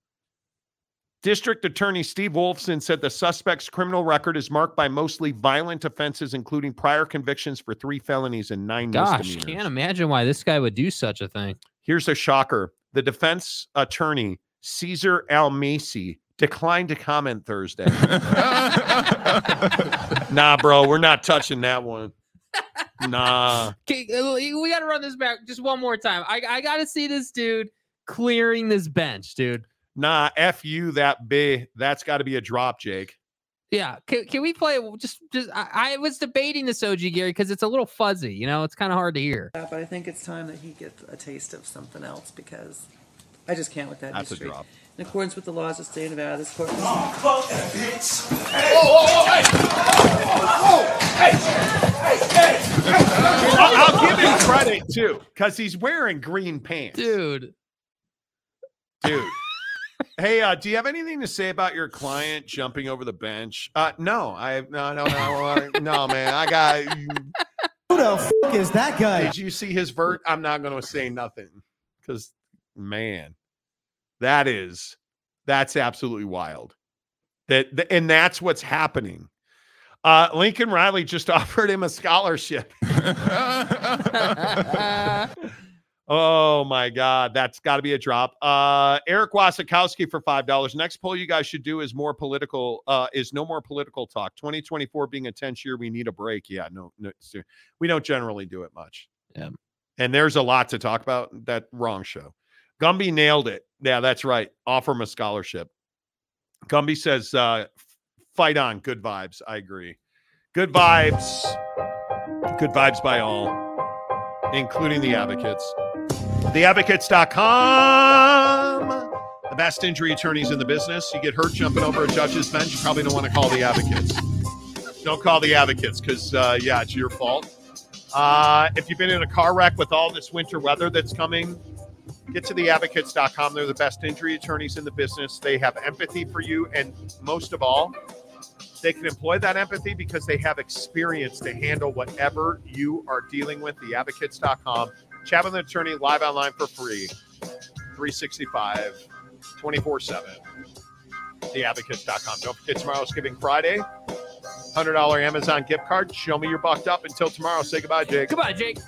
District Attorney Steve Wolfson said the suspect's criminal record is marked by mostly violent offenses, including prior convictions for three felonies and nine Gosh, misdemeanors. can't imagine why this guy would do such a thing. Here's a shocker. The defense attorney, Caesar Almase, declined to comment Thursday. (laughs) nah, bro, we're not touching that one. Nah. (laughs) Okay, we got to run this back just one more time. I, I got to see this dude clearing this bench, dude. Nah, F you that B. That's got to be a drop, Jake. Yeah, can, can we play? Just, just I, I was debating this OG Gary because it's a little fuzzy. You know, it's kind of hard to hear. Yeah, but I think it's time that he gets a taste of something else because I just can't with that That's a drop. In accordance with the laws of the state of Nevada, this court. Fuck that bitch. Hey! Hey! Hey! I'll, I'll give him credit too, because he's wearing green pants. Dude. Dude. Hey, uh, do you have anything to say about your client jumping over the bench? Uh, no, I no, no, no, no, man. I got. Who the fuck is that guy? Did you see his vert? I'm not going to say nothing because, man, that is that's absolutely wild. That and that's what's happening. Uh, Lincoln Riley just (laughs) offered him a scholarship. (laughs) (laughs) oh my God, that's got to be a drop. Uh, Eric Wasikowski for five dollars. Next poll you guys should do is more political. Uh, is no more political talk. 2024 being a tense year, we need a break. Yeah, no, no, we don't generally do it much. Yeah. And there's a lot to talk about. That wrong show. Gumby nailed it. Yeah, that's right. Offer him a scholarship. Gumby says, uh, fight on. Good vibes. I agree. Good vibes. Good vibes by all, including the advocates. Theadvocates.com. The best injury attorneys in the business. You get hurt jumping over a judge's bench, you probably don't want to call the advocates. Don't call the advocates because, uh, yeah, it's your fault. Uh, if you've been in a car wreck with all this winter weather that's coming, get to theadvocates.com. They're the best injury attorneys in the business. They have empathy for you. And most of all, they can employ that empathy because they have experience to handle whatever you are dealing with. Theadvocates.com. Chat with an attorney live online for free, 365, 24 7. Theadvocates.com. Don't forget tomorrow's Giving Friday. $100 Amazon gift card. Show me you're bucked up. Until tomorrow, say goodbye, Jake. Goodbye, Jake.